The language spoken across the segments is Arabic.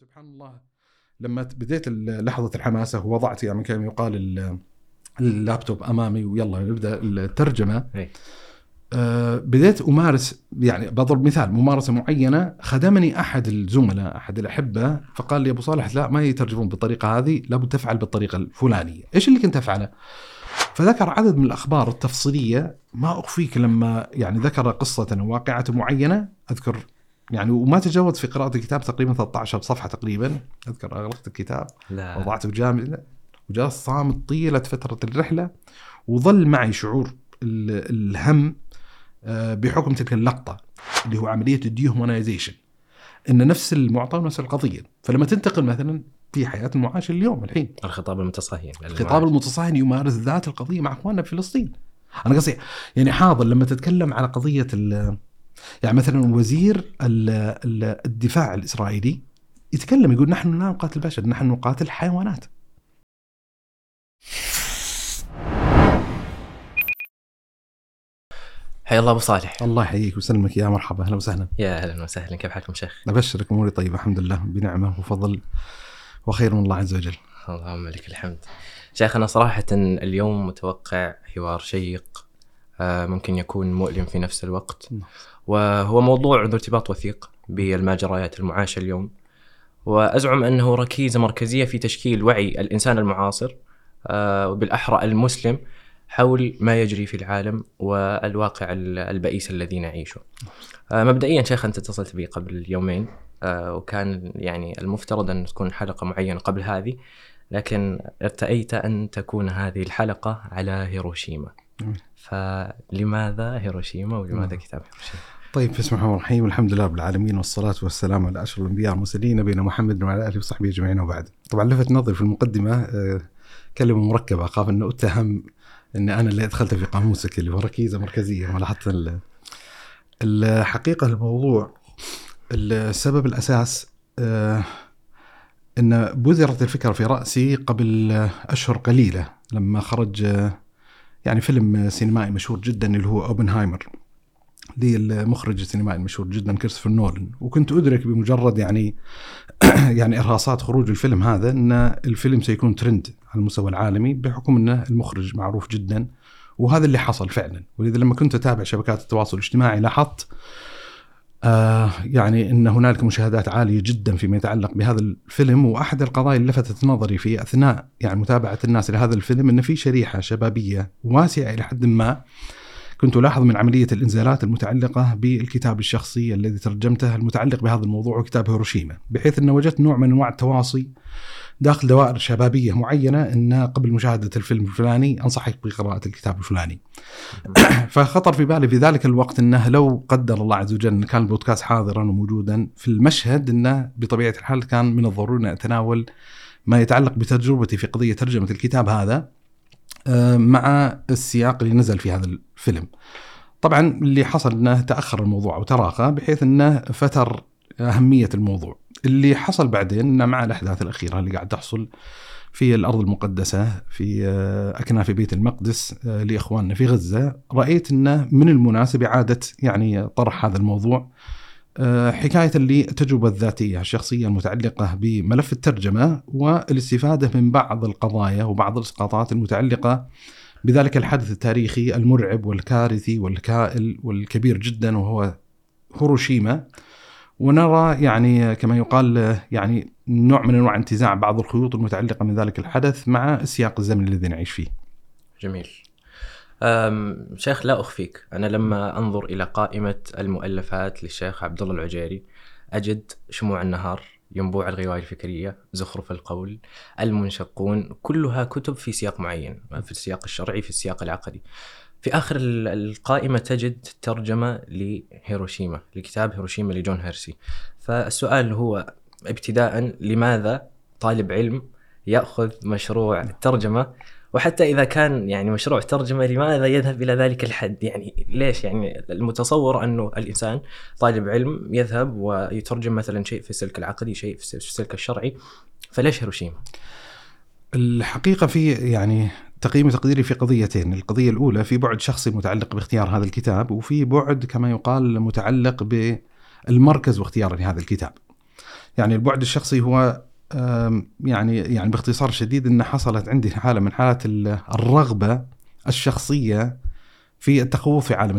سبحان الله لما بديت لحظة الحماسة ووضعت يعني كما يقال ال- اللابتوب أمامي ويلا نبدأ الترجمة. آه، بديت أمارس يعني بضرب مثال ممارسة معينة خدمني أحد الزملاء أحد الأحبة فقال لي أبو صالح لا ما يترجمون بالطريقة هذه لابد تفعل بالطريقة الفلانية، إيش اللي كنت أفعله؟ فذكر عدد من الأخبار التفصيلية ما أخفيك لما يعني ذكر قصة أو واقعة معينة أذكر يعني وما تجاوز في قراءة الكتاب تقريبا 13 صفحة تقريبا. أذكر أغلقت الكتاب لا. وضعته بجانبي وجلست صامت طيلة فترة الرحلة وظل معي شعور ال- الهم آه، بحكم تلك اللقطة اللي هو عملية الديهومنايزيشن. إن نفس المعطى ونفس القضية. فلما تنتقل مثلا في حياة المعاش اليوم الحين. الخطاب المتصهين الخطاب المتصهين يمارس ذات القضية مع إخواننا في فلسطين. أنا قصدي يعني حاضر لما تتكلم على قضية ال- يعني مثلا وزير ال- ال- الدفاع الإسرائيلي يتكلم يقول نحن لا نقاتل بشر نحن نقاتل حيوانات. حيا الله أبو صالح. الله يحييك ويسلمك يا مرحبا أهلا وسهلا. يا أهلا وسهلا كيف حالكم شيخ؟ أبشرك أموري طيبة الحمد لله بنعمة وفضل وخير من الله عز وجل. اللهم لك الحمد. شيخ أنا صراحة اليوم متوقع حوار شيق آه، ممكن يكون مؤلم في نفس الوقت. نعم. وهو موضوع ذو ارتباط وثيق بالمجريات المعاشه اليوم وأزعم أنه ركيزة مركزية في تشكيل وعي الإنسان المعاصر آه، وبالأحرى المسلم حول ما يجري في العالم والواقع ال- البئيس الذي نعيشه. آه، مبدئيا شيخ أنت اتصلت بي قبل يومين آه، وكان يعني المفترض أن تكون حلقة معينة قبل هذه لكن ارتأيت أن تكون هذه الحلقة على هيروشيما. فلماذا هيروشيما ولماذا. كتاب هيروشيما؟ طيب بسم الله الرحمن الرحيم والحمد لله رب العالمين والصلاة والسلام على أشرف الأنبياء والمرسلين نبينا محمد وعلى آله وصحبه أجمعين وبعد. طبعا لفت نظري في المقدمة آه، كلمة مركبة أخاف أن أتهم أن أنا اللي أدخلت في قاموسك اللي هو ركيزة مركزية ما لاحظت ال- الحقيقة الموضوع السبب الأساس آه، أن بذرت الفكرة في رأسي قبل أشهر قليلة لما خرج آه، يعني فيلم سينمائي مشهور جدا اللي هو أوبنهايمر للمخرج السينمائي المشهور جدا كريستوفر نولان. وكنت أدرك بمجرد يعني يعني إرهاصات خروج الفيلم هذا إن الفيلم سيكون ترند على المستوى العالمي بحكم إنه المخرج معروف جدا. وهذا اللي حصل فعلا. ولذا لما كنت أتابع شبكات التواصل الاجتماعي لاحظت آه يعني إن هنالك مشاهدات عالية جدا فيما يتعلق بهذا الفيلم. وأحد القضايا اللي لفتت نظري في أثناء يعني متابعة الناس لهذا الفيلم إن في شريحة شبابية واسعة إلى حد ما كنت ألاحظ من عملية الإنزالات المتعلقة بالكتاب الشخصي الذي ترجمته المتعلق بهذا الموضوع وكتاب هيروشيما بحيث ان وجدت نوع من أنواع التواصي داخل دوائر شبابية معينة أن قبل مشاهدة الفيلم الفلاني أنصحك بقراءة الكتاب الفلاني. فخطر في بالي في ذلك الوقت أنه لو قدر الله عز وجل أن كان البودكاست حاضرا وموجودا في المشهد أنه بطبيعة الحال كان من الضروري أن أتناول ما يتعلق بتجربتي في قضية ترجمة الكتاب هذا مع السياق اللي نزل في هذا الفيلم. طبعا اللي حصل إنه تأخر الموضوع وتراخى بحيث إنه فتر أهمية الموضوع. اللي حصل بعدين إنه مع الأحداث الأخيرة اللي قاعد تحصل في الأرض المقدسة في آه، اكناف بيت المقدس آه، لإخواننا في غزة، رأيت إنه من المناسب إعادة يعني طرح هذا الموضوع آه، حكاية للتجربه الذاتيه الشخصيه المتعلقه بملف الترجمة والاستفادة من بعض القضايا وبعض الاسقاطات المتعلقة بذلك الحدث التاريخي المرعب والكارثي والكائل والكبير جدا وهو هيروشيما ونرى يعني كما يقال يعني نوع من أنواع انتزاع بعض الخيوط المتعلقة من ذلك الحدث مع السياق الزمني الذي نعيش فيه. جميل. شيخ لا أخفيك. أنا لما أنظر إلى قائمة المؤلفات للشيخ عبد الله العجيري أجد شموع النهار ينبوع الغوايه الفكريه زخرف القول المنشقون كلها كتب في سياق معين في السياق الشرعي في السياق العقدي. في آخر ال- القائمة تجد ترجمة لهيروشيما لكتاب هيروشيما لجون هيرسي. فالسؤال هو ابتداء لماذا طالب علم يأخذ مشروع الترجمه وحتى إذا كان يعني مشروع ترجمة لماذا يذهب إلى ذلك الحد؟ يعني ليش؟ يعني المتصور أنه الإنسان طالب علم يذهب ويترجم مثلا شيء في السلك العقدي، شيء في السلك الشرعي، فليش هيروشيما؟ الحقيقة في يعني تقييم تقديري في قضيتين، القضية الأولى في بعد شخصي متعلق باختيار هذا الكتاب وفي بعد كما يقال متعلق بالمركز واختيار لهذا الكتاب. يعني البعد الشخصي هو يعني يعني باختصار شديد ان حصلت عندي حاله من حالات ال- الرغبة الشخصية في التخوف في عالم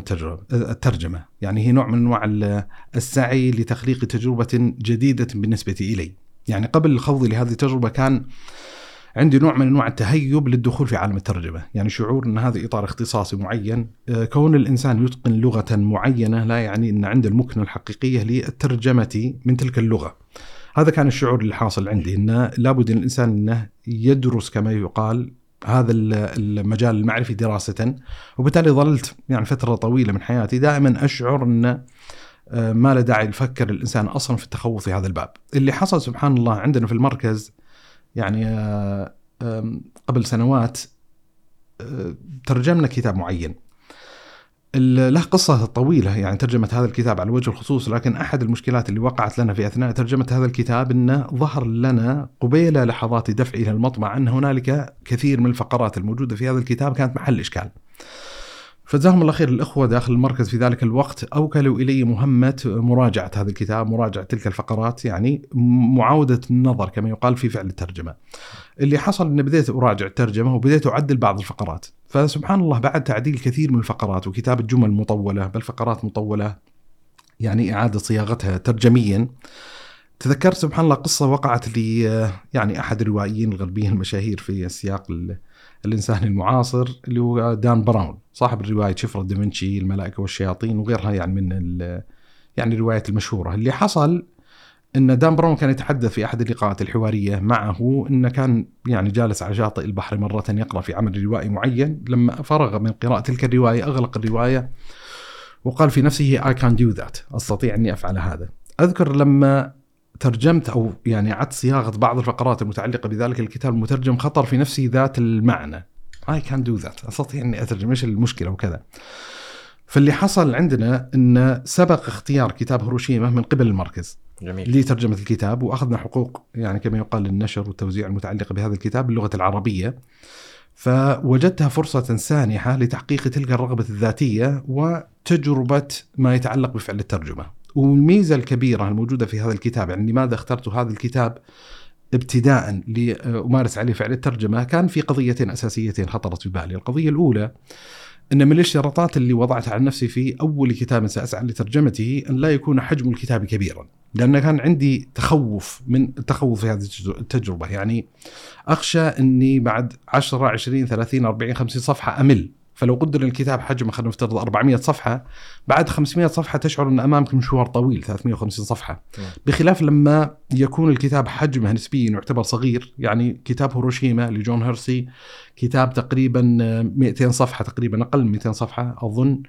الترجمة، يعني هي نوع من أنواع ال- السعي لتخليق تجربة جديدة بالنسبة إلي. يعني قبل خوضي لهذه التجربة كان عندي نوع من أنواع التهيب للدخول في عالم الترجمة، يعني شعور إن هذا إطار اختصاصي معين، آه، كون الإنسان يتقن لغة معينة لا يعني إن عنده المكنة الحقيقية للترجمة من تلك اللغة. هذا كان الشعور اللي حاصل عندي إنه لابد إن الإنسان إنه يدرس كما يقال هذا ال- المجال المعرفي دراسة وبالتالي ظللت يعني فترة طويلة من حياتي دائما أشعر إن آه، ما له داعي يفكر الإنسان أصلا في التخوض في هذا الباب. اللي حصل سبحان الله عندنا في المركز يعني آه، قبل سنوات آه، ترجمنا كتاب معين. له قصة طويلة يعني ترجمة هذا الكتاب على وجه الخصوص لكن أحد المشكلات اللي وقعت لنا في أثناء ترجمة هذا الكتاب أنه ظهر لنا قبيل لحظات دفعه المطبع أن هنالك كثير من الفقرات الموجودة في هذا الكتاب كانت محل إشكال. فجزاهم الله خير الأخوة داخل المركز في ذلك الوقت. أوكلوا إلي مهمة مراجعة هذا الكتاب مراجعة تلك الفقرات يعني معاودة النظر كما يقال في فعل الترجمة. اللي حصل أن بديت أراجع الترجمة وبديت أعدل بعض الفقرات. فسبحان الله بعد تعديل كثير من الفقرات وكتابة جمل مطولة بل فقرات مطولة يعني إعادة صياغتها ترجميا تذكرت سبحان الله قصة وقعت لي يعني أحد الروائيين الغربيين المشاهير في السياق ال- الإنساني المعاصر اللي هو دان براون صاحب الرواية شفرة دافنشي الملائكة والشياطين وغيرها يعني من يعني الروايات المشهورة. اللي حصل إن دان براون كان يتحدث في أحد اللقاءات الحوارية معه انه كان يعني جالس على شاطئ البحر مرة يقرأ في عمل روائي معين. لما فرغ من قراءة تلك الرواية أغلق الرواية وقال في نفسه I can do that أستطيع أني أفعل هذا. أذكر لما ترجمت أو يعني عدت صياغة بعض الفقرات المتعلقة بذلك الكتاب المترجم خطر في نفسي ذات المعنى. I can do that. أستطيع إني أترجم. إيش المشكلة وكذا. فاللي حصل عندنا إن سبق اختيار كتاب هيروشيما من قبل المركز جميل. لترجمة الكتاب وأخذنا حقوق يعني كما يقال للنشر والتوزيع المتعلقة بهذا الكتاب باللغة العربية. فوجدتها فرصة سانحة لتحقيق تلك الرغبة الذاتية وتجربة ما يتعلق بفعل الترجمة. والميزة الكبيرة الموجودة في هذا الكتاب يعني لماذا اخترت هذا الكتاب؟ ابتداء لأمارس عليه فعل الترجمة كان في قضيتين أساسيتين خطرت في بالي. القضية الأولى أن من الاشتراطات اللي وضعتها على نفسي في أول كتاب سأسعى لترجمته أن لا يكون حجم الكتاب كبيرا لأن كان عندي تخوف من التخوف في هذه التجر- التجربة. يعني أخشى أني بعد 10 20 30 40 50 صفحة أمل. فلو قدر الكتاب حجمه خلينا نفترض 400 صفحة بعد 500 صفحة تشعر إن امامك مشوار طويل 350 صفحة نعم. بخلاف لما يكون الكتاب حجمه نسبيا يعتبر صغير يعني كتاب هيروشيما لجون هيرسي كتاب تقريبا آه، 200 صفحة تقريبا أقل من 200 صفحة أظن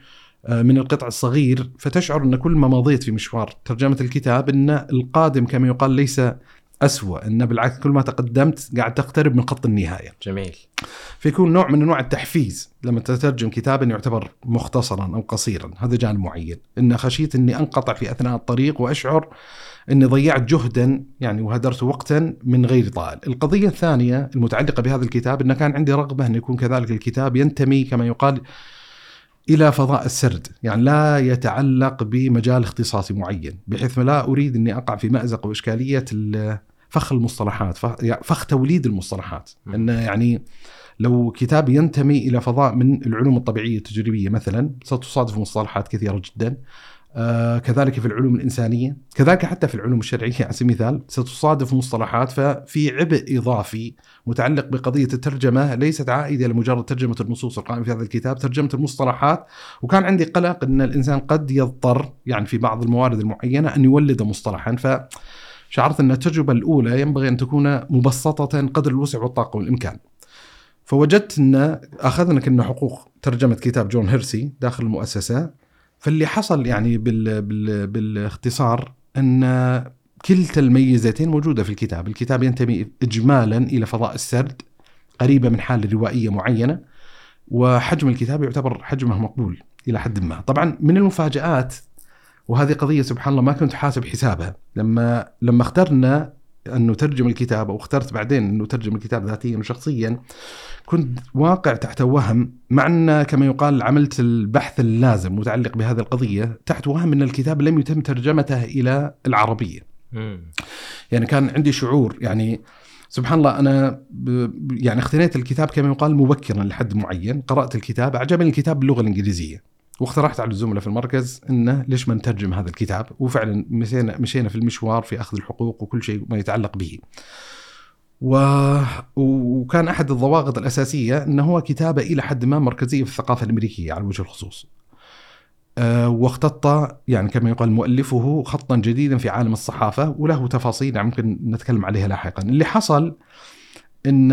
آه، من القطع الصغير فتشعر إن كل ما مضيت في مشوار ترجمة الكتاب إن القادم كما يقال ليس أسوأ إن بالعكس كل ما تقدمت قاعد تقترب من خط النهاية. جميل. فيكون نوع من أنواع التحفيز لما تترجم كتابا يعتبر مختصرا أو قصيرا. هذا جانب معين. إن خشيت إني أنقطع في أثناء الطريق وأشعر إني ضيعت جهدا يعني وهدرت وقتا من غير طائل. القضية الثانية المتعلقة بهذا الكتاب إن كان عندي رغبة إن يكون كذلك الكتاب ينتمي كما يقال إلى فضاء السرد، يعني لا يتعلق بمجال اختصاصي معين، بحيث لا أريد إني أقع في مأزق وإشكالية ال- فخ المصطلحات، فخ, يعني فخ توليد المصطلحات،. انه يعني لو كتاب ينتمي إلى فضاء من العلوم الطبيعية التجريبية مثلا ستصادف مصطلحات كثيرة جدا. آه كذلك في العلوم الإنسانية، كذلك حتى في العلوم الشرعية على سبيل المثال ستصادف مصطلحات ففي عبء إضافي متعلق بقضية الترجمة ليست عائدة لمجرد ترجمة النصوص القائمة في هذا الكتاب، ترجمة المصطلحات. وكان عندي قلق إن الإنسان قد يضطر يعني في بعض الموارد المعينة أن يولد مصطلحا. ف شعرت أن التجربة الأولى ينبغي أن تكون مبسطة قدر الوسع والطاقة والإمكان. فوجدت أن أخذنا كنا حقوق ترجمة كتاب جون هيرسي داخل المؤسسة. فاللي حصل يعني بال بال بالاختصار أن كلتا الميزتين موجودة في الكتاب، الكتاب ينتمي اجمالا إلى فضاء السرد قريبة من حالة روائية معينة وحجم الكتاب يعتبر حجمه مقبول إلى حد ما، طبعا من المفاجآت وهذه قضية سبحان الله ما كنت حاسب حسابها لما لما اخترنا أن نترجم الكتاب أو اخترت بعدين انه اترجم الكتاب ذاتيا وشخصيا كنت واقع تحت وهم مع أن كما يقال عملت البحث اللازم متعلق بهذه القضية تحت وهم أن الكتاب لم يتم ترجمته إلى العربية. يعني كان عندي شعور يعني سبحان الله أنا. يعني اختنيت الكتاب كما يقال مبكرا لحد معين قرأت الكتاب أعجبني الكتاب باللغة الإنجليزية واقترحت على الزملاء في المركز إنه ليش ما نترجم هذا الكتاب وفعلا مشينا مشينا في المشوار في أخذ الحقوق وكل شيء ما يتعلق به. و... وكان أحد الضوابط الأساسية إنه هو كتابة إلى حد ما مركزية في الثقافة الأمريكية على وجه الخصوص. أه واختط يعني كما يقال مؤلفه خطا جديدا في عالم الصحافة وله تفاصيل يعني ممكن نتكلم عليها لاحقا. اللي حصل إن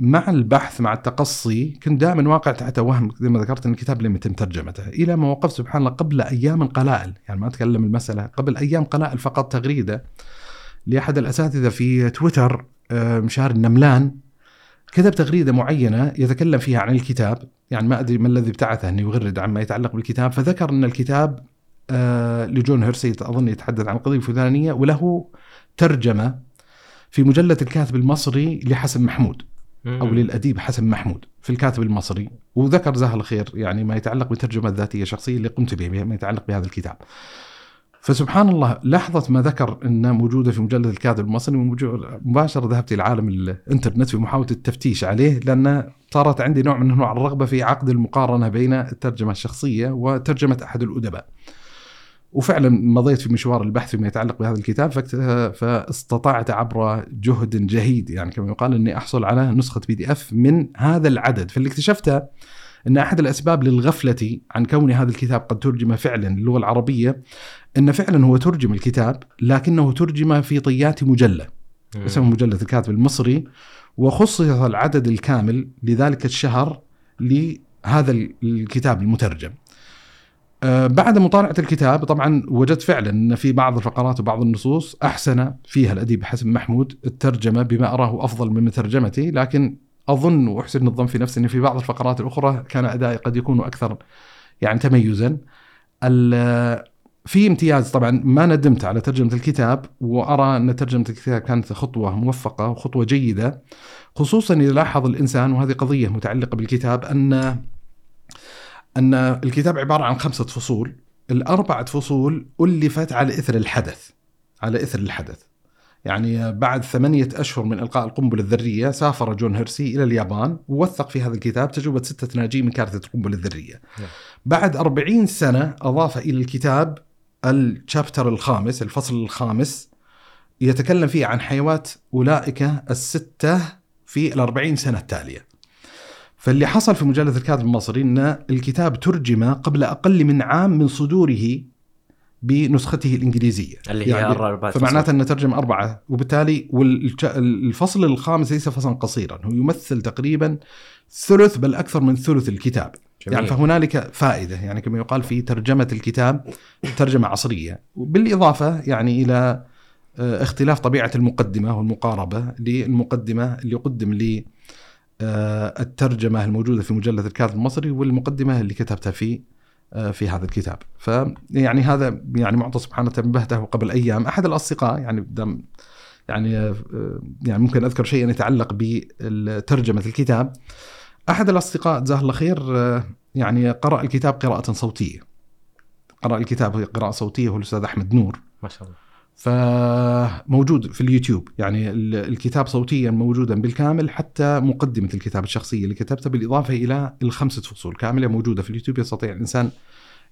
مع البحث مع التقصي كنت دائما واقع تحت وهم زي ما ذكرت إن الكتاب لم يتم ترجمته إلى ما وقفت سبحان الله قبل أيام قلائل. يعني ما أتكلم المسألة قبل أيام قلائل فقط تغريدة. لأحد الأساتذة في تويتر آه، مشار النملان كتب تغريدة معينة يتكلم فيها عن الكتاب. يعني ما أدري ما الذي ابتعثه إنه يغرد عما يتعلق بالكتاب. فذكر إن الكتاب آه، لجون هيرسي أظن يتحدث عن القضية الفلانية وله ترجمة في مجلة الكاتب المصري لحسن محمود أو مم. للأديب حسن محمود في الكاتب المصري. وذكر جزاه الله خير يعني ما يتعلق بالترجمة الذاتية الشخصية اللي قمت به ما يتعلق بهذا الكتاب. فسبحان الله لحظة ما ذكر أنها موجودة في مجلة الكاتب المصري مباشرة ذهبت إلى عالم الإنترنت في محاولة التفتيش عليه لأن صارت عندي نوع من أنواع الرغبة في عقد المقارنة بين الترجمة الشخصية وترجمة أحد الأدباء. وفعلا مضيت في مشوار البحث فيما يتعلق بهذا الكتاب فاستطعت عبر جهد جهيد يعني كما يقال إني أحصل على نسخة بي دي اف من هذا العدد فاللي اكتشفته إن أحد الأسباب للغفلة عن كون هذا الكتاب قد ترجم فعلا للغة العربية إن فعلا هو ترجم الكتاب لكنه ترجم في طيات مجلة مم. اسمها مجلة الكاتب المصري وخصص العدد الكامل لذلك الشهر لهذا الكتاب المترجم. آه، بعد مطالعة الكتاب طبعا وجدت فعلا إن في بعض الفقرات وبعض النصوص أحسن فيها الاديب حسن محمود الترجمة بما أراه أفضل من ترجمتي لكن أظن وأحسن الظن في نفسي إن في بعض الفقرات الأخرى كان أدائي قد يكون أكثر يعني تميزا. في امتياز طبعا ما ندمت على ترجمة الكتاب وأرى إن ترجمة الكتاب كانت خطوة موفقة وخطوة جيدة خصوصا إذا لاحظ الإنسان وهذه قضية متعلقة بالكتاب أن أن الكتاب عبارة عن خمسة فصول. الأربعة فصول ألفت على إثر الحدث على إثر الحدث. يعني بعد ثمانية أشهر من إلقاء القنبلة الذرية سافر جون هيرسي إلى اليابان ووثق في هذا الكتاب تجربة ستة ناجين من كارثة القنبلة الذرية. نعم. بعد أربعين سنة أضاف إلى الكتاب الشابتر الخامس الفصل الخامس يتكلم فيه عن حيوات أولئك الستة في الأربعين سنة التالية. فاللي حصل في مجلة الكاتب المصري أن الكتاب ترجم قبل أقل من عام من صدوره بنسخته الإنجليزية. اللي هي يعني أربعة فمعناته أنه ترجم أربعة وبالتالي والفصل الخامس ليس فصلا قصيرا هو يمثل تقريبا ثلث بل أكثر من ثلث الكتاب. جميل. يعني فهنالك فائدة يعني كما يقال في ترجمة الكتاب ترجمة عصرية. بالإضافة يعني إلى آه، اختلاف طبيعة المقدمة والمقاربة للمقدمة اللي قدم لي الترجمة الموجودة في مجلة الكاتب المصري والمقدمة اللي كتبتها في آه، في هذا الكتاب. فيعني هذا يعني معطى سبحانه تنبهته قبل أيام. أحد الأصدقاء يعني دم يعني آه، يعني ممكن أذكر شيئا يتعلق بترجمة الكتاب. أحد الأصدقاء جزاه الله خير آه، يعني قرأ الكتاب قراءة صوتية. قرأ الكتاب قراءة صوتية هو الأستاذ أحمد نور. ما شاء الله. فموجود في اليوتيوب يعني ال- الكتاب صوتيا موجودا بالكامل حتى مقدمة الكتاب الشخصية اللي كتبتها بالإضافة إلى الخمسة فصول كاملة موجودة في اليوتيوب يستطيع الإنسان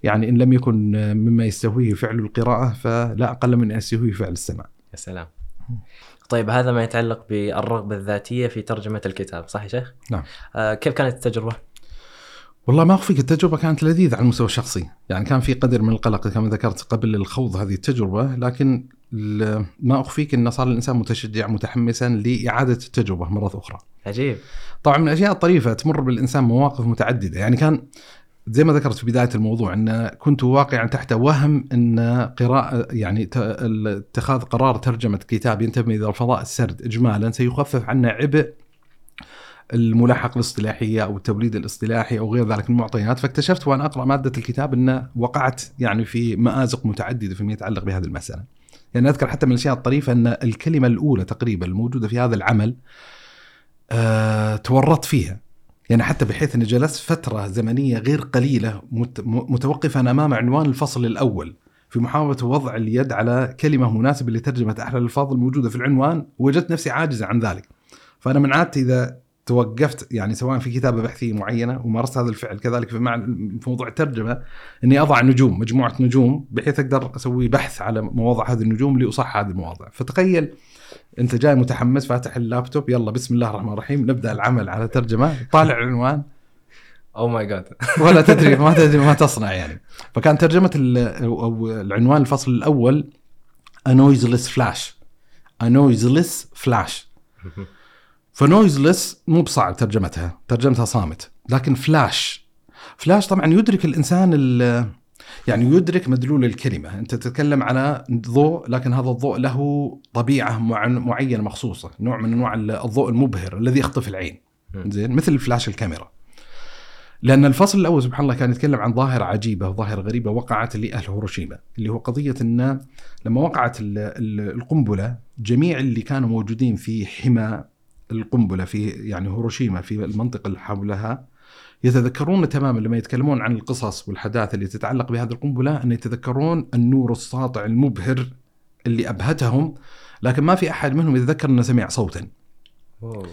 يعني إن لم يكن مما يستهويه فعل القراءة فلا أقل من أن يستهويه فعل السماع يا سلام طيب هذا ما يتعلق بالرغبة الذاتية في ترجمة الكتاب صح يا شيخ؟ نعم. آه كيف كانت التجربة؟ والله ما أخفيك التجربة كانت لذيذة على المستوى الشخصي يعني كان في قدر من القلق كما ذكرت قبل الخوض هذه التجربة لكن ما أخفيك أن صار الإنسان متشجع متحمسا لإعادة التجربة مرة أخرى. عجيب. طبعا من الأشياء الطريفة تمر بالإنسان مواقف متعددة. يعني كان زي ما ذكرت في بداية الموضوع أن كنت واقعا تحت وهم أن قراءة يعني اتخاذ قرار ترجمة كتاب ينتمي إلى الفضاء السرد اجمالا سيخفف عنا عبء الملاحقه الاصطلاحيه أو التوليد الاصطلاحي أو غير ذلك من المعطيات. فاكتشفت وأنا أقرأ مادة الكتاب أن وقعت يعني في مآزق متعددة فيما يتعلق بهذه المسألة. يعني أذكر حتى من الأشياء الطريفة أن الكلمة الأولى تقريبا الموجودة في هذا العمل آه، تورطت فيها يعني حتى بحيث أني جلست فترة زمنية غير قليلة متوقفا أمام عنوان الفصل الأول في محاولة وضع اليد على كلمة مناسبة لترجمة احد الألفاظ الموجودة في العنوان وجدت نفسي عاجزة عن ذلك. فأنا من عادتي إذا توقفت يعني سواء في كتابة بحثية معينة ومارست هذا الفعل. كذلك في, مع في موضوع الترجمة إني أضع نجوم مجموعة نجوم بحيث أقدر أسوي بحث على مواضع هذه النجوم لأصحح هذه المواضع. فتخيل أنت جاي متحمس فاتح اللابتوب يلا بسم الله الرحمن الرحيم نبدأ العمل على ترجمة طالع العنوان. Oh my God ولا تدري ما تدري ما تصنع يعني. فكان ترجمة أو العنوان الفصل الأول flash. A noiseless flash. ف noiseless مو بصعب ترجمتها ترجمتها صامت لكن flash flash طبعا يدرك الإنسان ال- يعني يدرك مدلول الكلمة أنت تتكلم على ضوء لكن هذا الضوء له طبيعة مع- معينة مخصوصة نوع من أنواع الضوء المبهر الذي يخطف العين. زين؟ مثل فلاش الكاميرا. لأن الفصل الأول سبحان الله كان يتكلم عن ظاهرة عجيبة وظاهره غريبة وقعت لاهل هيروشيما اللي هو قضية إن لما وقعت ال- ال- القنبلة جميع اللي كانوا موجودين في حمى القنبلة في يعني هيروشيما في المنطقة اللي حولها يتذكرون تماما لما يتكلمون عن القصص والحداثة اللي تتعلق بهذه القنبلة أن يتذكرون النور الساطع المبهر اللي أبهتهم لكن ما في أحد منهم يتذكر أنه سمع صوتا. أوه.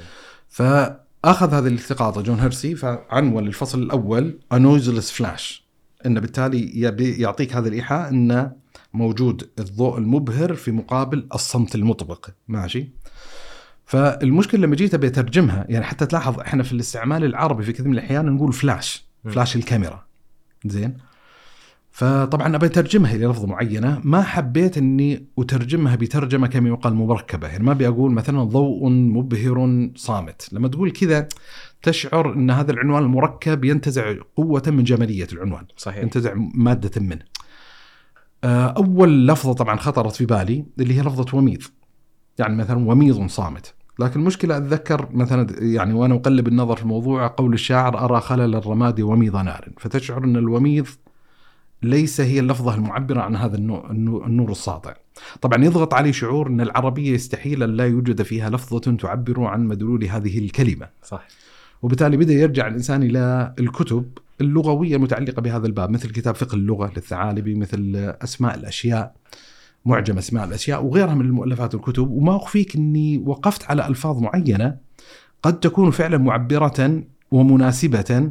فأخذ هذه الالتقاطه جون هيرسي فعنون الفصل الأول A noiseless flash انه بالتالي يبي يعطيك هذا الإيحاء أنه موجود الضوء المبهر في مقابل الصمت المطبق. ماشي؟ فالمشكلة لما جيت أبي أترجمها يعني حتى تلاحظ إحنا في الاستعمال العربي في كثير من الأحيان نقول فلاش. فلاش الكاميرا. زين؟ فطبعا أبي أترجمها إلى لفظة معينة. ما حبيت إني أترجمها بترجمة كما يقال مركبه يعني ما أبي أقول مثلا ضوء مبهر صامت. لما تقول كذا تشعر إن هذا العنوان المركب ينتزع قوة من جمالية العنوان. صحيح. ينتزع مادة منه. آه، أول لفظة طبعا خطرت في بالي اللي هي لفظة وميض يعني مثلا وميض صامت. لكن المشكلة أتذكر مثلا يعني وأنا اقلب النظر في الموضوع قول الشاعر أرى خلل الرماد وميض نار فتشعر أن الوميض ليس هي اللفظة المعبرة عن هذا النور الساطع. طبعا يضغط علي شعور أن العربية يستحيل أن لا يوجد فيها لفظة تعبر عن مدلول هذه الكلمة. صح وبالتالي بدأ يرجع الإنسان إلى الكتب اللغوية المتعلقة بهذا الباب مثل كتاب فقه اللغة للثعالبي مثل أسماء الأشياء معجم اسماء الأشياء وغيرها من المؤلفات والكتب وما أخفيك إني وقفت على ألفاظ معينة قد تكون فعلا معبرة ومناسبة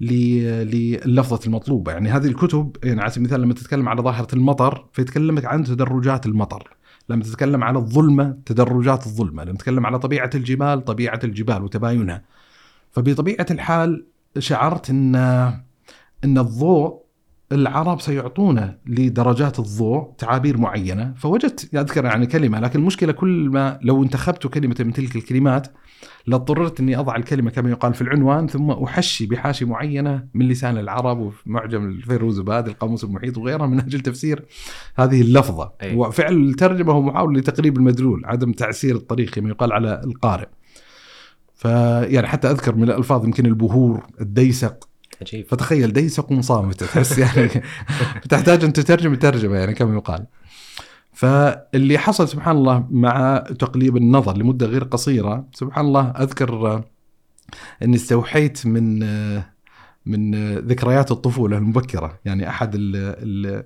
ل- للفظة المطلوبة. يعني هذه الكتب يعني على سبيل المثال لما تتكلم على ظاهرة المطر فيتكلمك عن تدرجات المطر. لما تتكلم على الظلمة تدرجات الظلمة. لما تتكلم على طبيعة الجبال طبيعة الجبال وتباينها. فبطبيعة الحال شعرت ان إن الضوء العرب سيعطونا لدرجات الضوء تعابير معينة فوجدت أذكر يعني كلمة لكن المشكلة كل ما لو انتخبت كلمة من تلك الكلمات لاضطررت إني أضع الكلمة كما يقال في العنوان ثم أحشي بحاشي معينة من لسان العرب وفي معجم الفيروزباد القاموس المحيط وغيرها من أجل تفسير هذه اللفظة أي. وفعل الترجمة هو محاوله لتقريب المدلول عدم تعسير الطريق كما يقال على القارئ فيعني حتى أذكر من الألفاظ يمكن البهور الديسق عجيب. فتخيل ديسق صامت تحس يعني. تحتاج أن تترجم ترجمة يعني كما يقال. فاللي حصل سبحان الله مع تقليب النظر لمدة غير قصيرة سبحان الله أذكر آه، أني استوحيت من آه، من آه، ذكريات الطفولة المبكرة. يعني أحد ال ال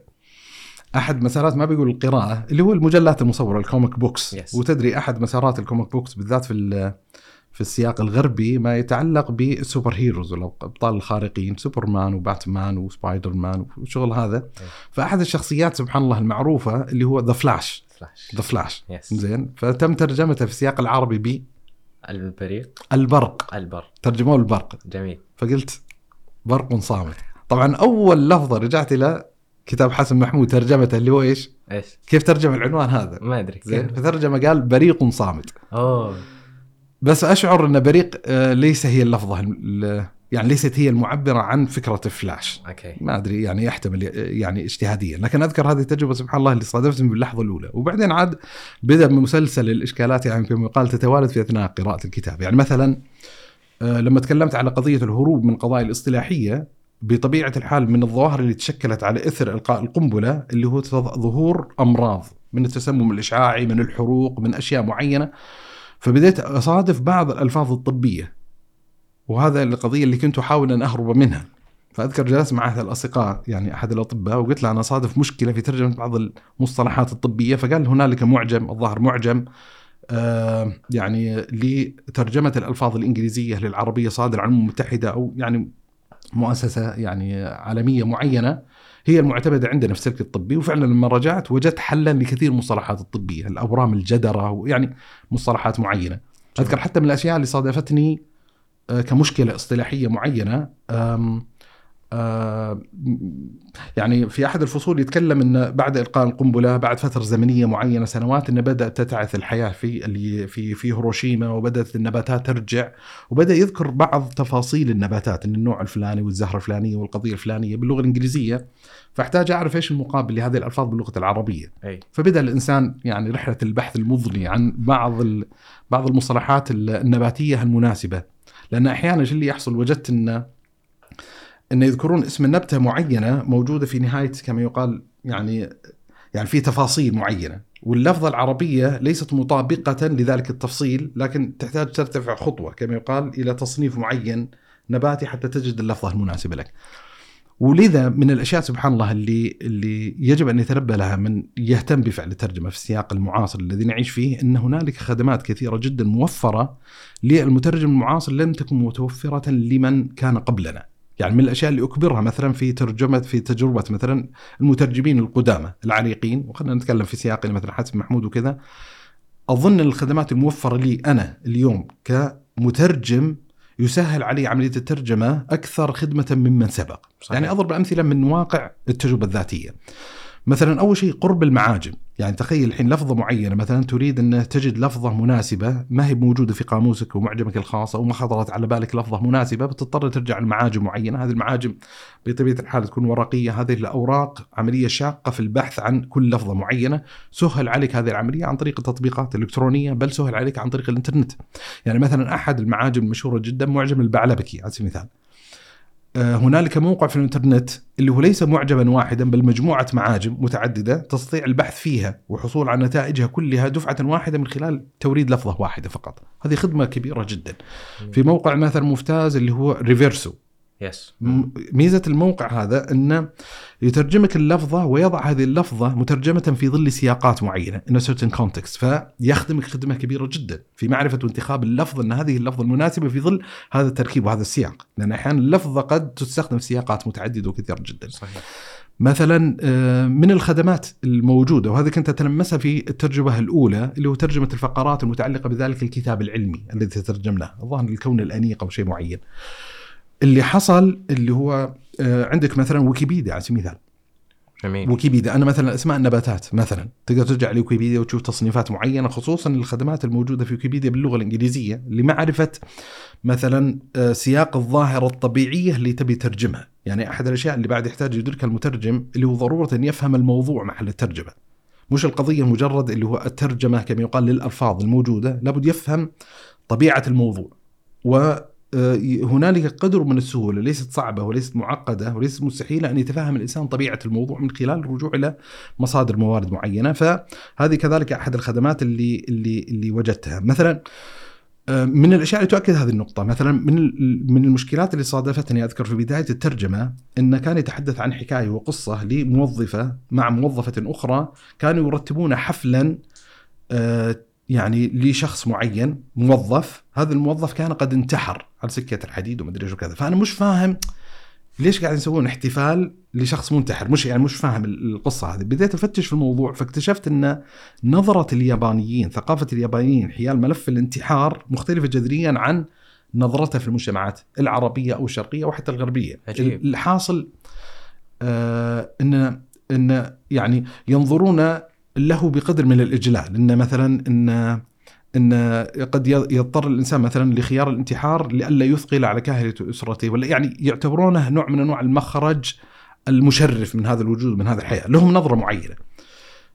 أحد مسارات ما بيقول القراءة اللي هو المجلات المصورة ال comic books. Yes. وتدري أحد مسارات ال comic books بالذات في في السياق الغربي ما يتعلق بال super heroes الابطال الخارقين سوبرمان وباتمان وسبايدر مان والشغل هذا فأحد الشخصيات سبحان الله المعروفة اللي هو The Flash The Flash زين. فتم ترجمته في السياق العربي البريق. بالبرق البر ترجموه البرق. جميل. فقلت برق صامت. طبعا أول لفظة رجعت إلى كتاب حسن محمود ترجمته اللي هو إيش؟ إيش؟ كيف ترجم العنوان هذا؟ ما أدري. زين؟ فترجمة قال بريق صامت. أوه. بس أشعر إن بريق آه، ليس هي اللفظة ال- يعني ليست هي المعبرة عن فكرة flash. okay. ما أدري يعني يحتمل يعني اجتهاديا. لكن أذكر هذه التجربة سبحان الله اللي صادفتني باللحظه الأولى. وبعدين عاد بدأ مسلسل الإشكالات يعني كما يقال تتوالد في أثناء قراءة الكتاب. يعني مثلا آه، لما تكلمت على قضية الهروب من القضايا الاصطلاحية بطبيعة الحال من الظواهر اللي تشكلت على إثر إلقاء القنبلة اللي هو ظهور أمراض من التسمم الإشعاعي من الحروق من أشياء معينة. فبديت أصادف بعض الألفاظ الطبية. وهذا القضية اللي كنت أحاول أن أهرب منها. فأذكر جلست مع أحد الأصدقاء يعني أحد الأطباء وقلت له أنا صادف مشكلة في ترجمة بعض المصطلحات الطبية. فقال هنالك معجم الظاهر معجم آه يعني لترجمة الألفاظ الإنجليزية للعربية صادر عن الامم المتحده أو يعني مؤسسة يعني عالمية معينة. هي المعتمدة عندنا في السلك الطبي وفعلا لما رجعت وجدت حلا لكثير من المصطلحات الطبية الأورام الجدرة ويعني مصطلحات معينة. أذكر حتى من الأشياء اللي صادفتني آه، كمشكلة اصطلاحية معينة يعني في أحد الفصول يتكلم إن بعد إلقاء القنبلة بعد فترة زمنية معينة سنوات إن بدأت تتعث الحياة في اللي في في هيروشيما وبدأت النباتات ترجع وبدأ يذكر بعض تفاصيل النباتات إن النوع الفلاني والزهرة الفلانية والقضية الفلانية باللغة الإنجليزية فاحتاج أعرف إيش المقابل لهذه الألفاظ باللغة العربية أي. فبدأ الإنسان يعني رحلة البحث المضني عن بعض بعض المصطلحات النباتية المناسبة لأن أحيانا اللي يحصل وجدت إن إن يذكرون اسم النبتة معينة موجودة في نهاية كما يقال يعني يعني في تفاصيل معينة واللفظة العربية ليست مطابقة لذلك التفصيل لكن تحتاج ترتفع خطوة كما يقال إلى تصنيف معين نباتي حتى تجد اللفظة المناسبة لك. ولذا من الأشياء سبحان الله اللي اللي يجب أن يتنبه لها من يهتم بفعل الترجمة في السياق المعاصر الذي نعيش فيه إن هنالك خدمات كثيرة جدا موفرة للمترجم المعاصر لم تكن متوفرة لمن كان قبلنا. يعني من الأشياء اللي أكبرها مثلا في ترجمة في تجربة مثلا المترجمين القدامى العريقين وخلينا نتكلم في سياق مثلا حسن محمود وكذا. أظن الخدمات الموفرة لي أنا اليوم كمترجم يسهل علي عملية الترجمة أكثر خدمة ممن سبق. صحيح. يعني أضرب امثله من واقع التجربة الذاتية. مثلا أول شيء قرب المعاجم. يعني تخيل الحين لفظة معينة مثلا تريد أن تجد لفظة مناسبة ما هي موجودة في قاموسك ومعجمك الخاص أو ما خطرت على بالك لفظة مناسبة بتضطر ترجع لمعاجم معينة. هذه المعاجم بطبيعة الحال تكون ورقية. هذه الأوراق عملية شاقة في البحث عن كل لفظة معينة. سهل عليك هذه العملية عن طريق التطبيقات الإلكترونية بل سهل عليك عن طريق الإنترنت. يعني مثلا أحد المعاجم المشهوره جدا معجم البعلبكي على سبيل المثال. هنالك موقع في الانترنت اللي هو ليس معجما واحدا بل مجموعة معاجم متعددة تستطيع البحث فيها وحصول على نتائجها كلها دفعة واحدة من خلال توريد لفظة واحدة فقط. هذه خدمة كبيرة جدا. في موقع مثلا ممتاز اللي هو Reverso. Yes ميزة الموقع هذا انه يترجمك اللفظة ويضع هذه اللفظة مترجمة في ظل سياقات معينة in a certain context فيخدمك خدمة كبيرة جدا في معرفة وانتخاب اللفظ إن هذه اللفظة المناسبة في ظل هذا التركيب وهذا السياق لأن أحيانا اللفظة قد تستخدم في سياقات متعددة وكثيره جدا. صحيح. مثلا آه، من الخدمات الموجودة وهذا كنت أتلمسها في الترجمة الأولى اللي هو ترجمة الفقرات المتعلقة بذلك الكتاب العلمي الذي تترجم الظاهر الكون الأنيق أو شيء معين. اللي حصل اللي هو آه، عندك مثلا ويكيبيديا على سبيل المثال. جميل. ويكيبيديا أنا مثلا أسماء النباتات مثلا. تقدر ترجع لويكيبيديا وتشوف تصنيفات معينة خصوصا الخدمات الموجودة في ويكيبيديا باللغة الإنجليزية لمعرفة مثلا آه، سياق الظاهرة الطبيعية اللي تبي ترجمها. يعني أحد الأشياء اللي بعد يحتاج يدركها المترجم اللي هو ضرورة أن يفهم الموضوع محل الترجمة. مش القضية مجرد اللي هو الترجمة كما يقال للألفاظ الموجودة لابد يفهم طبيعة الموضوع. و هنالك قدر من السهولة ليست صعبة وليست معقدة وليست مستحيلة أن يتفهم الإنسان طبيعة الموضوع من خلال الرجوع إلى مصادر موارد معينة. فهذه كذلك أحد الخدمات اللي اللي اللي وجدتها. مثلا آه، من الأشياء اللي تؤكد هذه النقطة مثلا من من المشكلات اللي صادفتني أذكر في بداية الترجمة انه كان يتحدث عن حكاية وقصة لموظفة مع موظفة أخرى كانوا يرتبون حفلا آه، يعني لشخص معين موظف هذا الموظف كان قد انتحر على سكة الحديد ومدري إيش وكذا. فأنا مش فاهم ليش قاعد يسوون احتفال لشخص منتحر. مش يعني مش فاهم القصة هذه. بديت أفتش في الموضوع فاكتشفت إن نظرة اليابانيين ثقافة اليابانيين حيال ملف الانتحار مختلفة جذريا عن نظرتها في المجتمعات العربية أو الشرقية أو حتى الغربية. عجيب. الحاصل آه ان إن يعني ينظرون له بقدر من الإجلال إن مثلا ان إن قد يضطر الإنسان مثلا لخيار الانتحار لئلا يثقل على كاهله أسرته ولا يعني يعتبرونه نوع من أنواع المخرج المشرف من هذا الوجود من هذه الحياة، لهم نظرة معينة.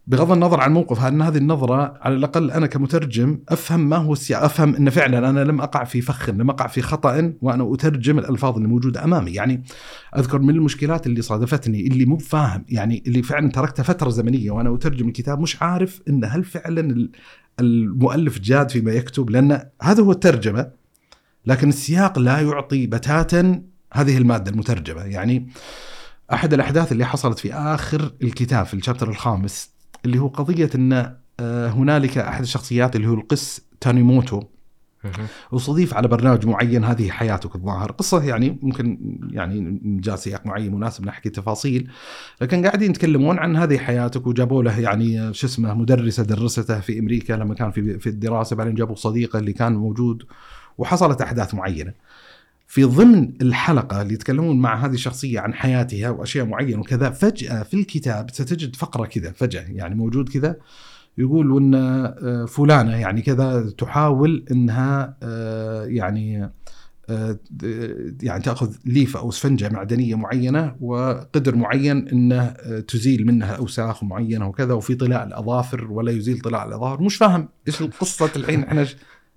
بغض النظر عن موقف ان هذه النظرة على الأقل أنا كمترجم أفهم ما هو السياق، أفهم إن فعلا أنا لم أقع في فخ، لم أقع في خطأ وأنا أترجم الألفاظ اللي موجوده أمامي، يعني أذكر من المشكلات اللي صادفتني اللي مو فاهم يعني اللي فعلا تركتها فترة زمنية وأنا أترجم الكتاب مش عارف إن هل فعلا المؤلف جاد فيما يكتب لأن هذا هو الترجمة لكن السياق لا يعطي بتاتا هذه المادة المترجمة. يعني أحد الأحداث اللي حصلت في آخر الكتاب في الشابتر الخامس اللي هو قضية إن آه، هنالك أحد الشخصيات اللي هو القس تانيموتو. واستضيف على برنامج معين هذه حياتك الظاهر. قصة يعني ممكن يعني جاء سياق معين مناسب نحكي تفاصيل لكن قاعدين يتكلمون عن هذه حياتك وجابوا له يعني شو اسمه مدرسة درسته في أمريكا لما كان في في الدراسة بعدين جابوا صديقه اللي كان موجود وحصلت أحداث معينة. في ضمن الحلقة اللي يتكلمون مع هذه الشخصية عن حياتها وأشياء معينة وكذا فجأة في الكتاب ستجد فقرة كذا فجأة يعني موجود كذا يقول إن آه، فلانة يعني كذا تحاول إنها آه، يعني آه، يعني تأخذ ليفه أو اسفنجه معدنية معينة وقدر معين إنه تزيل منها اوساخ معينة وكذا وفي طلاء الأظافر ولا يزيل طلاء الأظافر. مش فاهم إيش القصة الحين إحنا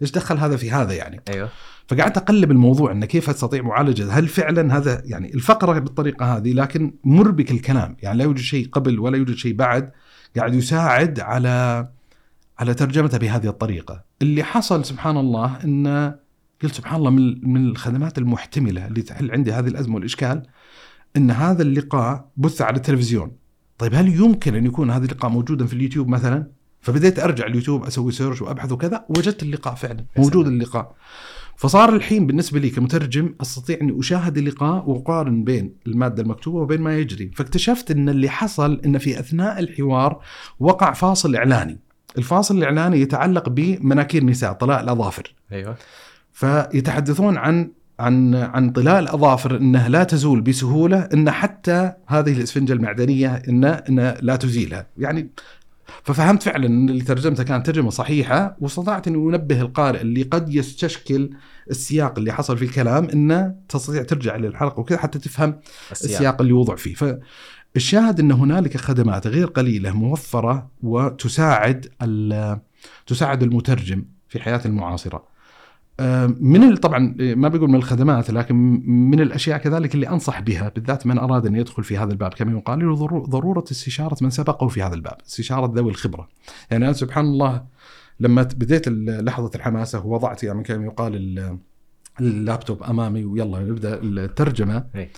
إيش دخل هذا في هذا يعني. أيوه. فقعدت أقلب الموضوع إنه كيف أستطيع معالجة؟ هل فعلا هذا يعني الفقرة بالطريقة هذه لكن مربك الكلام يعني لا يوجد شيء قبل ولا يوجد شيء بعد قاعد يساعد على على ترجمته بهذه الطريقة. اللي حصل سبحان الله إن قلت سبحان الله من من الخدمات المحتملة اللي تحل عندي هذه الأزمة والإشكال إن هذا اللقاء بث على التلفزيون. طيب هل يمكن أن يكون هذا اللقاء موجودا في اليوتيوب مثلا؟ فبديت أرجع اليوتيوب أسوي search وأبحث وكذا وجدت اللقاء فعلا موجود اللقاء. فصار الحين بالنسبة لي كمترجم أستطيع أني أشاهد اللقاء واقارن بين المادة المكتوبة وبين ما يجري، فاكتشفت إن اللي حصل إن في أثناء الحوار وقع فاصل إعلاني. الفاصل الإعلاني يتعلق بمناكير نساء طلاء الأظافر. أيوه. فيتحدثون عن عن عن طلاء الأظافر إنها لا تزول بسهولة إن حتى هذه الإسفنجة المعدنية إن إن لا تزيلها، يعني ففهمت فعلا إن اللي ترجمته كانت ترجمة صحيحة واستطعت إني أنبه القارئ اللي قد يستشكل السياق اللي حصل في الكلام إنه تستطيع ترجع للحلقة وكذا حتى تفهم السياق, السياق اللي وضع فيه. فالشاهد إن هنالك خدمات غير قليلة موفرة وتساعد تساعد المترجم في حياته المعاصرة. من طبعا ما بقول من الخدمات لكن من الأشياء كذلك اللي أنصح بها بالذات من أراد أن يدخل في هذا الباب كما يقال ضرورة استشارة من سبقه في هذا الباب، استشارة ذوي الخبرة. يعني أنا سبحان الله لما بديت لحظة الحماسة ووضعت يعني كما يقال اللابتوب أمامي ويلا نبدا الترجمة آه،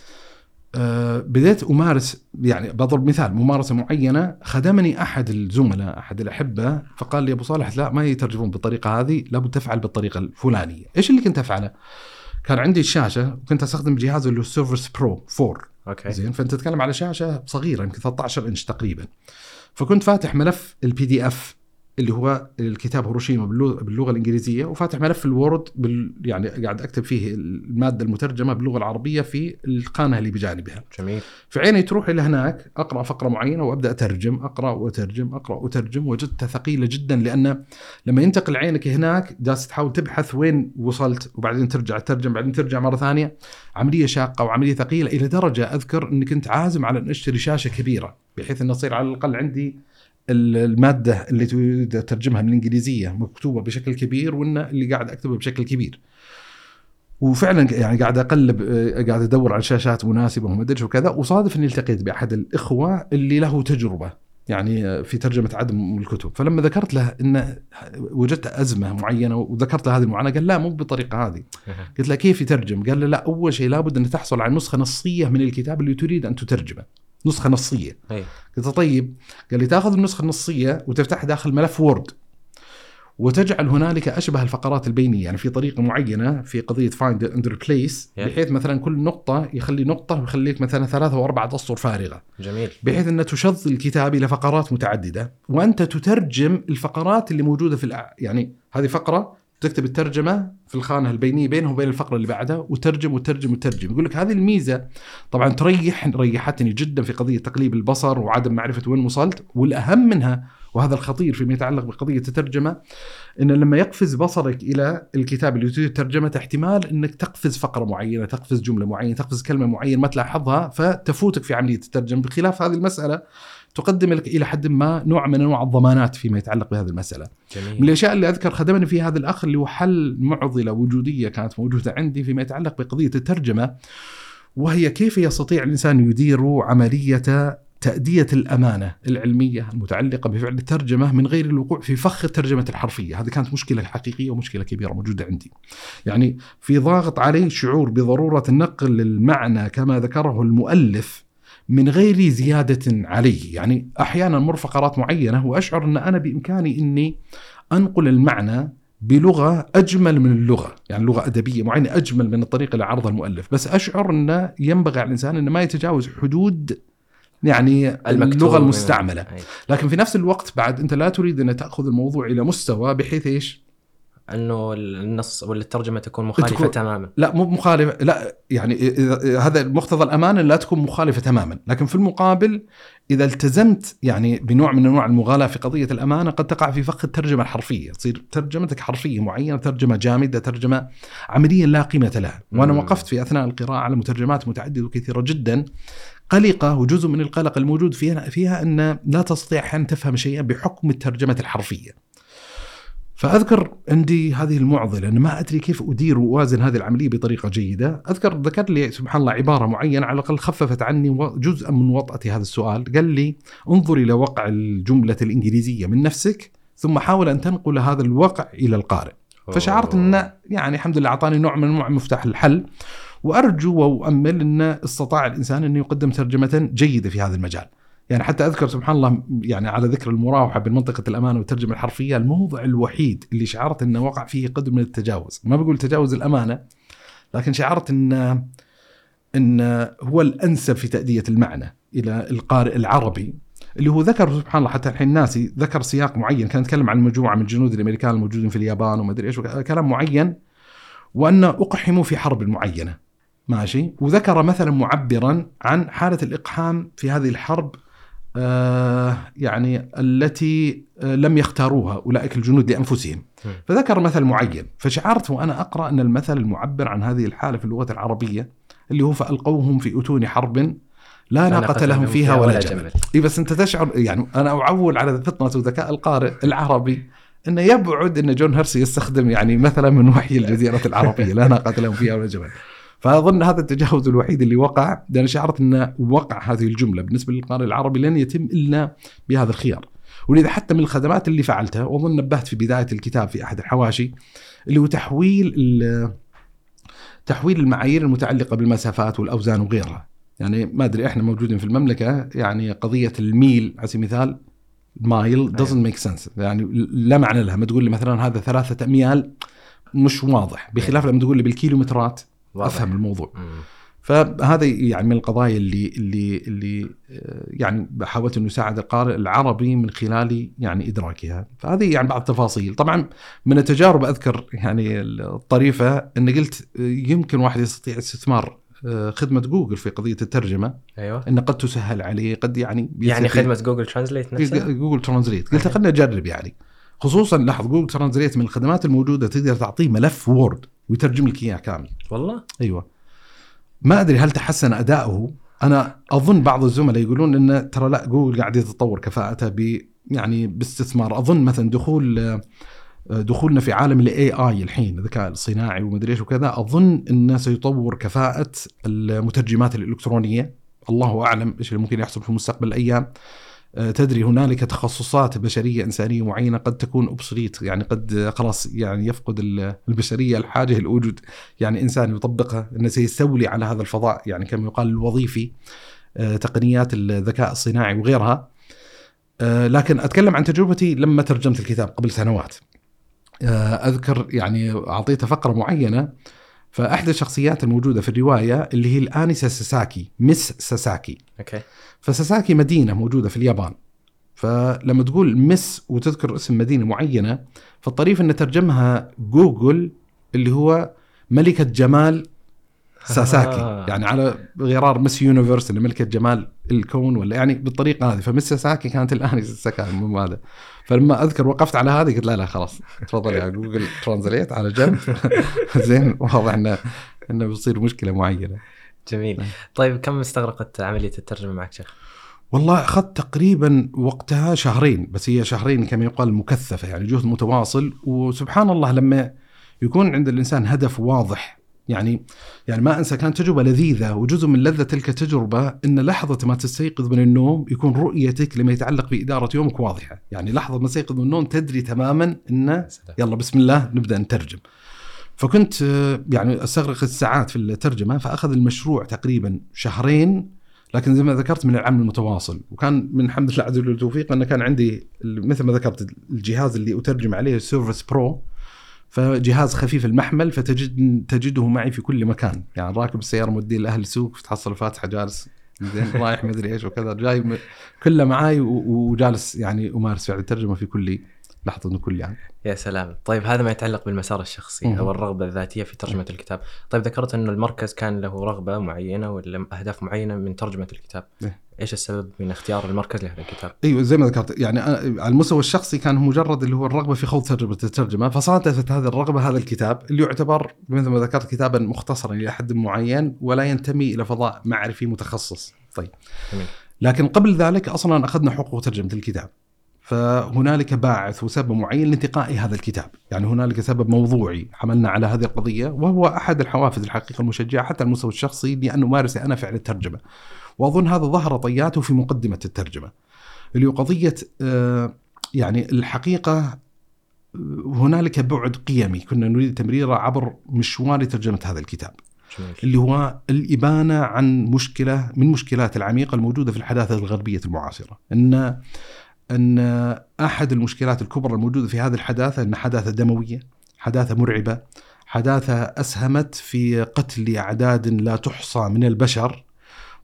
بديت أمارس يعني بضرب مثال ممارسة معينة خدمني أحد الزملاء أحد الأحبة فقال لي أبو صالح لا ما يترجمون بالطريقة هذه لابد تفعل بالطريقة الفلانية، إيش اللي كنت أفعله؟ كان عندي الشاشه وكنت أستخدم جهاز اللي هو Surface Pro 4 Okay. زين فأنت تتكلم على شاشة صغيرة يمكن 13 إنش تقريبا. فكنت فاتح ملف ال PDF اللي هو الكتاب هيروشيما باللغة الإنجليزية وفاتح ملف ال Word بال يعني قاعد أكتب فيه المادة المترجمة باللغة العربية في الخانة اللي بجانبها. جميل. فعيني تروح إلى هناك أقرأ فقرة معينة وأبدأ أترجم أقرأ وأترجم أقرأ وأترجم وجدتها ثقيلة جدا لأن لما ينتقل عينك هناك جالس تحاول تبحث وين وصلت وبعدين ترجع تترجم بعدين ترجع مرة ثانية عملية شاقة وعملية ثقيلة إلى درجة أذكر إني كنت عازم على أن أشتري شاشة كبيرة بحيث انه تصير على الأقل عندي المادة اللي تريد ترجمها من الإنجليزية مكتوبة بشكل كبير وإن اللي قاعد أكتبه بشكل كبير. وفعلا يعني قاعد أقلب قاعد أدور على شاشات مناسبة وما أدري وكذا وصادف إني التقيت بأحد الإخوة اللي له تجربة يعني في ترجمة عدد من الكتب. فلما ذكرت له إن وجدت أزمة معينة وذكرت له هذه المعاناة قال لا مو بالطريقة هذه. قلت له كيف يترجم؟ قال له لا أول شيء لابد أن تحصل على نسخة نصية من الكتاب اللي تريد أن تترجمه. نسخة نصية. أي. قلت طيب. قال لي تاخذ النسخة النصية وتفتحها داخل ملف Word وتجعل هنالك أشبه الفقرات البينية. يعني في طريقة معينة في قضية find and replace بحيث مثلا كل نقطة يخلي نقطة ويخليك مثلا ثلاثة واربعه أسطر فارغة. جميل. بحيث أن تشظي الكتاب إلى فقرات متعددة وأنت تترجم الفقرات اللي موجودة في الأ... يعني هذه فقرة تكتب الترجمة في الخانة البينية بينه وبين الفقرة اللي بعدها وترجم وترجم وترجم. يقول لك هذه الميزة. طبعا تريح ريحتني جدا في قضية تقليب البصر وعدم معرفة وين وصلت. والأهم منها وهذا الخطير فيما يتعلق بقضية الترجمة إن لما يقفز بصرك إلى الكتاب اللي تريد ترجمته احتمال إنك تقفز فقرة معينة، تقفز جملة معينة، تقفز كلمة معينة ما تلاحظها فتفوتك في عملية الترجمة. بخلاف هذه المسألة تقدم لك إلى حد ما نوع من أنواع الضمانات فيما يتعلق بهذه المسألة. جميل. من الأشياء اللي أذكر خدمني فيها هذا الأخ اللي هو حل معضلة وجودية كانت موجودة عندي فيما يتعلق بقضية الترجمة وهي كيف يستطيع الإنسان يدير عملية تأدية الأمانة العلمية المتعلقة بفعل الترجمة من غير الوقوع في فخ الترجمة الحرفية هذه كانت مشكلة حقيقية ومشكلة كبيرة موجودة عندي يعني في ضاغط علي شعور بضرورة نقل المعنى كما ذكره المؤلف من غير زيادة عليه يعني أحيانا مر فقرات معينة وأشعر أن أنا بإمكاني أني أنقل المعنى بلغة أجمل من اللغة. يعني لغة أدبية معينة أجمل من الطريقة اللي عرضها المؤلف. بس أشعر أنه ينبغي على الإنسان أنه ما يتجاوز حدود يعني اللغة المستعملة. أي. لكن في نفس الوقت بعد أنت لا تريد أن تأخذ الموضوع إلى مستوى بحيث إيش؟ انه النص ولا الترجمة تكون مخالفة تكون- تماما. لا مو مخالفة. لا يعني إذا- هذا مقتضى الأمانة لا تكون مخالفة تماما. لكن في المقابل إذا التزمت يعني بنوع من أنواع المغالاة في قضية الأمانة قد تقع في فخ الترجمة الحرفية. تصير ترجمتك حرفية معينة ترجمة جامدة ترجمة عمليا لا قيمة لها. وأنا مم. وقفت في أثناء القراءة على مترجمات متعددة وكثيرة جدا. قلقة وجزء من القلق الموجود فيها فيها أن لا تستطيع أن تفهم شيئا بحكم الترجمة الحرفية. فأذكر عندي هذه المعضلة أنا ما أدري كيف أدير وأوازن هذه العملية بطريقة جيدة، أذكر ذكر لي سبحان الله عبارة معينة على الأقل خففت عني جزءا من وطأة هذا السؤال، قال لي انظر إلى وقع الجملة الإنجليزية من نفسك ثم حاول أن تنقل هذا الوقع إلى القارئ. فشعرت انه يعني الحمد لله أعطاني نوع من أنواع مفتاح الحل وأرجو وأؤمل أن استطاع الإنسان أن يقدم ترجمة جيدة في هذا المجال. يعني حتى أذكر سبحان الله يعني على ذكر المراوحة بين منطقة الامانه والترجمة الحرفية الموضع الوحيد اللي شعرت إنه وقع فيه قدر من التجاوز، ما بقول تجاوز الأمانة لكن شعرت إن إن هو الأنسب في تأدية المعنى إلى القارئ العربي اللي هو ذكر سبحان الله حتى الحين ناسي ذكر سياق معين كان يتكلم عن مجموعه من الجنود الأمريكان الموجودين في اليابان وما أدري إيش كلام معين وأن أقحموا في حرب معينة. ماشي؟ وذكر مثلا معبرا عن حالة الإقحام في هذه الحرب يعني التي آه لم يختاروها أولئك الجنود لأنفسهم. م. فذكر مثل معين فشعرت وأنا أقرأ أن المثل المعبر عن هذه الحالة في اللغة العربية اللي هو فألقوهم في أتون حرب لا ناقة لهم فيها ولا جمل. اي بس أنت تشعر يعني أنا أعول على فطنة وذكاء القارئ العربي انه يبعد أن جون هيرسي يستخدم يعني مثلا من وحي الجزيرة العربية لا ناقة لهم فيها ولا جمل. فأظن هذا التجاوز الوحيد اللي وقع لأن شعرت ان وقع هذه الجملة بالنسبة للقارئ العربي لن يتم إلا بهذا الخيار. ولذا حتى من الخدمات اللي فعلتها وأظن نبهت في بداية الكتاب في أحد الحواشي اللي هو تحويل تحويل المعايير المتعلقة بالمسافات والأوزان وغيرها. يعني ما أدري إحنا موجودين في المملكة يعني قضية الميل على سبيل المثال mile doesn't make sense. يعني لا معنى لها. ما تقول لي مثلا هذا ثلاثة اميال مش واضح. بخلاف لما تقول لي بالكيلومترات. أفهم الموضوع. مم. فهذا يعني من القضايا اللي اللي اللي آه، يعني حاولت انه يساعد القارئ العربي من خلال يعني إدراكها، فهذه يعني بعض التفاصيل، طبعا من التجارب أذكر يعني الطريفة أن قلت آه، يمكن واحد يستطيع استثمار آه، خدمة جوجل في قضية الترجمة. أيوه. أن قد تسهل عليه قد يعني يعني خدمة Google Translate نفسها؟ Google Translate قلت okay. خلينا نجرب يعني. خصوصا لاحظ جوجل translate من الخدمات الموجودة تقدر تعطيه ملف Word ويترجم لك اياه كامل. والله؟ أيوه. ما أدري هل تحسن أداؤه. أنا أظن بعض الزملاء يقولون ان ترى لا جوجل قاعد يتطور كفاءته ب يعني باستثمار. أظن مثلا دخول آه، دخولنا في عالم ال AI الحين الذكاء الصناعي ومدري إيش وكذا أظن إنه سيطور كفاءة المترجمات الإلكترونية. الله أعلم إيش اللي ممكن يحصل في مستقبل الأيام. تدري هنالك تخصصات بشرية إنسانية معينة قد تكون obsolete يعني قد آه، خلاص يعني يفقد ال- البشرية الحاجة لوجود يعني إنسان يطبقها إنه سيستولي على هذا الفضاء يعني كما يقال الوظيفي آه، تقنيات الذكاء الصناعي وغيرها. آه، لكن أتكلم عن تجربتي لما ترجمت الكتاب قبل سنوات. آه، أذكر يعني أعطيته فقرة معينة فأحدى الشخصيات الموجودة في الرواية اللي هي الانسه ساساكي Miss ساساكي. أوكي. فساساكي مدينة موجودة في اليابان. فلما تقول Miss وتذكر اسم مدينة معينة فالطريف ان ترجمها جوجل اللي هو ملكة جمال ساساكي. آه. يعني على غرار Miss Universe اللي ملكة جمال الكون ولا يعني بالطريقة هذه. ف Miss ساساكي كانت الآن ساساكي مو هذا. فلما أذكر وقفت على هذه قلت لا لا خلاص. تفضل يا جوجل translate على جنب. زين واضح انه إنه بيصير مشكلة معينة. جميل. طيب كم استغرقت عملية الترجمة معك شيخ؟ والله أخذت تقريبا وقتها شهرين بس هي شهرين كما يقال مكثفة يعني جهد متواصل. وسبحان الله لما يكون عند الإنسان هدف واضح يعني يعني ما أنسى كانت تجربة لذيذة وجزء من لذة تلك التجربة إن لحظة ما تستيقظ من النوم يكون رؤيتك لما يتعلق بإدارة يومك واضحة، يعني لحظة ما تستيقظ من النوم تدري تماما إن يلا بسم الله نبدأ نترجم. فكنت يعني أستغرق الساعات في الترجمة فأخذ المشروع تقريبا شهرين لكن زي ما ذكرت من العمل المتواصل. وكان من الحمد لله عز وجل التوفيق انه كان عندي مثل ما ذكرت الجهاز اللي أترجم عليه Surface Pro فجهاز خفيف المحمل فتجد تجده معي في كل مكان. يعني راكب السيارة مودي لأهل السوق تحصل فاتحة جالس زين رايح مدري إيش وكذا جاي كله معاي وجالس يعني أمارس فعل الترجمه في كل لحظه من كل يعني يا سلام طيب هذا ما يتعلق بالمسار الشخصي مم. أو الرغبة الذاتية في ترجمة. الكتاب طيب ذكرت إنه المركز كان له رغبة معينة ولا أهداف معينة من ترجمة الكتاب مم. إيش السبب من اختيار المركز لهذا الكتاب أيوه زي ما ذكرت يعني على المستوى الشخصي كان مجرد اللي هو الرغبة في خوض تجربه الترجمة فصادفت هذه الرغبة هذا الكتاب اللي يعتبر مثل ما ذكرت كتابا مختصرا إلى حد معين ولا ينتمي إلى فضاء معرفي متخصص طيب جميل. لكن قبل ذلك أصلا أخذنا حقوق ترجمة الكتاب فهنالك باعث وسبب معين لانتقاء هذا الكتاب. يعني هنالك سبب موضوعي حملنا على هذه القضية وهو أحد الحوافز الحقيقة المشجعة حتى المستوى الشخصي لأن أمارس أنا فعل الترجمة. وأظن هذا ظهر طياته في مقدمة الترجمة. اللي هو قضية آه، يعني الحقيقة آه، هنالك بعد قيمي. كنا نريد تمريره عبر مشوار ترجمة هذا الكتاب. جميل. اللي هو الإبانة عن مشكلة من مشكلات العميقة الموجودة في الحداثة الغربية المعاصرة. أن أن أحد المشكلات الكبرى الموجودة في هذه الحداثة أن حداثة دموية، حداثة مرعبة، حداثة أسهمت في قتل أعداد لا تحصى من البشر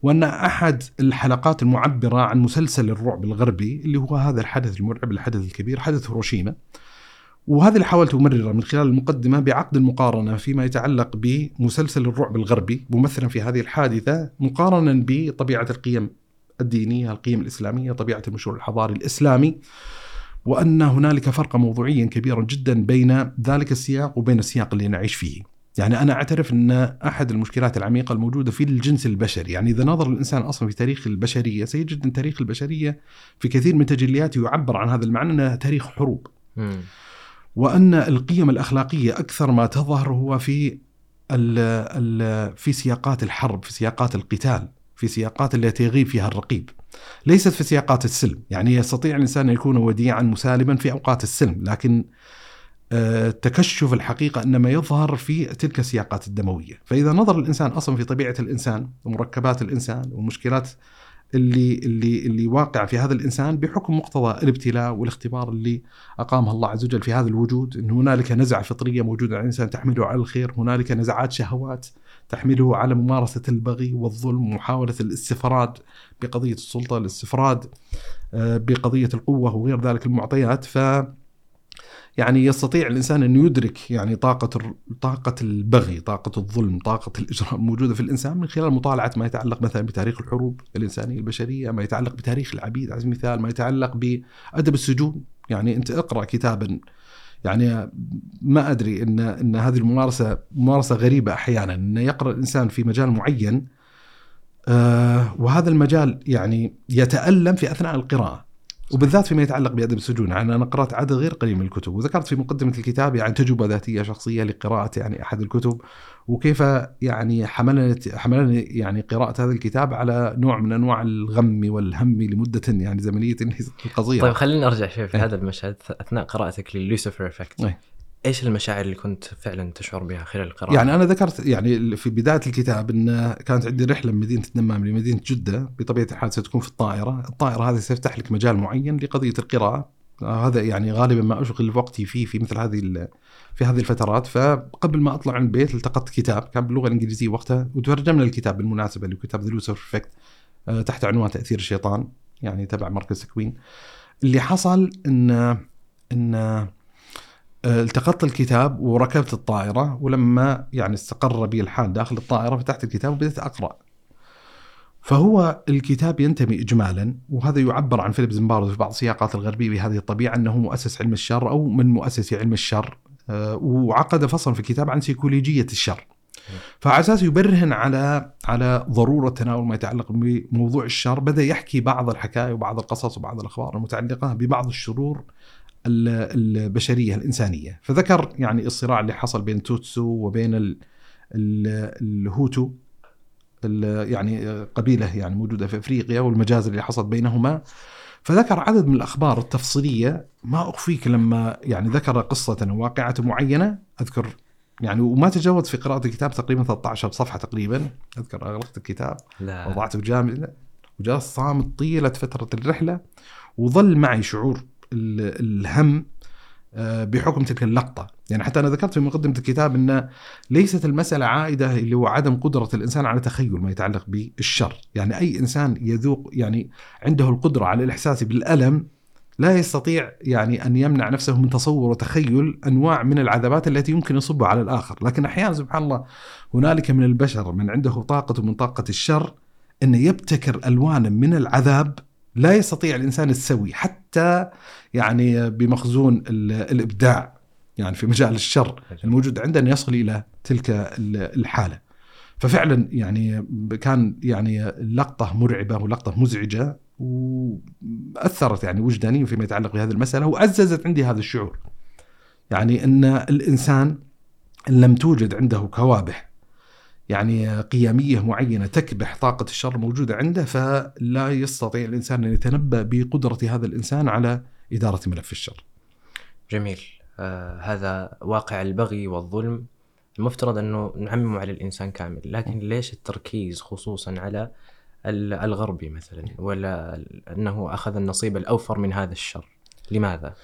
وأن أحد الحلقات المعبرة عن مسلسل الرعب الغربي اللي هو هذا الحدث المرعب الحدث الكبير حدث هيروشيما. وهذا اللي حاولت امرره من خلال المقدمة بعقد المقارنة فيما يتعلق بمسلسل الرعب الغربي ممثلا في هذه الحادثة مقارنا بطبيعة القيم الدينية، القيم الإسلامية، طبيعة المشروع الحضاري الإسلامي وأن هنالك فرقا موضوعيا كبيرا جدا بين ذلك السياق وبين السياق اللي نعيش فيه. يعني أنا أعترف أن أحد المشكلات العميقة الموجودة في الجنس البشري، يعني إذا نظر الإنسان أصلا في تاريخ البشرية سيجد أن تاريخ البشرية في كثير من تجلياته يعبر عن هذا المعنى انه تاريخ حروب. م. وأن القيم الأخلاقية أكثر ما تظهر هو في ال ال في سياقات الحرب، في سياقات القتال. في سياقات التي يغيب فيها الرقيب. ليست في سياقات السلم. يعني يستطيع الإنسان أن يكون وديعا مسالما في أوقات السلم. لكن آه، تكشف الحقيقة إنما يظهر في تلك السياقات الدموية. فإذا نظر الإنسان أصلا في طبيعة الإنسان ومركبات الإنسان ومشكلات اللي اللي اللي واقع في هذا الإنسان بحكم مقتضى الابتلاء والاختبار اللي اقامها الله عز وجل في هذا الوجود إن هنالك نزعة فطرية موجودة على الإنسان تحمله على الخير، هنالك نزعات شهوات تحمله على ممارسة البغي والظلم ومحاوله الاستفراد بقضية السلطة، الاستفراد آه، بقضية القوة وغير ذلك المعطيات. ف يعني يستطيع الإنسان أن يدرك يعني طاقة طاقة البغي، طاقة الظلم، طاقة الإجرام الموجوده في الإنسان من خلال مطالعة ما يتعلق مثلا بتاريخ الحروب الإنسانية البشرية، ما يتعلق بتاريخ العبيد على سبيل المثال، ما يتعلق بأدب السجون، يعني أنت اقرأ كتابا يعني ما أدري إن إن هذه الممارسة ممارسة غريبة أحيانا إن يقرأ الإنسان في مجال معين آه وهذا المجال يعني يتألم في أثناء القراءة. وبالذات فيما يتعلق بأدب السجون يعني أنا قرأت عدد غير قليل من الكتب وذكرت في مقدمة الكتاب يعني تجربة ذاتية شخصية لقراءة يعني أحد الكتب وكيف يعني حملني حملني يعني قراءة هذا الكتاب على نوع من أنواع الغم والهم لمدة يعني زمنية قصيره. طيب خلينا نرجع شوي في هذا المشهد أثناء قراءتك لل Lucifer Effect. إيش المشاعر اللي كنت فعلا تشعر بها خلال القراءة؟ يعني أنا ذكرت يعني في بداية الكتاب ان كانت عندي رحلة من مدينة الدمام لمدينة جدة بطبيعة الحال ستكون في الطائرة، الطائرة هذه سيفتح لك مجال معين لقضية القراءة، هذا يعني غالبا ما أشغل وقتي فيه في مثل هذه في هذه الفترات. فقبل ما أطلع من البيت التقطت كتاب كان باللغة الإنجليزية وقتها وترجمنا الكتاب بالمناسبة اللي هو كتاب The Lucifer Effect تحت عنوان تأثير الشيطان يعني تبع مركز تكوين. اللي حصل ان إن آه، التقطت الكتاب وركبت الطائرة ولما يعني استقر بي الحال داخل الطائرة فتحت الكتاب وبدأت أقرأ. فهو الكتاب ينتمي إجمالا وهذا يعبر عن فيليب زمباردو في بعض السياقات الغربية بهذه الطبيعة أنه مؤسس علم الشر أو من مؤسسي علم الشر آه، وعقد فصل في الكتاب عن سيكولوجية الشر. فعلى أساس يبرهن على على ضرورة تناول ما يتعلق بموضوع الشر بدأ يحكي بعض الحكايا وبعض القصص وبعض الأخبار المتعلقة ببعض الشرور البشرية الإنسانية. فذكر يعني الصراع اللي حصل بين توتسو وبين الهوتو يعني قبيلة يعني موجودة في أفريقيا والمجازر اللي حصلت بينهما. فذكر عدد من الأخبار التفصيلية. ما أخفيك لما يعني ذكر قصة واقعة معينة أذكر يعني وما تجاوز في قراءة الكتاب تقريبا 13 صفحة تقريبا. أذكر اغلقت الكتاب لا. وضعته جامد وجلست صامت طيلة فترة الرحلة وظل معي شعور ال- الهم آه، بحكم تلك اللقطة، يعني حتى أنا ذكرت في مقدمة الكتاب إن ليست المسألة عائدة اللي هو عدم قدرة الإنسان على تخيل ما يتعلق بالشر، يعني أي إنسان يذوق يعني عنده القدرة على الإحساس بالألم لا يستطيع يعني أن يمنع نفسه من تصور وتخيل أنواع من العذابات التي يمكن يصب على الآخر، لكن أحيانا سبحان الله هنالك من البشر من عنده طاقة من طاقة الشر انه يبتكر ألوانا من العذاب لا يستطيع الإنسان السوي حتى يعني بمخزون ال- الإبداع يعني في مجال الشر الموجود عنده ان يصل إلى تلك ال- الحالة. ففعلا يعني كان يعني لقطة مرعبة ولقطة مزعجة وأثرت يعني وجدانيا فيما يتعلق بهذه المسألة وعززت عندي هذا الشعور. يعني إن الإنسان ان لم توجد عنده كوابح يعني قيميه معينة تكبح طاقة الشر الموجودة عنده فلا يستطيع الإنسان أن يتنبأ بقدرة هذا الإنسان على إدارة ملف الشر. جميل. آه هذا واقع البغي والظلم. المفترض انه نعممه على الإنسان كامل لكن ليش التركيز خصوصا على ال- الغربي مثلا ولا أنه أخذ النصيب الأوفر من هذا الشر؟ لماذا؟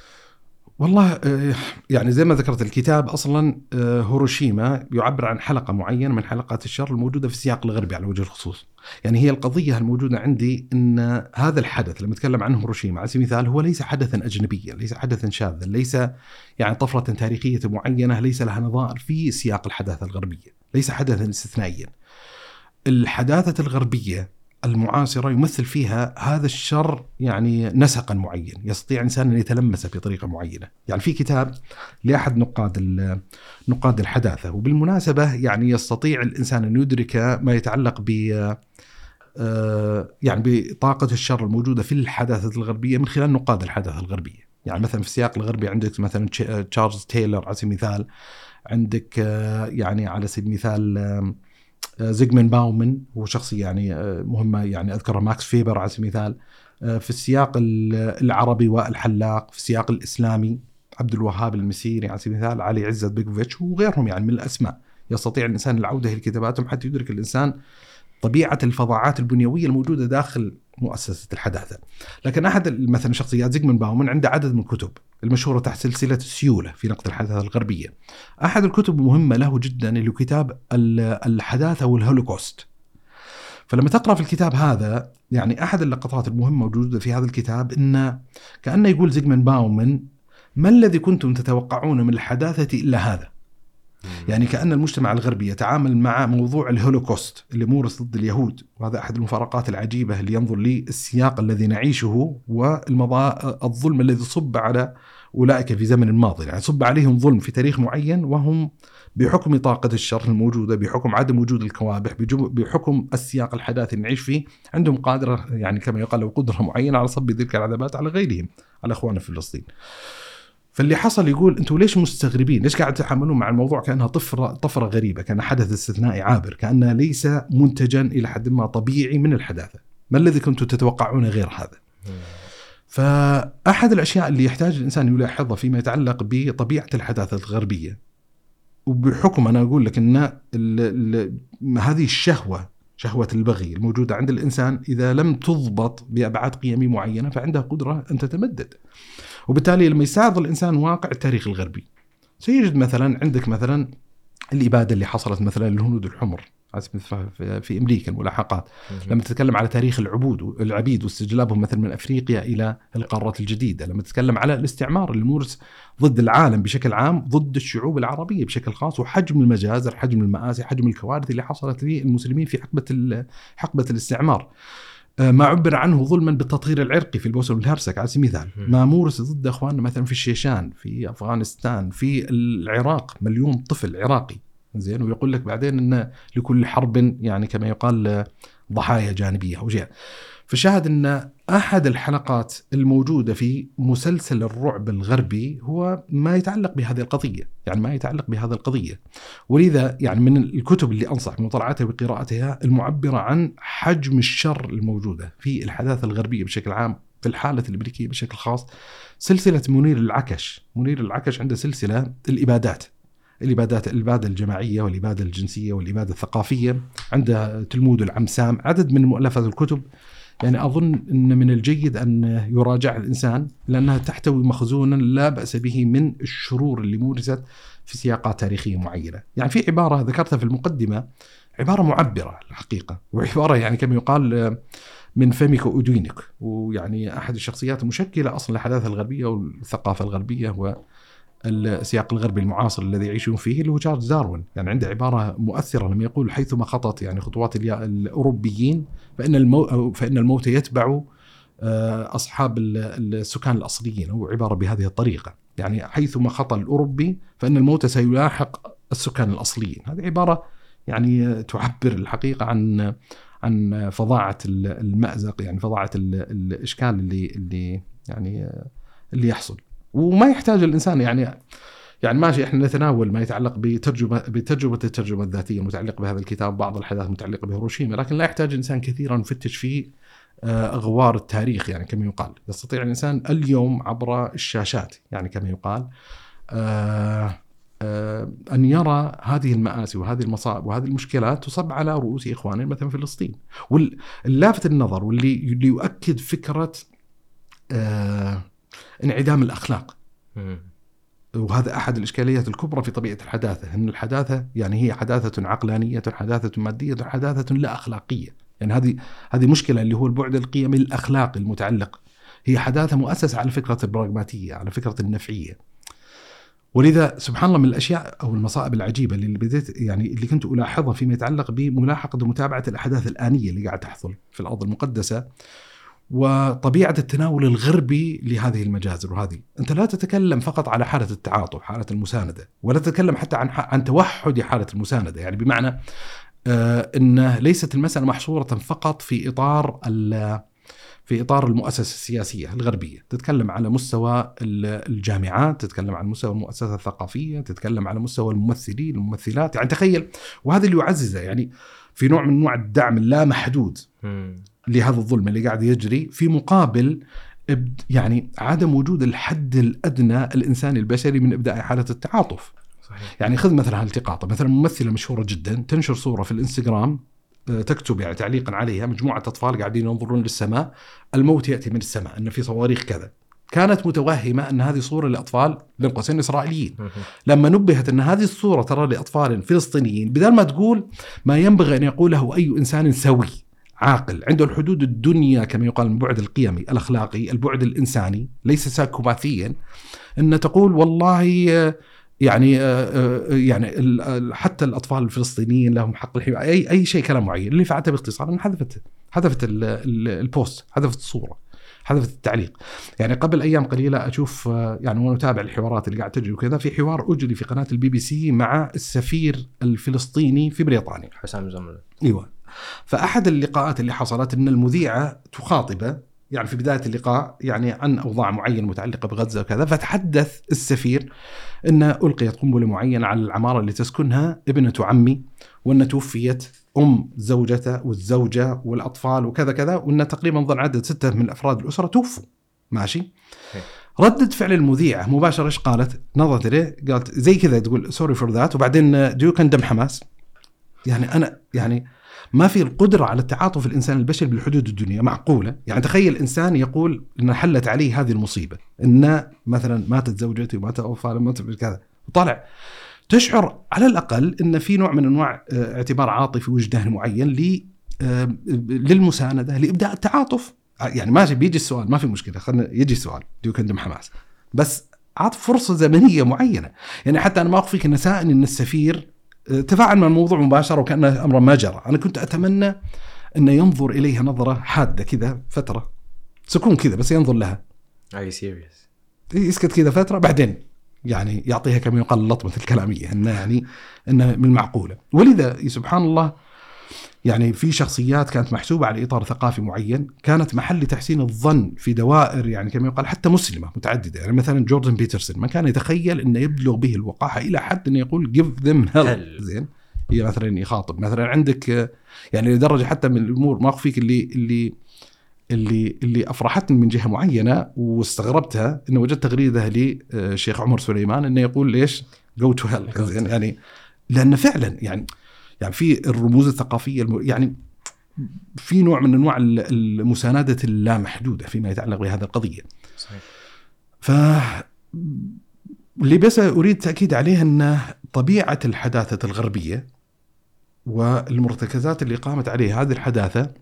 والله آه، يعني زي ما ذكرت الكتاب أصلا آه، هيروشيما يعبر عن حلقة معينة من حلقات الشر الموجودة في السياق الغربي على وجه الخصوص. يعني هي القضية الموجودة عندي إن هذا الحدث لما أتكلم عنه هيروشيما على سبيل المثال هو ليس حدثا اجنبيا، ليس حدثا شاذا، ليس يعني طفرة تاريخية معينة ليس لها نظائر في سياق الحداثة الغربية، ليس حدثا استثنائيا. الحداثة الغربية المعاصرة يمثل فيها هذا الشر يعني نسقا معين، يستطيع الإنسان أن يتلمسه بطريقة معينة، يعني في كتاب لأحد نقاد نقاد الحداثة وبالمناسبة يعني يستطيع الإنسان أن يدرك ما يتعلق ب آه، يعني بطاقة الشر الموجودة في الحداثة الغربية من خلال نقاد الحداثة الغربية، يعني مثلا في السياق الغربي عندك مثلا تش- تشارلز تايلر على سبيل المثال عندك آه، يعني على سبيل المثال آه، زيغمونت باومن هو شخصية يعني آه، مهمة يعني أذكرها ماكس فيبر على سبيل المثال. آه، في السياق ال- العربي وحلاق في السياق الإسلامي عبد الوهاب المسيري على سبيل المثال علي عزت بيغوفيتش وغيرهم يعني من الأسماء. يستطيع الإنسان العودة إلى كتاباتهم حتى يدرك الإنسان طبيعة الفظاعات البنيوية الموجودة داخل مؤسسة الحداثة. لكن ال- مثلا شخصيات زيغمن باومن عنده عدد من الكتب المشهورة تحت سلسلة السيولة في نقد الحداثة الغربية. أحد الكتب المهمة له جدا اللي هو كتاب ال- الحداثة والهولوكوست. فلما تقرأ في الكتاب هذا يعني أحد اللقطات المهمة موجودة في هذا الكتاب إن كأنه يقول زيغمن باومن ما الذي كنتم تتوقعون من الحداثة إلا هذا؟ يعني كأن المجتمع الغربي يتعامل مع موضوع الهولوكوست اللي مورس ضد اليهود. وهذا أحد المفارقات العجيبة اللي ينظر للسياق الذي نعيشه والمظا الظلم الذي صب على أولئك في زمن الماضي يعني صب عليهم ظلم في تاريخ معين وهم بحكم طاقة الشر الموجودة بحكم عدم وجود الكوابح بحكم السياق الحداثي اللي نعيش فيه عندهم قادرة يعني كما يقال قدرة معينة على صب تلك العذابات على غيرهم على أخواننا في فلسطين. فاللي حصل يقول أنتم ليش مستغربين؟ ليش قاعد تتحملون مع الموضوع كأنها طفره طفرة غريبة، كان حدث استثنائي عابر، كانها ليس منتجا إلى حد ما طبيعي من الحداثة. ما الذي كنتم تتوقعون غير هذا؟ فأحد الأشياء اللي يحتاج الإنسان يلاحظها فيما يتعلق بطبيعة الحداثة الغربية وبحكم أنا أقول لك إن ال- ال- هذه الشهوة شهوة البغي الموجودة عند الإنسان إذا لم تضبط بأبعاد قيميه معينة فعندها قدرة أن تتمدد. وبالتالي لما يستعرض الإنسان واقع التاريخ الغربي. سيجد مثلا عندك مثلا الإبادة اللي حصلت مثلا للهنود الحمر. في- أمريكا الملاحقات. لما تتكلم على تاريخ العبود العبيد واستجلابهم مثلا من أفريقيا إلى القارات الجديدة، لما تتكلم على الاستعمار اللي مورس ضد العالم بشكل عام، ضد الشعوب العربية بشكل خاص، وحجم المجازر، حجم المآسي، حجم الكوارث اللي حصلت للمسلمين في حقبة حقبة الاستعمار. آه، ما عبر عنه ظلما بالتطهير العرقي في البوسنة والهرسك على سبيل المثال،. ما مورس ضد اخواننا مثلا في الشيشان، في أفغانستان، في العراق، مليون طفل عراقي زين ويقول لك بعدين ان لكل حرب يعني كما يقال ضحايا جانبية أو شيء. فشاهد ان أحد الحلقات الموجودة في مسلسل الرعب الغربي هو ما يتعلق بهذه القضية، يعني ما يتعلق بهذه القضية. ولذا يعني من الكتب اللي أنصح بمطالعتها وقراءتها المعبرة عن حجم الشر الموجودة في الحداثة الغربية بشكل عام في الحالة الأمريكية بشكل خاص. سلسلة منير العكش. منير العكش عنده سلسلة الإبادات. الإبادات الإبادة الجماعية والإبادة الجنسية والإبادة الثقافية. عنده تلمود العم سام عدد من مؤلفات الكتب يعني أظن أن من الجيد أن يراجع الإنسان لأنها تحتوي مخزونا لا بأس به من الشرور اللي مورست في سياقات تاريخية معينة. يعني في عبارة ذكرتها في المقدمة عبارة معبرة الحقيقة وعبارة يعني كما يقال من فمك ودينك ويعني أحد الشخصيات المشكلة أصلا الحداثة الغربية والثقافة الغربية هو السياق الغربي المعاصر الذي يعيشون فيه اللي هو تشارلز داروين. يعني عنده عبارة مؤثرة لما يقول حيثما خطت يعني خطوات الأوروبيين فإن المو فإن الموت يتبع آه، أصحاب السكان الأصليين. هو عبارة بهذه الطريقة. يعني حيثما خطى الأوروبي فإن الموت سيلاحق السكان الأصليين. هذه عبارة يعني تعبر الحقيقة عن عن فظاعة المأزق يعني فظاعة الإشكال اللي اللي يعني اللي يحصل. وما يحتاج الإنسان يعني يعني ماشي إحنا نتناول ما يتعلق بترجمه بتجربه الترجمة الذاتية المتعلقه بهذا الكتاب بعض الاحداث المتعلقه بهيروشيما لكن لا يحتاج الانسان كثيرا يفتش في آه، أغوار التاريخ يعني كما يقال. يستطيع الإنسان اليوم عبر الشاشات يعني كما يقال آه، آه، أن يرى هذه المآسي وهذه المصائب وهذه المشكلات تصب على رؤوس اخواننا مثلا فلسطين. واللافت النظر واللي اللي يؤكد فكرة انعدام الأخلاق. وهذا أحد الإشكاليات الكبرى في طبيعة الحداثة ان الحداثة يعني هي حداثة عقلانية حداثة مادية حداثة لا أخلاقية. يعني هذه هذه مشكلة اللي هو البعد القيمي الأخلاقي المتعلق. هي حداثة مؤسسة على فكرة البراغماتية على فكرة النفعية. ولذا سبحان الله من الأشياء أو المصائب العجيبة اللي بديت يعني اللي كنت ألاحظها فيما يتعلق بملاحقة ومتابعة الأحداث الآنية اللي قاعد تحصل في الأرض المقدسة. وطبيعة التناول الغربي لهذه المجازر وهذه، أنت لا تتكلم فقط على حالة التعاطف، حالة المساندة، ولا تتكلم حتى عن عن توحد حالة المساندة، يعني بمعنى آه إن ليست المسألة محصورة فقط في إطار في إطار المؤسسة السياسية الغربية، تتكلم على مستوى الجامعات، تتكلم عن مستوى المؤسسات الثقافية، تتكلم على مستوى الممثلين، الممثلات، يعني تخيل وهذا اللي يعززه. يعني في نوع من انواع الدعم اللامحدود. لهذا الظلم اللي قاعد يجري في مقابل يعني عدم وجود الحد الأدنى الإنساني البشري من ابداء حاله التعاطف. صحيح. يعني خذ مثلا هالتقاطة، مثلا ممثلة مشهورة جدا تنشر صورة في الإنستغرام آه، تكتب يعني تعليقا عليها مجموعة أطفال قاعدين ينظرون للسماء، الموت يأتي من السماء، إن في صواريخ كذا. كانت متوهمة أن هذه صوره لأطفال بين قوسين إسرائيليين. لما نبهت أن هذه الصورة ترى لأطفال فلسطينيين، بدل ما تقول ما ينبغي أن يقوله أي إنسان سوي. عاقل عنده الحدود الدنيا كما يقال من البعد القيمي الأخلاقي البعد الإنساني ليس سايكوباثيا أن تقول والله يعني يعني حتى الأطفال الفلسطينيين لهم حق الحماية أي أي شيء كلام معين. اللي فعلته باختصار ان حذفت حذفت ال post حذفت الصورة حذفت التعليق. يعني قبل أيام قليلة أشوف يعني وأنا أتابع الحوارات اللي قاعد تجري وكذا في حوار أجري في قناة البي بي سي مع السفير الفلسطيني في بريطانيا. حسام زملط إيوه. فأحد اللقاءات اللي حصلت إن المذيعة تخاطبه يعني في بداية اللقاء يعني عن أوضاع معينة متعلقة بغزة وكذا فتحدث السفير إن ألقيت قنبلة معينة على العمارة اللي تسكنها ابنة عمي وإن توفيت أم زوجته والزوجة والأطفال وكذا كذا وإن تقريبا ظن عدد ستة من أفراد الأسرة توفوا. ماشي؟ ردة فعل المذيعة مباشرة إيش قالت؟ نظرت إليه قالت زي كذا تقول sorry for that وبعدين do you condemn حماس يعني أنا يعني ما في القدرة على التعاطف الإنسان البشري بالحدود الدنيا معقولة؟ يعني تخيل إنسان يقول إن حلت عليه هذه المصيبة إن مثلا ماتت زوجتي ومات أطفالي ومات كذا وطلع تشعر على الأقل إن في نوع من أنواع آه، اعتبار عاطفي وجداني معين ل آه، للمساندة لإبداء التعاطف. يعني ماشي بيجي السؤال ما في مشكلة خلينا يجي السؤال do you condemn حماس. بس أعط فرصة زمنية معينة. يعني حتى أنا ما أخفيك أن سائل أن السفير تفاعل مع الموضوع مباشرة وكانه أمر ما جرى، أنا كنت أتمنى انه ينظر إليها نظرة حادة كذا فترة. سكون كذا بس ينظر لها. إي serious يسكت كذا فترة بعدين يعني يعطيها كما يقال اللطمه الكلامية انه يعني انه من المعقولة، ولذا سبحان الله يعني في شخصيات كانت محسوبة على إطار ثقافي معين كانت محل لتحسين الظن في دوائر يعني كما يقال حتى مسلمة متعددة. يعني مثلا جوردن بيترسون ما كان يتخيل إنه يبلغ به الوقاحة إلى حد انه يقول جيف ذم هيل زين؟ هي مثلا يخاطب مثلا عندك يعني لدرجة حتى من الأمور ما أخفيك اللي اللي اللي اللي أفرحتني من جهة معينة واستغربتها إنه وجدت تغريدة للشيخ عمر سليمان إنه يقول ليش go to hell يعني لأن فعلا يعني يعني في الرموز الثقافية الم... يعني في نوع من أنواع المساندة اللامحدودة فيما يتعلق بهذه القضية. صحيح. ف اللي بس أريد تأكيد عليه أن طبيعة الحداثة الغربية والمرتكزات اللي قامت عليه هذه الحداثة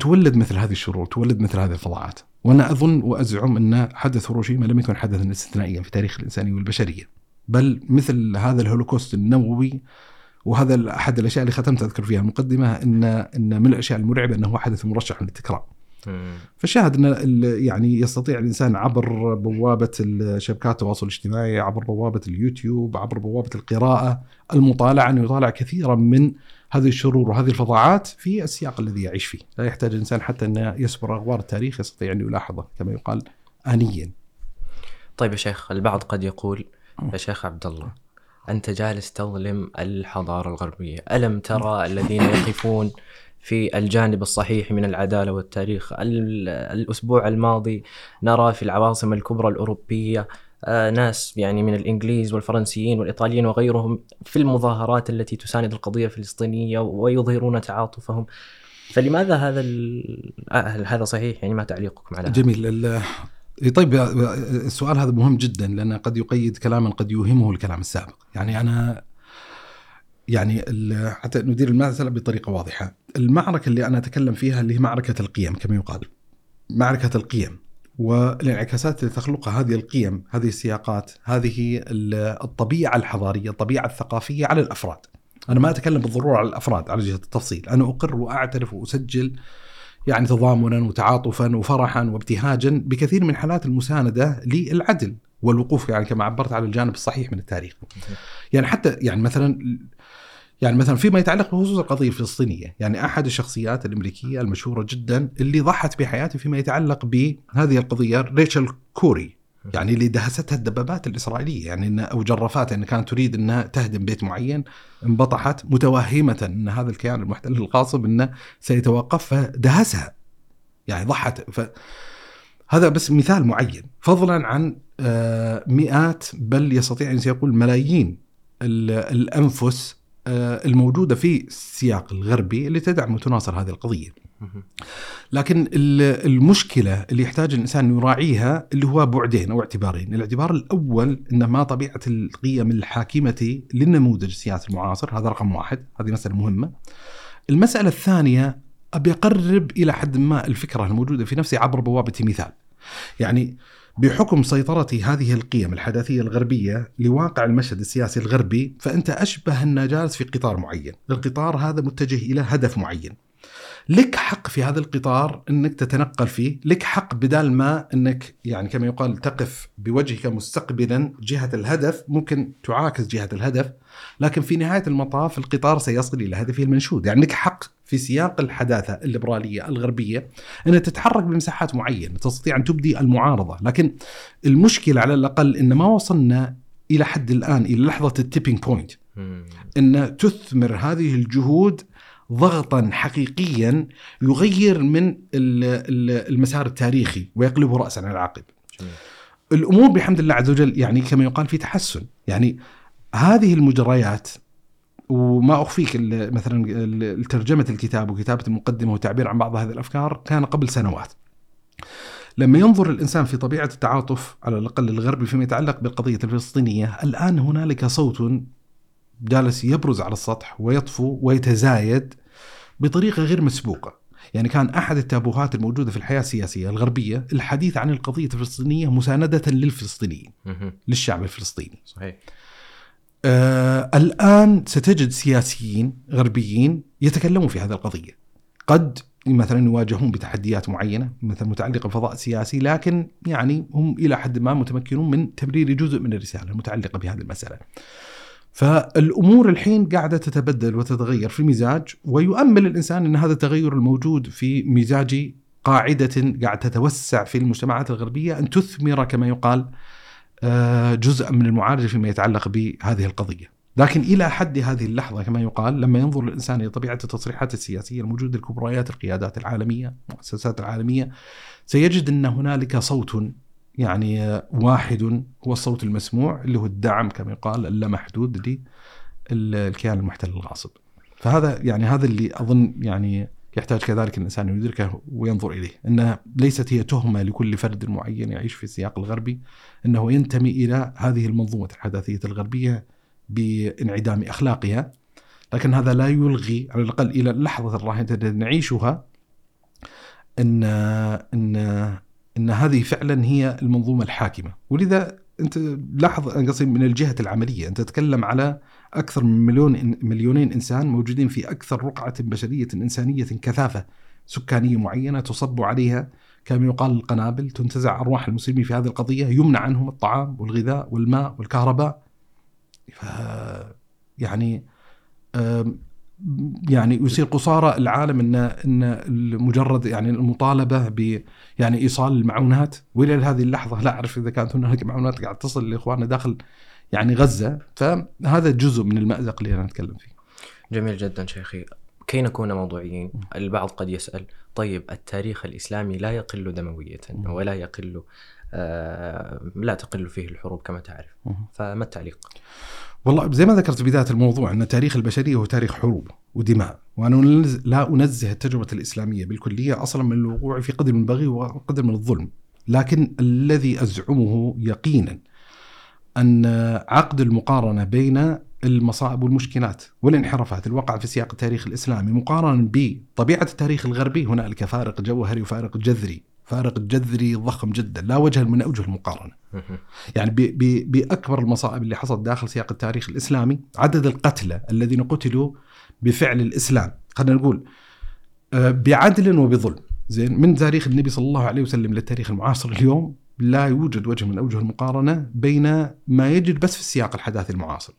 تولد مثل هذه الشرور، تولد مثل هذه الفظاعات، وأنا أظن وأزعم أن حدث هيروشيما لم يكن حدثا استثنائيا في تاريخ الإنسانية والبشرية، بل مثل هذا الهولوكوست النووي وهذا أحد الأشياء اللي ختمت أذكر فيها المقدمه ان إن من الأشياء المرعبة إنه هو حدث مرشح للتكرار. فالشاهد إن يعني يستطيع الإنسان عبر بوابة شبكات التواصل الاجتماعي، عبر بوابة اليوتيوب، عبر بوابة القراءة، المطالعة إنه يطالع كثيرا من هذه الشرور وهذه الفظاعات في السياق الذي يعيش فيه، لا يحتاج الإنسان حتى انه يسبر أخبار التاريخ يستطيع أن يلاحظه كما يقال انيا. طيب يا شيخ البعض قد يقول يا شيخ عبد الله أنت جالس تظلم الحضارة الغربية. ألم ترى الذين يقفون في الجانب الصحيح من العدالة والتاريخ؟ الأسبوع الماضي نرى في العواصم الكبرى الأوروبية آه، ناس يعني من الإنجليز والفرنسيين والإيطاليين وغيرهم في المظاهرات التي تساند القضية الفلسطينية ويظهرون تعاطفهم. فلماذا هذا آه، هذا صحيح؟ يعني ما تعليقكم على جميل. طيب السؤال هذا مهم جدا لأن قد يقيد كلاما قد يوهمه الكلام السابق. يعني أنا يعني حتى ندير المسألة بطريقة واضحة. المعركة اللي أنا أتكلم فيها اللي هي معركة القيم كما يقال. معركة القيم. والانعكاسات اللي تخلقها هذه القيم هذه السياقات هذه الطبيعة الحضارية الطبيعة الثقافية على الأفراد. أنا ما أتكلم بالضرورة على الأفراد على جهة التفصيل. أنا أقر وأعترف وأسجل يعني تضامنا وتعاطفا وفرحا وابتهاجا بكثير من حالات المساندة للعدل والوقوف يعني كما عبرت على الجانب الصحيح من التاريخ. يعني حتى يعني مثلا يعني مثلا فيما يتعلق بخصوص القضية الفلسطينية، يعني أحد الشخصيات الأمريكية المشهورة جدا اللي ضحت بحياته فيما يتعلق بهذه القضية ريتشل كوري يعني اللي دهستها الدبابات الإسرائيلية يعني إن أو جرفات ان كانت تريد إنها تهدم بيت معين انبطحت متوهمة إن هذا الكيان المحتل الغاصب انه سيتوقف فدهسها يعني ضحت. ف هذا بس مثال معين. فضلا عن آه، مئات بل يستطيع أن يقول ملايين الأنفس آه، الموجودة في السياق الغربي اللي تدعم وتناصر هذه القضية. لكن المشكلة اللي يحتاج الإنسان يراعيها اللي هو بعدين أو اعتبارين، الاعتبار الأول ان ما طبيعة القيم الحاكمة للنموذج السياسي المعاصر، هذا رقم واحد، هذه مسألة مهمة. المسألة الثانية أبي أقرب إلى حد ما الفكرة الموجودة في نفسي عبر بوابة مثال. يعني بحكم سيطرة هذه القيم الحداثية الغربية لواقع المشهد السياسي الغربي فأنت أشبه أن جالس في قطار معين القطار هذا متجه إلى هدف معين لك حق في هذا القطار إنك تتنقل فيه، لك حق بدال ما إنك يعني كما يقال تقف بوجهك مستقبلا جهة الهدف، ممكن تعاكس جهة الهدف، لكن في نهاية المطاف القطار سيصل إلى هدفه المنشود، يعني لك حق في سياق الحداثة الليبرالية الغربية ان تتحرك بمساحات معينة، تستطيع أن تبدي المعارضة، لكن المشكلة على الأقل إن ما وصلنا إلى حد الآن إلى لحظة ال tipping point إن تثمر هذه الجهود ضغطا حقيقيا يغير من المسار التاريخي ويقلبه راسا على عقب. الأمور بحمد الله عز وجل يعني كما يقال في تحسن، يعني هذه المجريات وما أخفيك مثلا ترجمة الكتاب وكتابة المقدمة والتعبير عن بعض هذه الأفكار كان قبل سنوات. لما ينظر الإنسان في طبيعة التعاطف على الأقل الغربي فيما يتعلق بالقضية الفلسطينية، الآن هنالك صوت جالس يبرز على السطح ويطفو ويتزايد بطريقة غير مسبوقة. يعني كان أحد التابوهات الموجودة في الحياة السياسية الغربية الحديث عن القضية الفلسطينية مساندة للفلسطينيين للشعب الفلسطيني. صحيح. آه الآن ستجد سياسيين غربيين يتكلمون في هذه القضية. قد مثلا يواجهون بتحديات معينة مثلا متعلقة بفضاء السياسي لكن يعني هم إلى حد ما متمكنون من تبرير جزء من الرسالة المتعلقة بهذه المسألة. فالأمور الحين قاعدة تتبدل وتتغير في المزاج ويؤمل الإنسان إن هذا التغير الموجود في مزاج قاعدة قاعد تتوسع في المجتمعات الغربية أن تثمر كما يقال آه، جزءا من المعالجة فيما يتعلق بهذه القضية. لكن إلى حد هذه اللحظة كما يقال لما ينظر الإنسان إلى طبيعة التصريحات السياسية الموجودة لكبريات القيادات العالمية، المؤسسات العالمية سيجد إن هنالك صوت يعني واحد هو الصوت المسموع اللي هو الدعم كما يقال اللامحدود للكيان المحتل الغاصب. فهذا يعني هذا اللي أظن يعني يحتاج كذلك الإنسان أن يدركه وينظر إليه، إنها ليست هي تهمة لكل فرد معين يعيش في السياق الغربي، إنه ينتمي إلى هذه المنظومة الحداثية الغربية بانعدام أخلاقها، لكن هذا لا يلغي على الأقل إلى اللحظة الراهنة التي نعيشها ان إن إن هذه فعلا هي المنظومة الحاكمة، ولذا أنت لاحظ قصدي من الجهة العملية، أنت تتكلم على أكثر من مليون مليونين إنسان موجودين في أكثر رقعة بشرية إنسانية كثافة سكانية معينة تصب عليها كما يقال القنابل تنتزع أرواح المسلمين في هذه القضية يمنع عنهم الطعام والغذاء والماء والكهرباء. ف يعني يعني يصير قصارى العالم ان إن مجرد يعني المطالبة ب يعني إيصال المعونات وإلى هذه اللحظة لا أعرف إذا كانت هناك معونات قاعد تصل لإخواننا داخل يعني غزة فهذا جزء من المأزق اللي أنا أتكلم فيه. جميل جدا شيخي. كي نكون موضوعيين البعض قد يسأل طيب التاريخ الإسلامي لا يقل دموية ولا يقل آه لا تقل فيه الحروب كما تعرف فما التعليق؟ والله زي ما ذكرت في بداية الموضوع أن تاريخ البشرية هو تاريخ حروب ودماء وأنا لا أنزه التجربة الإسلامية بالكلية أصلا من الوقوع في قدر من البغي وقدر من الظلم لكن الذي أزعمه يقينا أن عقد المقارنة بين المصائب والمشكلات والانحرافات الواقعة في سياق التاريخ الإسلامي مقارنه بطبيعة التاريخ الغربي هنالك فارق جوهري وفارق جذري. فارق جذري ضخم جدا لا وجه من أوجه المقارنة. يعني بأكبر المصائب اللي حصلت داخل سياق التاريخ الإسلامي عدد القتلى الذين قتلوا بفعل الإسلام خلينا نقول آه، بعدل وبظلم زين من تاريخ النبي صلى الله عليه وسلم للتاريخ المعاصر اليوم لا يوجد وجه من أوجه المقارنة بين ما يجد بس في السياق الحداثي المعاصر.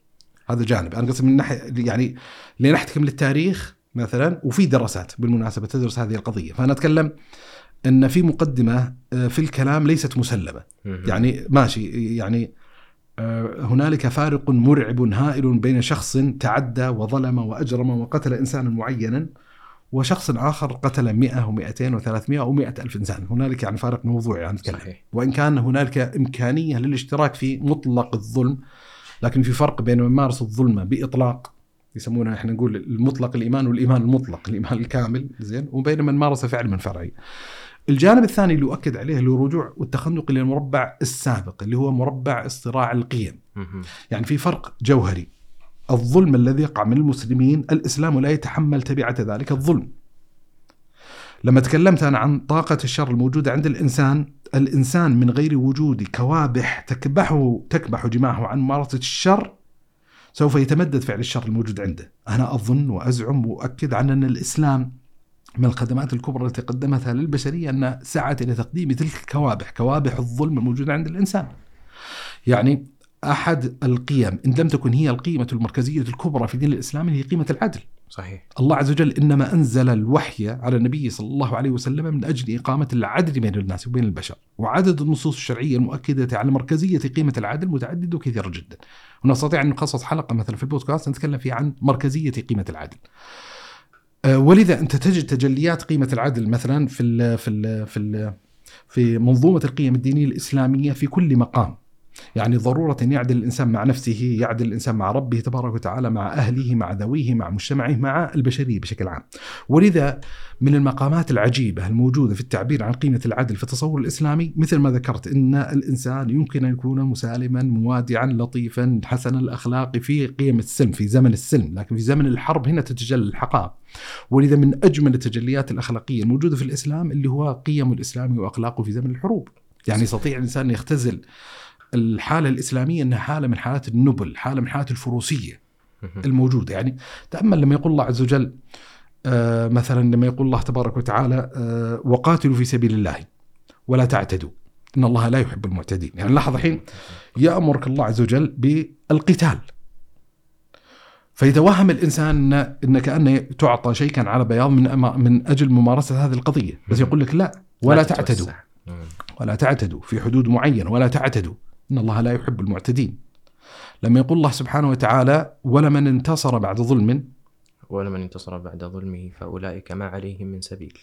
هذا جانب أنا قصدي من ناحية يعني لنحتكم للتاريخ مثلا وفي دراسات بالمناسبة تدرس هذه القضية فأنا أتكلم إن في مقدمة آه، في الكلام ليست مسلمة يعني ماشي يعني آه، هنالك فارق مرعب هائل بين شخص تعدى وظلم وأجرم وقتل إنسانا معينا وشخص آخر قتل 100 و200 و300 أو 100 ألف إنسان، هنالك يعني فارق موضوعي يعني نتكلم صحيح. وإن كان هنالك إمكانية للاشتراك في مطلق الظلم لكن في فرق بين من مارس الظلم بإطلاق يسمونها إحنا نقول المطلق الإيمان والإيمان المطلق، الإيمان الكامل زين وبين من مارس فعل من فرعي. الجانب الثاني اللي أؤكد عليه اللي هو الرجوع والتخنق إلى المربع السابق اللي هو مربع اصطراع القيم. يعني في فرق جوهري. الظلم الذي يقع من المسلمين الإسلام لا يتحمل تبعة ذلك الظلم. لما تكلمت أنا عن طاقة الشر الموجودة عند الإنسان الإنسان من غير وجود كوابح تكبحه تكبح جماحه عن ممارسة الشر سوف يتمدد فعل الشر الموجود عنده. أنا أظن وأزعم وأؤكد عن أن الإسلام من الخدمات الكبرى التي قدمتها للبشرية أن سعت إلى تقديم تلك الكوابح، كوابح الظلم الموجودة عند الإنسان. يعني أحد القيم إن لم تكن هي القيمة المركزية الكبرى في دين الإسلام هي قيمة العدل. صحيح. الله عز وجل إنما أنزل الوحي على النبي صلى الله عليه وسلم من أجل إقامة العدل بين الناس وبين البشر، وعدد النصوص الشرعية المؤكدة على مركزية قيمة العدل متعدده وكثيره جدا. ونستطيع أن نخصص حلقة مثلا في البودكاست نتكلم فيها عن مركزية قيمة العدل. آه، ولذا أنت تجد تجليات قيمة العدل مثلا في ال في ال في ال في منظومة القيم الدينية الإسلامية في كل مقام. يعني ضرورة يعدل الإنسان مع نفسه يعدل الإنسان مع ربه تبارك وتعالى مع أهله مع ذويه مع مجتمعه مع البشرية بشكل عام. ولذا من المقامات العجيبة الموجودة في التعبير عن قيمة العدل في التصور الإسلامي مثل ما ذكرت أن الإنسان يمكن أن يكون مسالما موادعا لطيفا حسن الأخلاق في قيم السلم في زمن السلم لكن في زمن الحرب هنا تتجلى الحقائق. ولذا من أجمل التجليات الأخلاقية الموجودة في الإسلام اللي هو قيم الإسلام وأخلاقه في زمن الحروب. يعني يستطيع الإنسان يختزل الحالة الإسلامية إنها حالة من حالات النبل، حالة من حالات الفروسية الموجودة، يعني تأمل لما يقول الله عز وجل آه مثلا لما يقول الله تبارك وتعالى آه وقاتلوا في سبيل الله ولا تعتدوا. إن الله لا يحب المعتدين، يعني لاحظ الحين يأمرك الله عز وجل بالقتال. فيتوهم الإنسان ان إن كأنه تعطى شيء كان على بياض من من أجل ممارسة هذه القضية، بس يقول لك لا ولا لا تعتدوا. ولا تعتدوا في حدود معينة ولا تعتدوا. إن الله لا يحب المعتدين. لما يقول الله سبحانه وتعالى ولمن انتصر بعد ظلم. ولمن انتصر بعد ظلمه فأولئك ما عليهم من سبيل.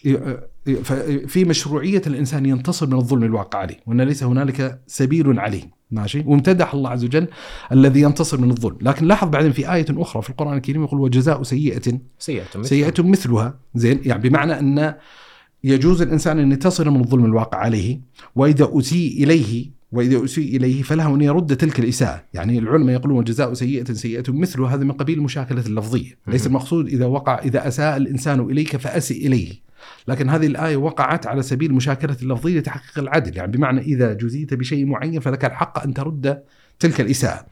في مشروعية الإنسان ينتصر من الظلم الواقع عليه وإن ليس هنالك سبيل عليه. ماشي. وامتدح الله عز وجل الذي ينتصر من الظلم. لكن لاحظ بعدين في آية أخرى في القرآن الكريم يقول وجزاء سيئة. سيئة مثل- سيئة مثلها. زين يعني بمعنى أن يجوز الإنسان أن ينتصر من الظلم الواقع عليه وإذا أسيء إليه واذا اسيء إليه فله أن يرد تلك الإساءة، يعني العلماء يقولون وجزاء سيئة سيئة مثله هذا من قبيل المشاكلة اللفظية، ليس. المقصود إذا وقع إذا أساء الإنسان إليك فاسئ إليه. لكن هذه الآية وقعت على سبيل المشاكلة اللفظية لتحقيق العدل، يعني بمعنى إذا جزيت بشيء معين فلك الحق أن ترد تلك الإساءة.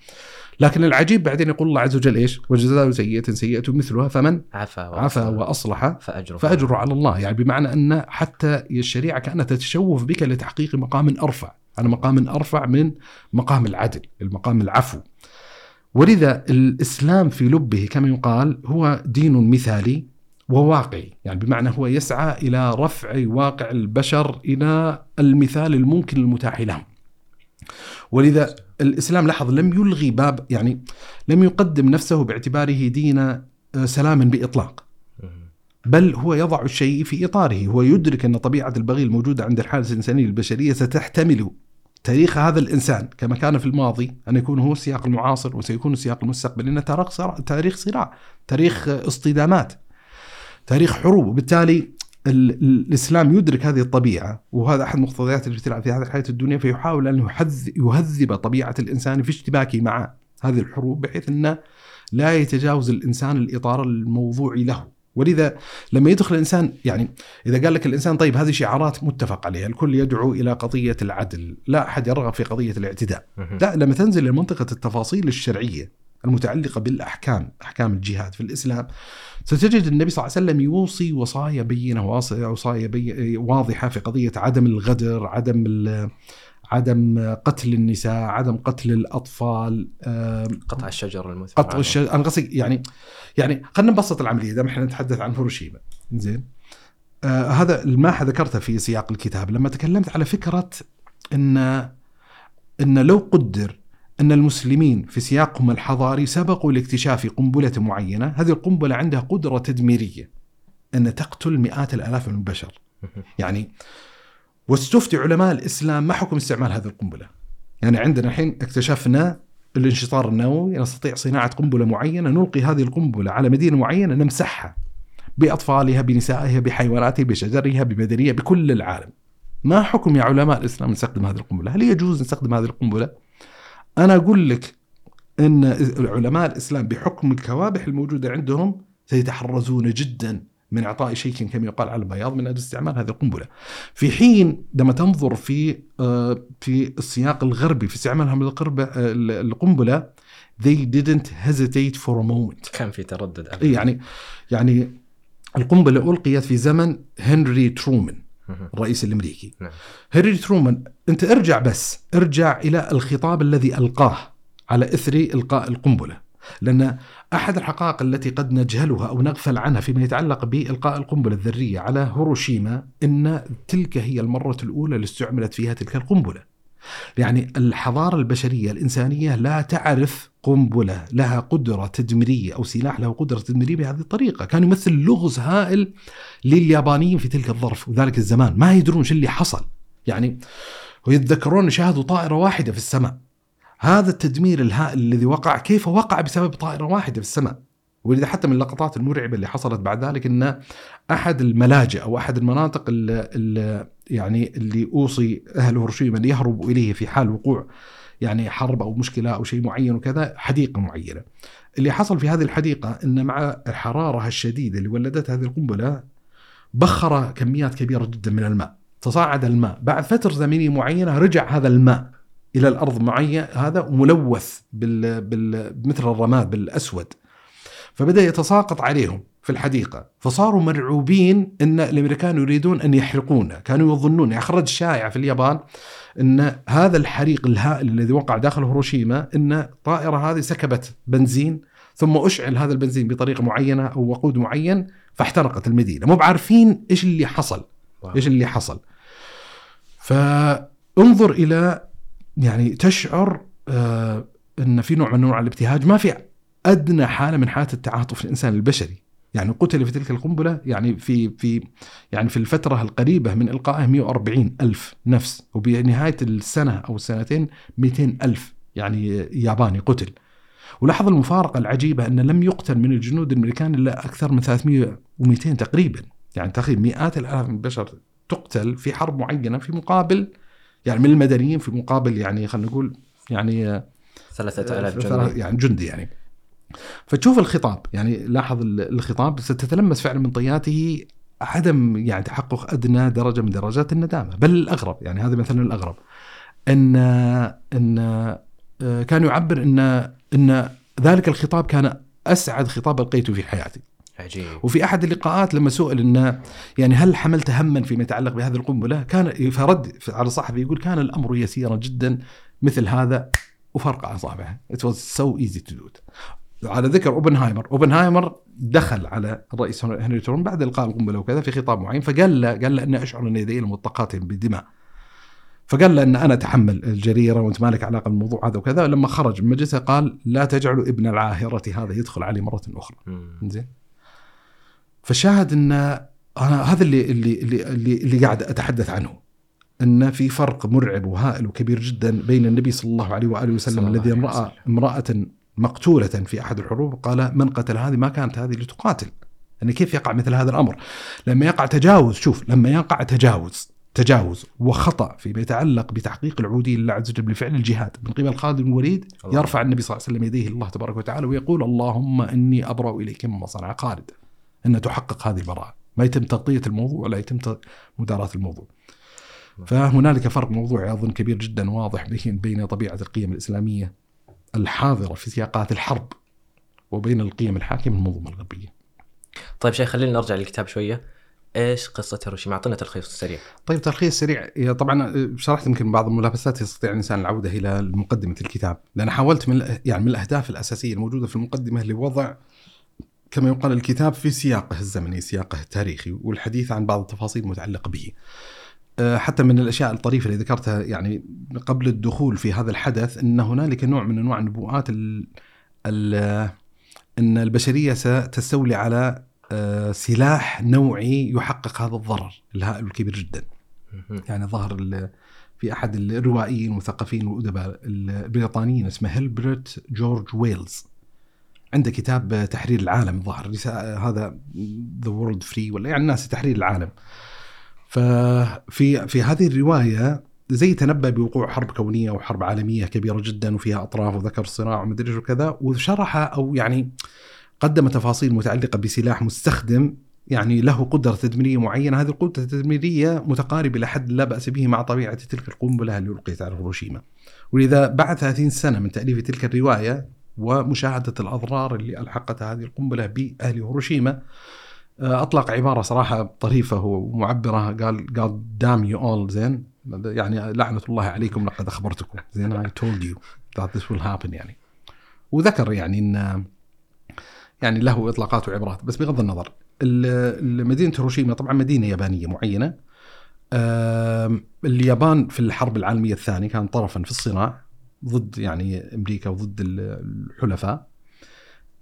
لكن العجيب بعدين يقول الله عز وجل إيش؟ وجزاء سيئة سيئة مثلها فمن؟ عفا عفا وأصلح. فاجره فاجره على الله. يعني بمعنى أن حتى الشريعة كأنها تتشوف بك لتحقيق مقام أرفع. على مقام أرفع من مقام العدل المقام العفو. ولذا الإسلام في لبه كما يقال هو دين مثالي وواقعي. يعني بمعنى هو يسعى إلى رفع واقع البشر إلى المثال الممكن المتاح لهم. ولذا الإسلام لاحظ لم يلغي باب يعني لم يقدم نفسه باعتباره دين آه، سلام بإطلاق. بل هو يضع الشيء في إطاره، هو يدرك أن طبيعة البغي الموجودة عند الحالة الإنسانية البشريه ستحتمل تاريخ هذا الإنسان كما كان في الماضي أن يكون هو السياق المعاصر وسيكون السياق المستقبلي لأن تاريخ صراع تاريخ صراع، تاريخ اصطدامات، تاريخ حروب، وبالتالي ال- ال- الإسلام يدرك هذه الطبيعة وهذا أحد مقتضيات الابتلاء في هذه الحياة الدنيا فيحاول أن يهذب طبيعة الإنسان في اشتباكه مع هذه الحروب بحيث أنه لا يتجاوز الإنسان الإطار الموضوعي له ولذا لما يدخل الإنسان يعني إذا قال لك الإنسان طيب هذه شعارات متفق عليها، الكل يدعو إلى قضية العدل، لا أحد يرغب في قضية الاعتداء،. لا لما تنزل لمنطقه التفاصيل الشرعية المتعلقة بالأحكام، أحكام الجهاد. في الإسلام، ستجد النبي صلى الله عليه وسلم يوصي وصايا بينة واص- وصايا بي واضحة في قضية عدم الغدر، عدم عدم قتل النساء، عدم قتل الأطفال، آم، قطع الشجر المثمر. قطع الشجر. أنا قصدي يعني يعني خلينا نبسط العملية دام إحنا نتحدث عن هيروشيما. زين. آه هذا الماحة ذكرته في سياق الكتاب لما تكلمت على فكرة ان إن لو قدر أن المسلمين في سياقهم الحضاري سبقوا لاكتشاف قنبلة معينة، هذه القنبلة عندها قدرة تدميرية أن تقتل مئات الآلاف من البشر. يعني واستفتي علماء الإسلام ما حكم استعمال هذه القنبلة؟ يعني عندنا الحين اكتشفنا الانشطار النووي نستطيع صناعة قنبلة معينة نلقي هذه القنبلة على مدينة معينة نمسحها بأطفالها بنسائها بحيواناتها بشجرها بمدنيه بكل العالم. ما حكم يا علماء الإسلام نستخدم هذه القنبلة؟ هل يجوز نستخدم هذه القنبلة؟ أنا أقول لك إن علماء الإسلام بحكم الكوابح الموجودة عندهم سيتحرزون جدا من اعطاء شيء كما يقال على البياض من أجل استعمال هذه القنبلة. في حين لما تنظر في آه، في السياق الغربي في استعمالهم آه، القنبلة they didn't hesitate for a moment. كان في تردد أبداً. إيه يعني يعني القنبلة ألقيت في زمن هنري ترومان. الرئيس الأمريكي. نعم. هنري ترومان أنت ارجع بس ارجع إلى الخطاب الذي ألقاه على إثر إلقاء القنبلة لأن أحد الحقائق التي قد نجهلها أو نغفل عنها فيما يتعلق بإلقاء القنبلة الذرية على هيروشيما إن تلك هي المرة الأولى اللي استعملت فيها تلك القنبلة. يعني الحضارة البشرية الإنسانية لا تعرف قنبلة لها قدرة تدميرية أو سلاح له قدرة تدميرية بهذه الطريقة، كان يمثل لغز هائل لليابانيين في تلك الظرف وذلك الزمان، ما يدرون شو اللي حصل. يعني ويتذكرون شاهدوا طائرة واحدة في السماء. هذا التدمير الهائل الذي وقع كيف وقع بسبب طائرة واحدة في السماء؟ ولذا حتى من اللقطات المرعبة اللي حصلت بعد ذلك إن أحد الملاجئ أو أحد المناطق اللي, يعني اللي أوصي أهل هيروشيما ان يهربوا إليه في حال وقوع يعني حرب أو مشكلة أو شيء معين وكذا حديقة معينة. اللي حصل في هذه الحديقة إن مع الحرارة الشديدة اللي ولدتها هذه القنبلة بخر كميات كبيرة جدا من الماء، تصاعد الماء، بعد فترة زمنية معينة رجع هذا الماء إلى الأرض معين هذا ملوث بال, بال مثل الرماد بالأسود. فبدأ يتساقط عليهم في الحديقة، فصاروا مرعوبين إن الأمريكان يريدون أن يحرقونه، كانوا يظنون يعني خرج شائع في اليابان إن هذا الحريق الهائل الذي وقع داخل هيروشيما إن الطائره هذه سكبت بنزين ثم أشعل هذا البنزين بطريقه معينة أو وقود معين فاحترقت المدينة. مو بعارفين إيش اللي حصل. إيش اللي حصل. فانظر إلى يعني تشعر آه إن في نوع من أنواع الابتهاج. ما في أدنى حالة من حالات التعاطف الإنسان البشري. يعني قتل في تلك القنبلة يعني في في يعني في الفترة القريبة من إلقائه 140 ألف نفس وبنهاية السنة أو السنتين 200 ألف يعني ياباني قتل. ولاحظ المفارقة العجيبة أن لم يقتل من الجنود الأمريكان إلا أكثر من 300 و200 تقريبا. يعني تقريبا مئات الآلاف من البشر تقتل في حرب معينة في مقابل يعني من المدنيين في مقابل يعني خلينا نقول يعني 3000 ثلاث- جندي. يعني جندي يعني. فتشوف الخطاب يعني لاحظ ال- الخطاب ستتلمس فعلا من طياته عدم يعني تحقق أدنى درجة من درجات الندامة بل الأغرب يعني هذا مثلا الأغرب ان أن آه، كان يعبر ان أن ذلك الخطاب كان أسعد خطاب ألقيته في حياتي عجيب وفي أحد اللقاءات لما سئل انه يعني هل حملت هما فيما يتعلق بهذه القنبلة؟ كان فرد على الصحفي يقول كان الأمر يسيرا جدا مثل هذا وفرقع اصابعه. It was so easy to do it. على ذكر أوبنهايمر، أوبنهايمر دخل على الرئيس هنري تورن بعد إلقاء القنبلة وكذا في خطاب معين فقال له قال له أني أشعر ان يدي ملطقات بدماء. فقال له أن أنا أتحمل الجريرة وأنت مالك علاقة بالموضوع هذا وكذا لما خرج من مجلسه قال لا تجعلوا ابن العاهرة هذا يدخل علي مرة أخرى. زين فالشاهد أن أنا هذا اللي اللي اللي اللي, اللي قاعد أتحدث عنه أن في فرق مرعب وهائل وكبير جدا بين النبي صلى الله عليه وآله وسلم الذي راى. امرأة مقتولة في أحد الحروب قال من قتل هذه ما كانت هذه لتقاتل. يعني كيف يقع مثل هذا الأمر؟ لما يقع تجاوز شوف لما يقع تجاوز تجاوز وخطأ فيما يتعلق بتحقيق العودية لله عز وجل بفعل الجهاد. من قبل خالد بن الوليد. يرفع النبي صلى الله عليه وسلم يديه الله تبارك وتعالى ويقول اللهم إني أبرأ إليك مما صنع خالد. إن تحقق هذه البراءه ما يتم تغطية الموضوع ولا يتم مداراة الموضوع. فهنالك فرق موضوعي أظن كبير جدا واضح بين بين طبيعة القيم الإسلامية الحاضرة في سياقات الحرب وبين القيم الحاكمه المنظومه الغربية. طيب شيخ خلينا نرجع للكتاب شوية. إيش قصة هيروشيما؟ أعطينا تلخيص سريع. طيب تلخيص سريع. هي طبعا شرحت يمكن بعض الملابسات يستطيع الإنسان العودة إلى مقدمه الكتاب. لأن حاولت من يعني من الأهداف الأساسية الموجودة في المقدمة لوضع كما يقال الكتاب في سياقه الزمني سياقه التاريخي والحديث عن بعض التفاصيل المتعلقة به. حتى من الأشياء الطريفة اللي ذكرتها يعني قبل الدخول في هذا الحدث إن هنالك نوع من أنواع النبوءات ال ال إن البشرية ستستولي على أه، سلاح نوعي يحقق هذا الضرر الهائل الكبير جدا. يعني ظهر في أحد الروائيين والمثقفين والأدباء البريطانيين اسمه هربرت جورج ويلز. عنده كتاب تحرير العالم ظهر. هذا The World Set Free ولا يعني الناس تحرير العالم. ففي في هذه الرواية زي تنبأ بوقوع حرب كونية وحرب عالمية كبيرة جدا وفيها أطراف وذكر صراع ومدري إيش وكذا وشرح أو يعني قدم تفاصيل متعلقة بسلاح مستخدم يعني له قدرة تدميرية معينة. هذه القدرة التدميرية متقاربة إلى حد لا بأس به مع طبيعة تلك القنبلة اللي ألقيت على هيروشيما. ولذا بعد 30 سنة من تأليف تلك الرواية ومشاهدة الأضرار اللي ألحقتها هذه القنبلة بأهل هيروشيما آه، أطلق عبارة صراحة طريفة ومعبرة. قال God damn you all زين. يعني لعنة الله عليكم لقد أخبرتكم. زين I told you that this will happen يعني. وذكر يعني أن يعني له إطلاقات وعبارات بس بغض النظر ال- مدينة هيروشيما طبعا مدينة يابانية معينة. اليابان في الحرب العالمية الثانية كان طرفا في الصراع ضد يعني أمريكا وضد ال- الحلفاء.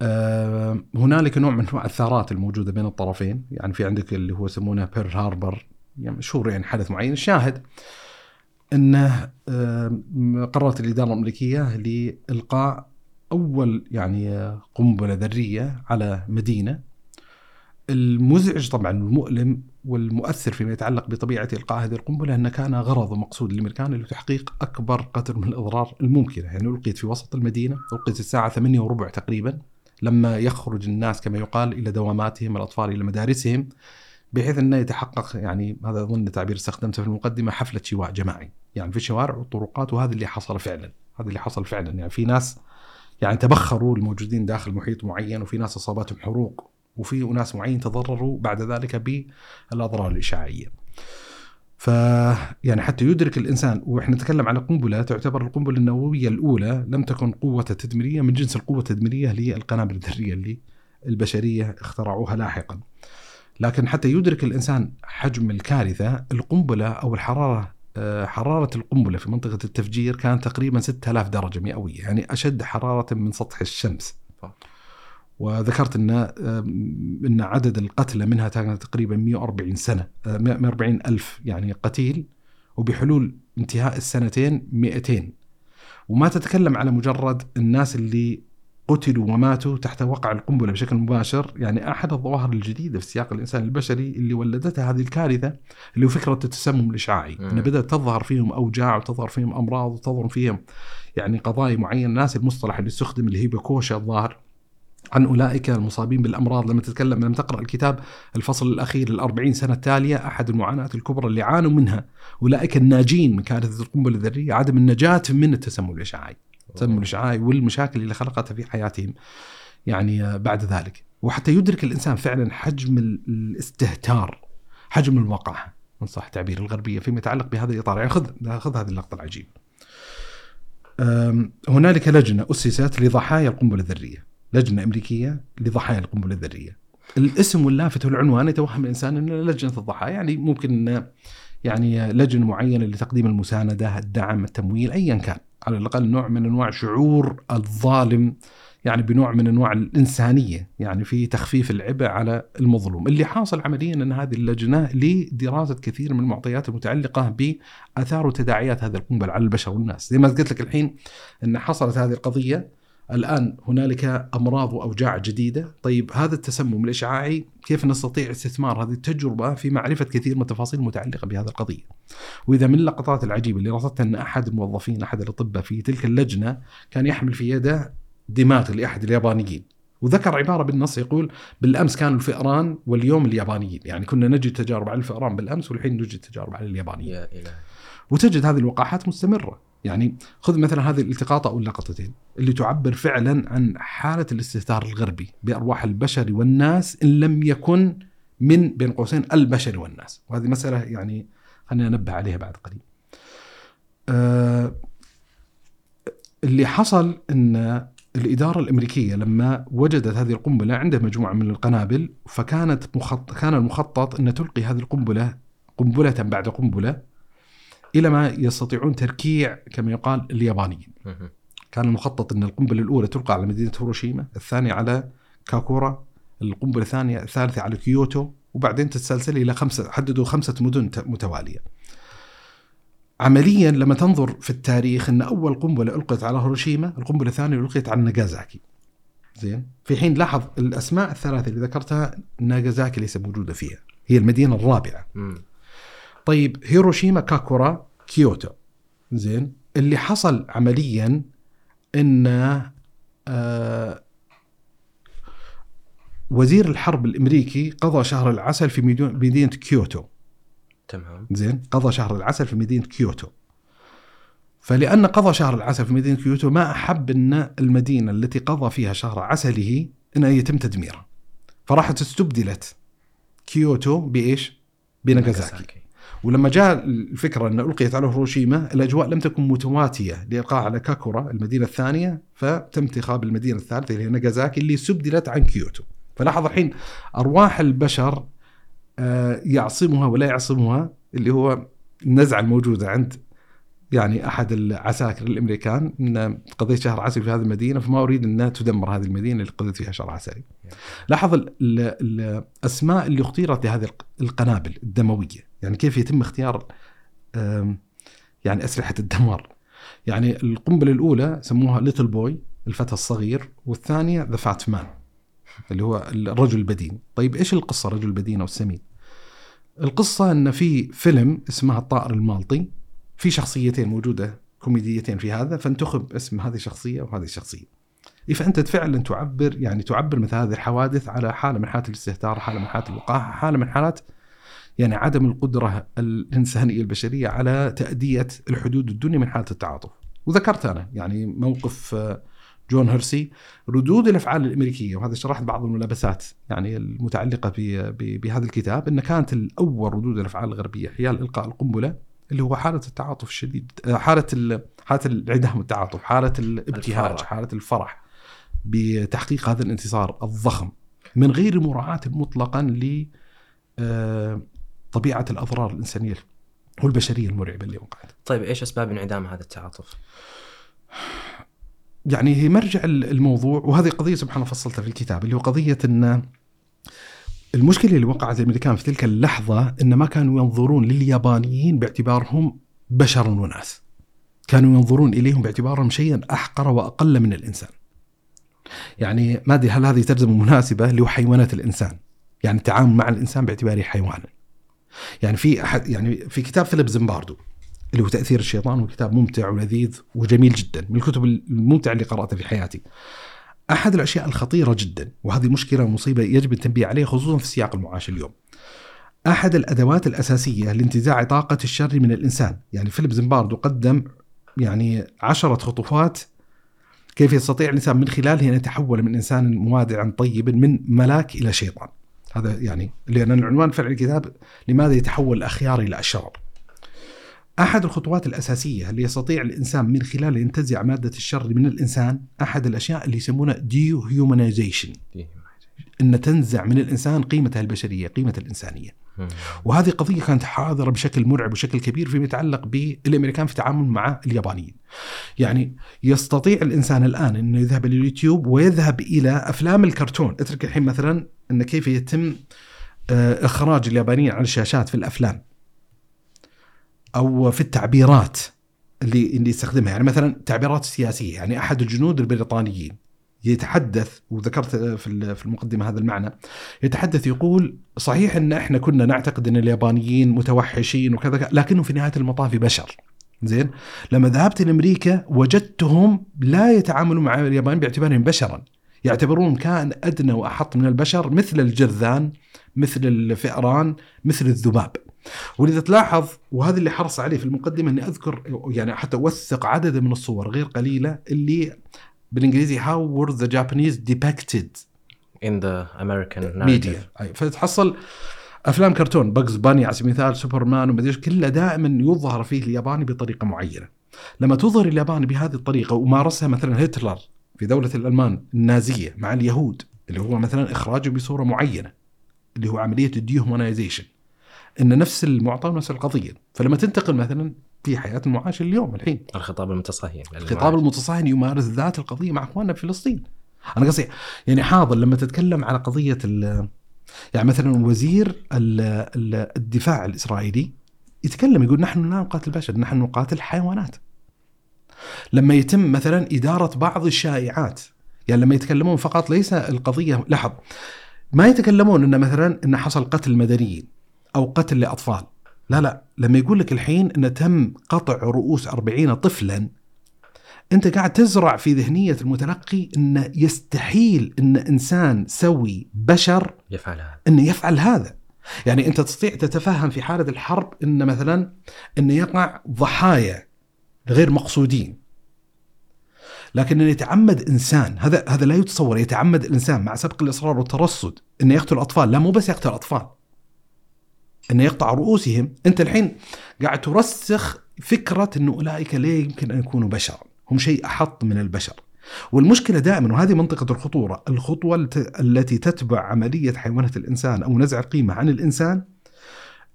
آم، هنالك نوع من أنواع الثارات الموجودة بين الطرفين. يعني في عندك اللي هو يسمونه بيرل هاربر يعني مشهور يعني حدث معين. الشاهد انه آم، قررت الإدارة الأمريكية لإلقاء أول يعني قنبلة ذرية على مدينة. المزعج طبعا والمؤلم والمؤثر فيما يتعلق بطبيعة إلقاء هذه القنبلة انه كان غرض ومقصود الامريكان لتحقيق أكبر قدر من الإضرار الممكنة، يعني ألقيت في وسط المدينة، ألقيت الساعة 8 وربع تقريبا. لما يخرج الناس كما يقال إلى دواماتهم، الأطفال إلى مدارسهم بحيث أنه يتحقق يعني هذا أظن تعبير استخدمته في المقدمة حفلة شواء جماعي، يعني في الشوارع والطرقات وهذا اللي حصل فعلا، هذا اللي حصل فعلا. يعني في ناس يعني تبخروا الموجودين داخل محيط معين وفي ناس أصابتهم حروق وفي أناس معين تضرروا بعد ذلك بالأضرار الإشعاعية. ف يعني حتى يدرك الإنسان وإحنا نتكلم على قنبلة تعتبر القنبلة النووية الأولى لم تكن قوة تدميرية من جنس القوة التدميرية للقنابل الذرية اللي البشرية اخترعوها لاحقا. لكن حتى يدرك الإنسان حجم الكارثة القنبلة أو الحرارة آه، حرارة القنبلة في منطقة التفجير كانت تقريبا 6000 درجة مئوية يعني أشد حرارة من سطح الشمس. وذكرت إن إن عدد القتلى منها كان تقريبا 140 سنة 140 آه، ألف يعني قتيل وبحلول انتهاء السنتين 200 وما تتكلم على مجرد الناس اللي قتلوا وماتوا تحت وقع القنبلة بشكل مباشر يعني أحد الظواهر الجديدة في سياق الإنسان البشري اللي ولدتها هذه الكارثة اللي هو فكرة التسمم الإشعاعي. إنه بدأت تظهر فيهم أوجاع وتظهر فيهم أمراض وتظهر فيهم يعني قضايا معينة الناس المصطلح اللي استخدم اللي هي الظاهر. عن أولئك المصابين بالأمراض. لما تتكلم لما تقرأ الكتاب الفصل الأخير الأربعين سنة التالية أحد المعاناة الكبرى اللي عانوا منها أولئك الناجين من كارثة القنبلة الذرية عدم النجاة من التسمم الإشعاعي. التسمم الإشعاعي والمشاكل اللي خلقتها في حياتهم يعني بعد ذلك. وحتى يدرك الإنسان فعلا حجم الاستهتار حجم الوقعه ان صح التعبير الغربية فيما يتعلق بهذا الإطار. يعني خذ خذ هذه اللقطة العجيبة. هنالك لجنة أسست لضحايا القنبلة الذرية. لجنة أمريكية لضحايا القنبلة الذرية. الاسم واللافت والعنوان يتوهم الإنسان ان لجنة الضحايا يعني ممكن يعني لجنة معينة لتقديم المساندة، الدعم، التمويل ايا كان، على الأقل نوع من أنواع شعور الظالم يعني بنوع من أنواع الإنسانية يعني في تخفيف العبء على المظلوم، اللي حاصل عمليا أن هذه اللجنة لدراسة كثير من المعطيات المتعلقة بآثار وتداعيات هذه القنبلة على البشر والناس، زي ما قلت لك الحين أن حصلت هذه القضية الآن هنالك أمراض وأوجاع جديدة، طيب هذا التسمم الإشعاعي كيف نستطيع استثمار هذه التجربة في معرفة كثير من التفاصيل المتعلقة بهذه القضية. وإذا من اللقطات العجيبة اللي رصدتها أن أحد الموظفين أحد الأطباء في تلك اللجنة كان يحمل في يده دماغ لأحد اليابانيين. وذكر عبارة بالنص يقول بالأمس كانوا الفئران واليوم اليابانيين، يعني كنا نجد تجارب على الفئران بالأمس والحين نجد تجارب على اليابانيين. يا إلهي. وتجد هذه الوقاحات مستمرة. يعني خذ مثلا هذه الالتقاطة أو اللقطتين اللي تعبر فعلا عن حالة الاستهتار الغربي بأرواح البشر والناس إن لم يكن من بين قوسين البشر والناس. وهذه مسألة يعني خلينا ننبه عليها بعد قليل. آه اللي حصل أن الإدارة الأمريكية لما وجدت هذه القنبلة عندها مجموعة من القنابل فكانت مخط... كان المخطط أن تلقي هذه القنبلة قنبلة بعد قنبلة إلى ما يستطيعون تركيع كما يقال اليابانيين. كان المخطط أن القنبلة الأولى تلقى على مدينة هيروشيما، الثانية على كاكورا، القنبلة الثانية الثالثة على كيوتو، وبعدين تتسلسل إلى خمسة حددوا خمسة مدن متوالية. عمليا لما تنظر في التاريخ أن أول قنبلة ألقيت على هيروشيما، القنبلة الثانية ألقيت على ناغازاكي. زين؟ في حين لاحظ الأسماء الثلاثة اللي ذكرتها ناغازاكي ليس موجودة فيها، هي المدينة الرابعة. طيب هيروشيما كاكورا كيوتو. زين اللي حصل عمليا إن آه وزير الحرب الأمريكي قضى شهر العسل في مدينة كيوتو. تمام. زين قضى شهر العسل في مدينة كيوتو. فلأن قضى شهر العسل في مدينة كيوتو ما أحب إن المدينة التي قضى فيها شهر عسله إن يتم تدميرها. فراحت استبدلت كيوتو بإيش؟ بناغازاكي. ولما جاء الفكرة أن ألقيت على هيروشيما الأجواء لم تكن مواتية لإلقاء على كاكورا المدينة الثانية فتم انتخاب المدينة الثالثة اللي هي ناغازاكي اللي استبدلت عن كيوتو. فلاحظ الحين أرواح البشر آه، يعصمها ولا يعصمها اللي هو النزعة الموجودة عند يعني أحد العساكر الأمريكان إن قضيت شهر عسلي في هذه المدينة فما أريد انها تدمر هذه المدينة اللي قضيت فيها شهر عسلي. لاحظ الأسماء اللي اختيرت لهذه القنابل الدموية. يعني كيف يتم اختيار يعني أسلحة الدمار؟ يعني القنبلة الأولى سموها ليتل بوي الفتى الصغير والثانية the Fat Man اللي هو الرجل البدين طيب إيش القصة؟ الرجل البدين أو السمين؟ القصة إن في فيلم اسمه الطائر المالطي في شخصيتين موجودة كوميديتين في هذا فانتخب اسم هذه الشخصيه وهذه الشخصية. فانت فعلا تعبر يعني تعبر مثل هذه الحوادث على حالة من حالات الاستهتار، حالة من حالات الوقاحة، حالة من حالات يعني عدم القدرة الإنسانية البشرية على تأدية الحدود الدنيا من حالة التعاطف وذكرت أنا يعني موقف جون هيرسي ردود الأفعال الأمريكية وهذا شرحت بعض الملابسات يعني المتعلقة بهذا الكتاب إن كانت الأول ردود الأفعال الغربية حيال إلقاء القنبلة اللي هو حالة التعاطف الشديد آه، حالة حالة الانعدام والتعاطف حالة الابتهاج الفرح. حالة الفرح بتحقيق هذا الانتصار الضخم من غير مراعاة مطلقا ل آه، طبيعة الأضرار الإنسانية والبشرية المرعبة اللي وقعت. طيب إيش أسباب انعدام هذا التعاطف؟ يعني هي مرجع الموضوع وهذه قضية سبحان الله فصلتها في الكتاب اللي هو قضية إن المشكلة اللي وقعت الامريكان في تلك اللحظة إن ما كانوا ينظرون لليابانيين باعتبارهم بشر وناس. كانوا ينظرون إليهم باعتبارهم شيئا أحقر وأقل من الإنسان. يعني ما أدري هل هذه ترجمة مناسبة لحيوانه الإنسان. يعني التعامل مع الإنسان باعتباره حيوانا. يعني في أحد يعني في كتاب فيليب زمباردو اللي هو تأثير الشيطان وكتاب ممتع ولذيذ وجميل جدا من الكتب الممتعة اللي قرأتها في حياتي. أحد الأشياء الخطيرة جدا وهذه مشكلة ومصيبه يجب التنبيه عليها خصوصا في سياق المعاش اليوم. أحد الأدوات الأساسية لانتزاع طاقة الشر من الإنسان، يعني فيليب زمباردو قدم يعني عشرة خطوات كيف يستطيع الإنسان من خلالها أن يتحول من إنسان موادعا طيبا من ملاك إلى شيطان. هذا يعني لأن العنوان فعل الكتاب لماذا يتحول الاخيار إلى أشرار. أحد الخطوات الأساسية اللي يستطيع الإنسان من خلالها ينتزع مادة الشر من الإنسان أحد الأشياء اللي يسمونها ديو إن تنزع من الإنسان قيمته البشرية، قيمة الإنسانية. وهذه قضية كانت حاضرة بشكل مرعب وشكل كبير فيما يتعلق بالامريكان في التعامل مع اليابانيين. يعني يستطيع الإنسان الآن إنه يذهب إلى اليوتيوب ويذهب إلى أفلام الكرتون، اترك الحين مثلا إن كيف يتم آه، إخراج اليابانيين على الشاشات في الأفلام. أو في التعبيرات اللي اللي يستخدمها يعني مثلا تعبيرات سياسية يعني أحد الجنود البريطانيين يتحدث وذكرت في المقدمة هذا المعنى يتحدث يقول صحيح إن إحنا كنا نعتقد إن اليابانيين متوحشين وكذا لكنهم في نهاية المطاف بشر. زين؟ لما ذهبت لأمريكا وجدتهم لا يتعاملون مع اليابانيين باعتبارهم بشرا. يعتبرون كائن أدنى وأحط من البشر مثل الجرذان مثل الفئران مثل الذباب. ولذا تلاحظ وهذا اللي حرص عليه في المقدمة إني أذكر يعني حتى أوثق عدد من الصور غير قليلة اللي بالإنجليزي how were the Japanese depicted in the American narrative. أي فتحصل أفلام كرتون Bugs Bunny على سبيل المثال سوبرمان ومدري كله دائما يظهر فيه الياباني بطريقة معينة. لما تظهر الياباني بهذه الطريقة ومارسها مثلا هتلر في دولة الألمان النازية مع اليهود اللي هو مثلا إخراجه بصورة معينة اللي هو عملية الديهومنايزيشن إن نفس المعطى ونفس القضية. فلما تنتقل مثلا في حياة المعاش اليوم الحين. الخطاب المتصهين. الخطاب المتصهين يمارس ذات القضية مع إخواننا في فلسطين. أنا قصدي يعني حاضر لما تتكلم على قضية يعني مثلا وزير الدفاع الإسرائيلي يتكلم يقول نحن لا نقاتل البشر نحن نقاتل الحيوانات لما يتم مثلا إدارة بعض الشائعات يعني لما يتكلمون فقط ليس القضية لاحظ ما يتكلمون إن مثلا إن حصل قتل مدنيين أو قتل لأطفال. لا لا لما يقول لك الحين إن تم قطع رؤوس أربعين طفلا أنت قاعد تزرع في ذهنية المتلقي إن يستحيل إن إنسان سوي بشر يفعل هذا. إنه يفعل هذا. يعني أنت تستطيع تتفهم في حالة الحرب إن مثلا إن يقع ضحايا غير مقصودين. لكن إن يتعمد إنسان هذا هذا لا يتصور يتعمد الإنسان مع سبق الإصرار والترصد إنه يقتل أطفال. لا مو بس يقتل أطفال. انه يقطع رؤوسهم. أنت الحين قاعد ترسخ فكرة انه أولئك لا يمكن أن يكونوا بشر. هم شيء أحط من البشر. والمشكلة دائما وهذه منطقة الخطورة الخطوة التي تتبع عملية حيوانه الإنسان أو نزع القيمة عن الإنسان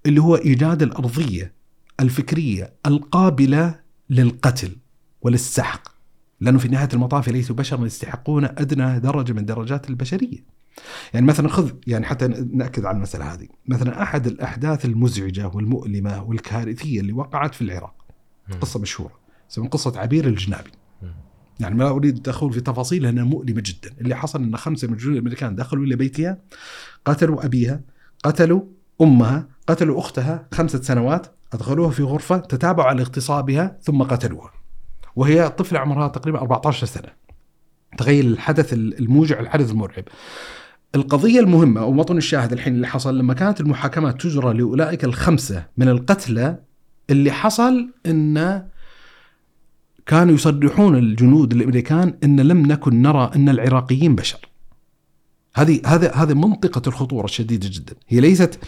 اللي هو إيجاد الأرضية الفكرية القابلة للقتل وللسحق. لأنه في نهاية المطاف ليسوا بشرا يستحقون أدنى درجة من درجات البشرية. يعني مثلا خذ يعني حتى نأكد على المسألة هذه. مثلا أحد الأحداث المزعجة والمؤلمة والكارثية اللي وقعت في العراق. قصة مشهورة. اسمها قصة عبير الجنابي. يعني ما أريد الدخول في تفاصيل لأنها مؤلمة جدا. اللي حصل إن خمسة من الجنود الأمريكان دخلوا إلى بيتها قتلوا أبيها قتلوا أمها قتلوا أختها خمسة سنوات أدخلوها في غرفة تتابعوا على اغتصابها ثم قتلوها. وهي طفلة عمرها تقريبا 14 سنة. تخيل الحدث الموجع الحدث المرعب. القضية المهمة أو وطن الشاهد الحين اللي حصل لما كانت المحاكمات تجرى لأولئك الخمسة من القتلى اللي حصل إن كانوا يصرحون الجنود الأمريكان إن لم نكن نرى إن العراقيين بشر. هذه هذا هذه منطقة الخطورة الشديدة جدا، هي ليست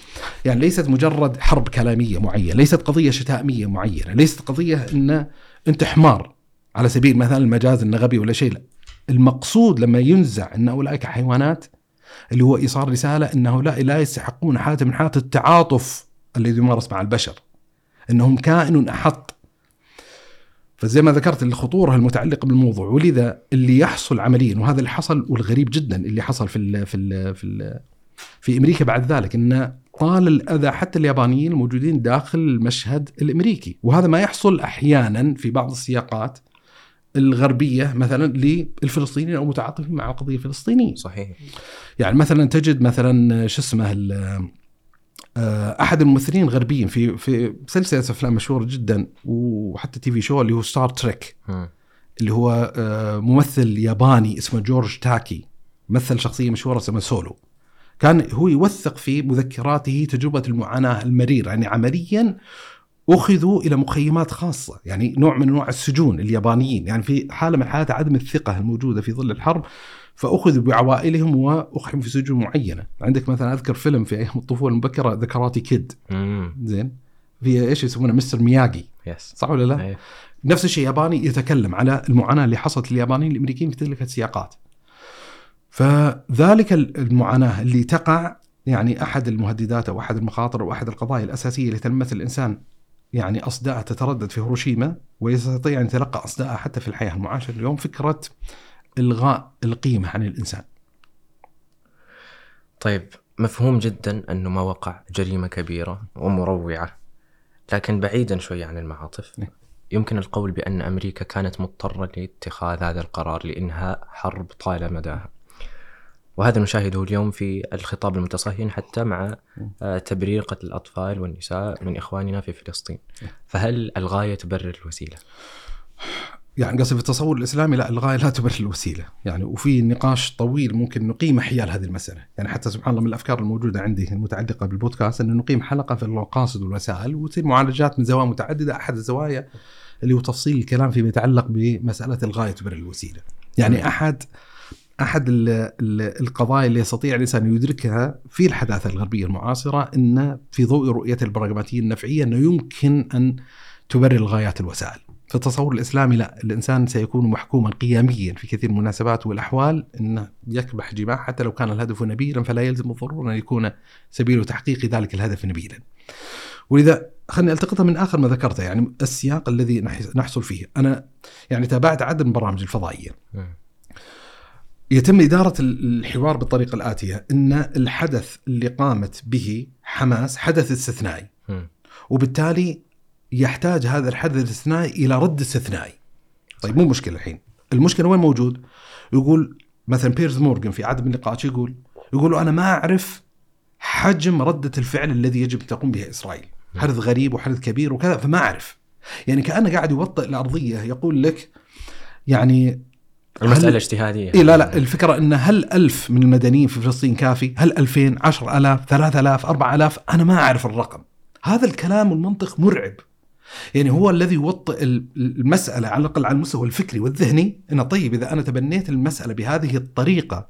يعني ليست مجرد حرب كلامية معينة، ليست قضية شتائمية معينة، ليست قضية إن أنت حمار على سبيل المثال المجاز انه غبي ولا شيء، لا. المقصود لما ينزع إن أولئك حيوانات اللي هو إيصال رسالة ان هؤلاء لا يستحقون حالة من حالات التعاطف الذي يمارس مع البشر. إنهم كائن أحط فزي ما ذكرت الخطورة المتعلقة بالموضوع ولذا اللي يحصل عمليا وهذا اللي حصل والغريب جدا اللي حصل في ال في ال في ال في أمريكا بعد ذلك إن طال الأذى حتى اليابانيين الموجودين داخل المشهد الأمريكي وهذا ما يحصل أحيانا في بعض السياقات الغربية مثلا للفلسطينيين أو متعاطفين مع القضية الفلسطينية. صحيح. يعني مثلا تجد مثلا شو اسمه آه، أحد الممثلين الغربيين في في سلسلة أفلام مشهورة جدا وحتى TV show اللي هو Star Trek. اللي هو آه، ممثل ياباني اسمه جورج تاكي مثل شخصية مشهورة اسمها سولو كان هو يوثق في مذكراته تجربة المعاناة المريرة يعني عمليا أخذوا إلى مخيمات خاصة يعني نوع من أنواع السجون اليابانيين يعني في حالة من حالات عدم الثقة الموجودة في ظل الحرب فأخذوا بعوائلهم واقحموا في سجون معينة عندك مثلا أذكر فيلم في أيام الطفولة المبكرة The Karate Kid. زين في إيش يسمونه Mr. مياجي yes صح ولا لا؟ أيه. نفس الشيء ياباني يتكلم على المعاناة اللي حصلت لليابانيين الأمريكيين في تلك السياقات. فذلك المعاناة اللي تقع يعني أحد المهددات أو أحد المخاطر أو أحد القضايا الأساسية اللي تلمس الإنسان يعني أصداء تتردد في هيروشيما ويستطيع أن يتلقى أصداء حتى في الحياة المعاشره اليوم فكرة إلغاء القيمة عن الإنسان. طيب مفهوم جدا انه ما وقع جريمة كبيرة ومروعة لكن بعيدا شوي عن المعاطف نعم. يمكن القول بأن أمريكا كانت مضطرة لاتخاذ هذا القرار لإنهاء حرب طال مداها وهذا نشاهده اليوم في الخطاب المتصهين حتى مع آه، تبرير قتل الأطفال والنساء من إخواننا في فلسطين. فهل الغاية تبرر الوسيلة؟ يعني قصدي في التصور الإسلامي لا الغاية لا تبرر الوسيلة، يعني وفي نقاش طويل ممكن نقيم حيال هذه المسألة، يعني حتى سبحان الله من الأفكار الموجودة عندي المتعلقة بالبودكاست إنه نقيم حلقة في المقاصد والوسائل وتصير معالجات من زوايا متعددة، أحد الزوايا اللي هو تفصيل الكلام فيما يتعلق بمسألة الغاية تبرر الوسيلة. يعني أحد أحد ال ال القضايا اللي يستطيع الإنسان يدركها في الحداثة الغربية المعاصرة إن في ضوء رؤية البراغماتيه النفعية أنه يمكن أن تبرر الغايات الوسائل. في التصور الإسلامي لا الإنسان سيكون محكوما قيميا في كثير من المناسبات والأحوال انه يكبح جماح حتى لو كان الهدف نبيلا فلا يلزم بالضروره أن يكون سبيل تحقيق ذلك الهدف نبيلا. ولذا خليني التقطها من آخر ما ذكرته يعني السياق الذي نحصل فيه، أنا يعني تابعت عدد من البرامج الفضائية مم. يتم إدارة الحوار بالطريقة الآتية أن الحدث اللي قامت به حماس حدث استثنائي. وبالتالي يحتاج هذا الحدث الاستثنائي إلى رد استثنائي. طيب مو مشكلة الحين. المشكلة وين موجود؟ يقول مثلا بيرز مورغان في عدد من النقاش يقول يقول أنا ما أعرف حجم ردة الفعل الذي يجب أن تقوم به إسرائيل. حدث غريب وحدث كبير وكذا فما أعرف. يعني كأنه قاعد يوطئ الأرضية يقول لك يعني المسألة هل- اجتهاديه إيه لا لا الفكرة أن هل ألف من المدنيين في فلسطين كافي؟ هل ألفين عشر ألاف ثلاثة ألاف أربعة ألاف؟ أنا ما أعرف الرقم. هذا الكلام والمنطق مرعب. يعني هو الذي يوطئ ال- المسألة على الأقل على المستوى الفكري والذهني. أنه طيب إذا أنا تبنيت المسألة بهذه الطريقة.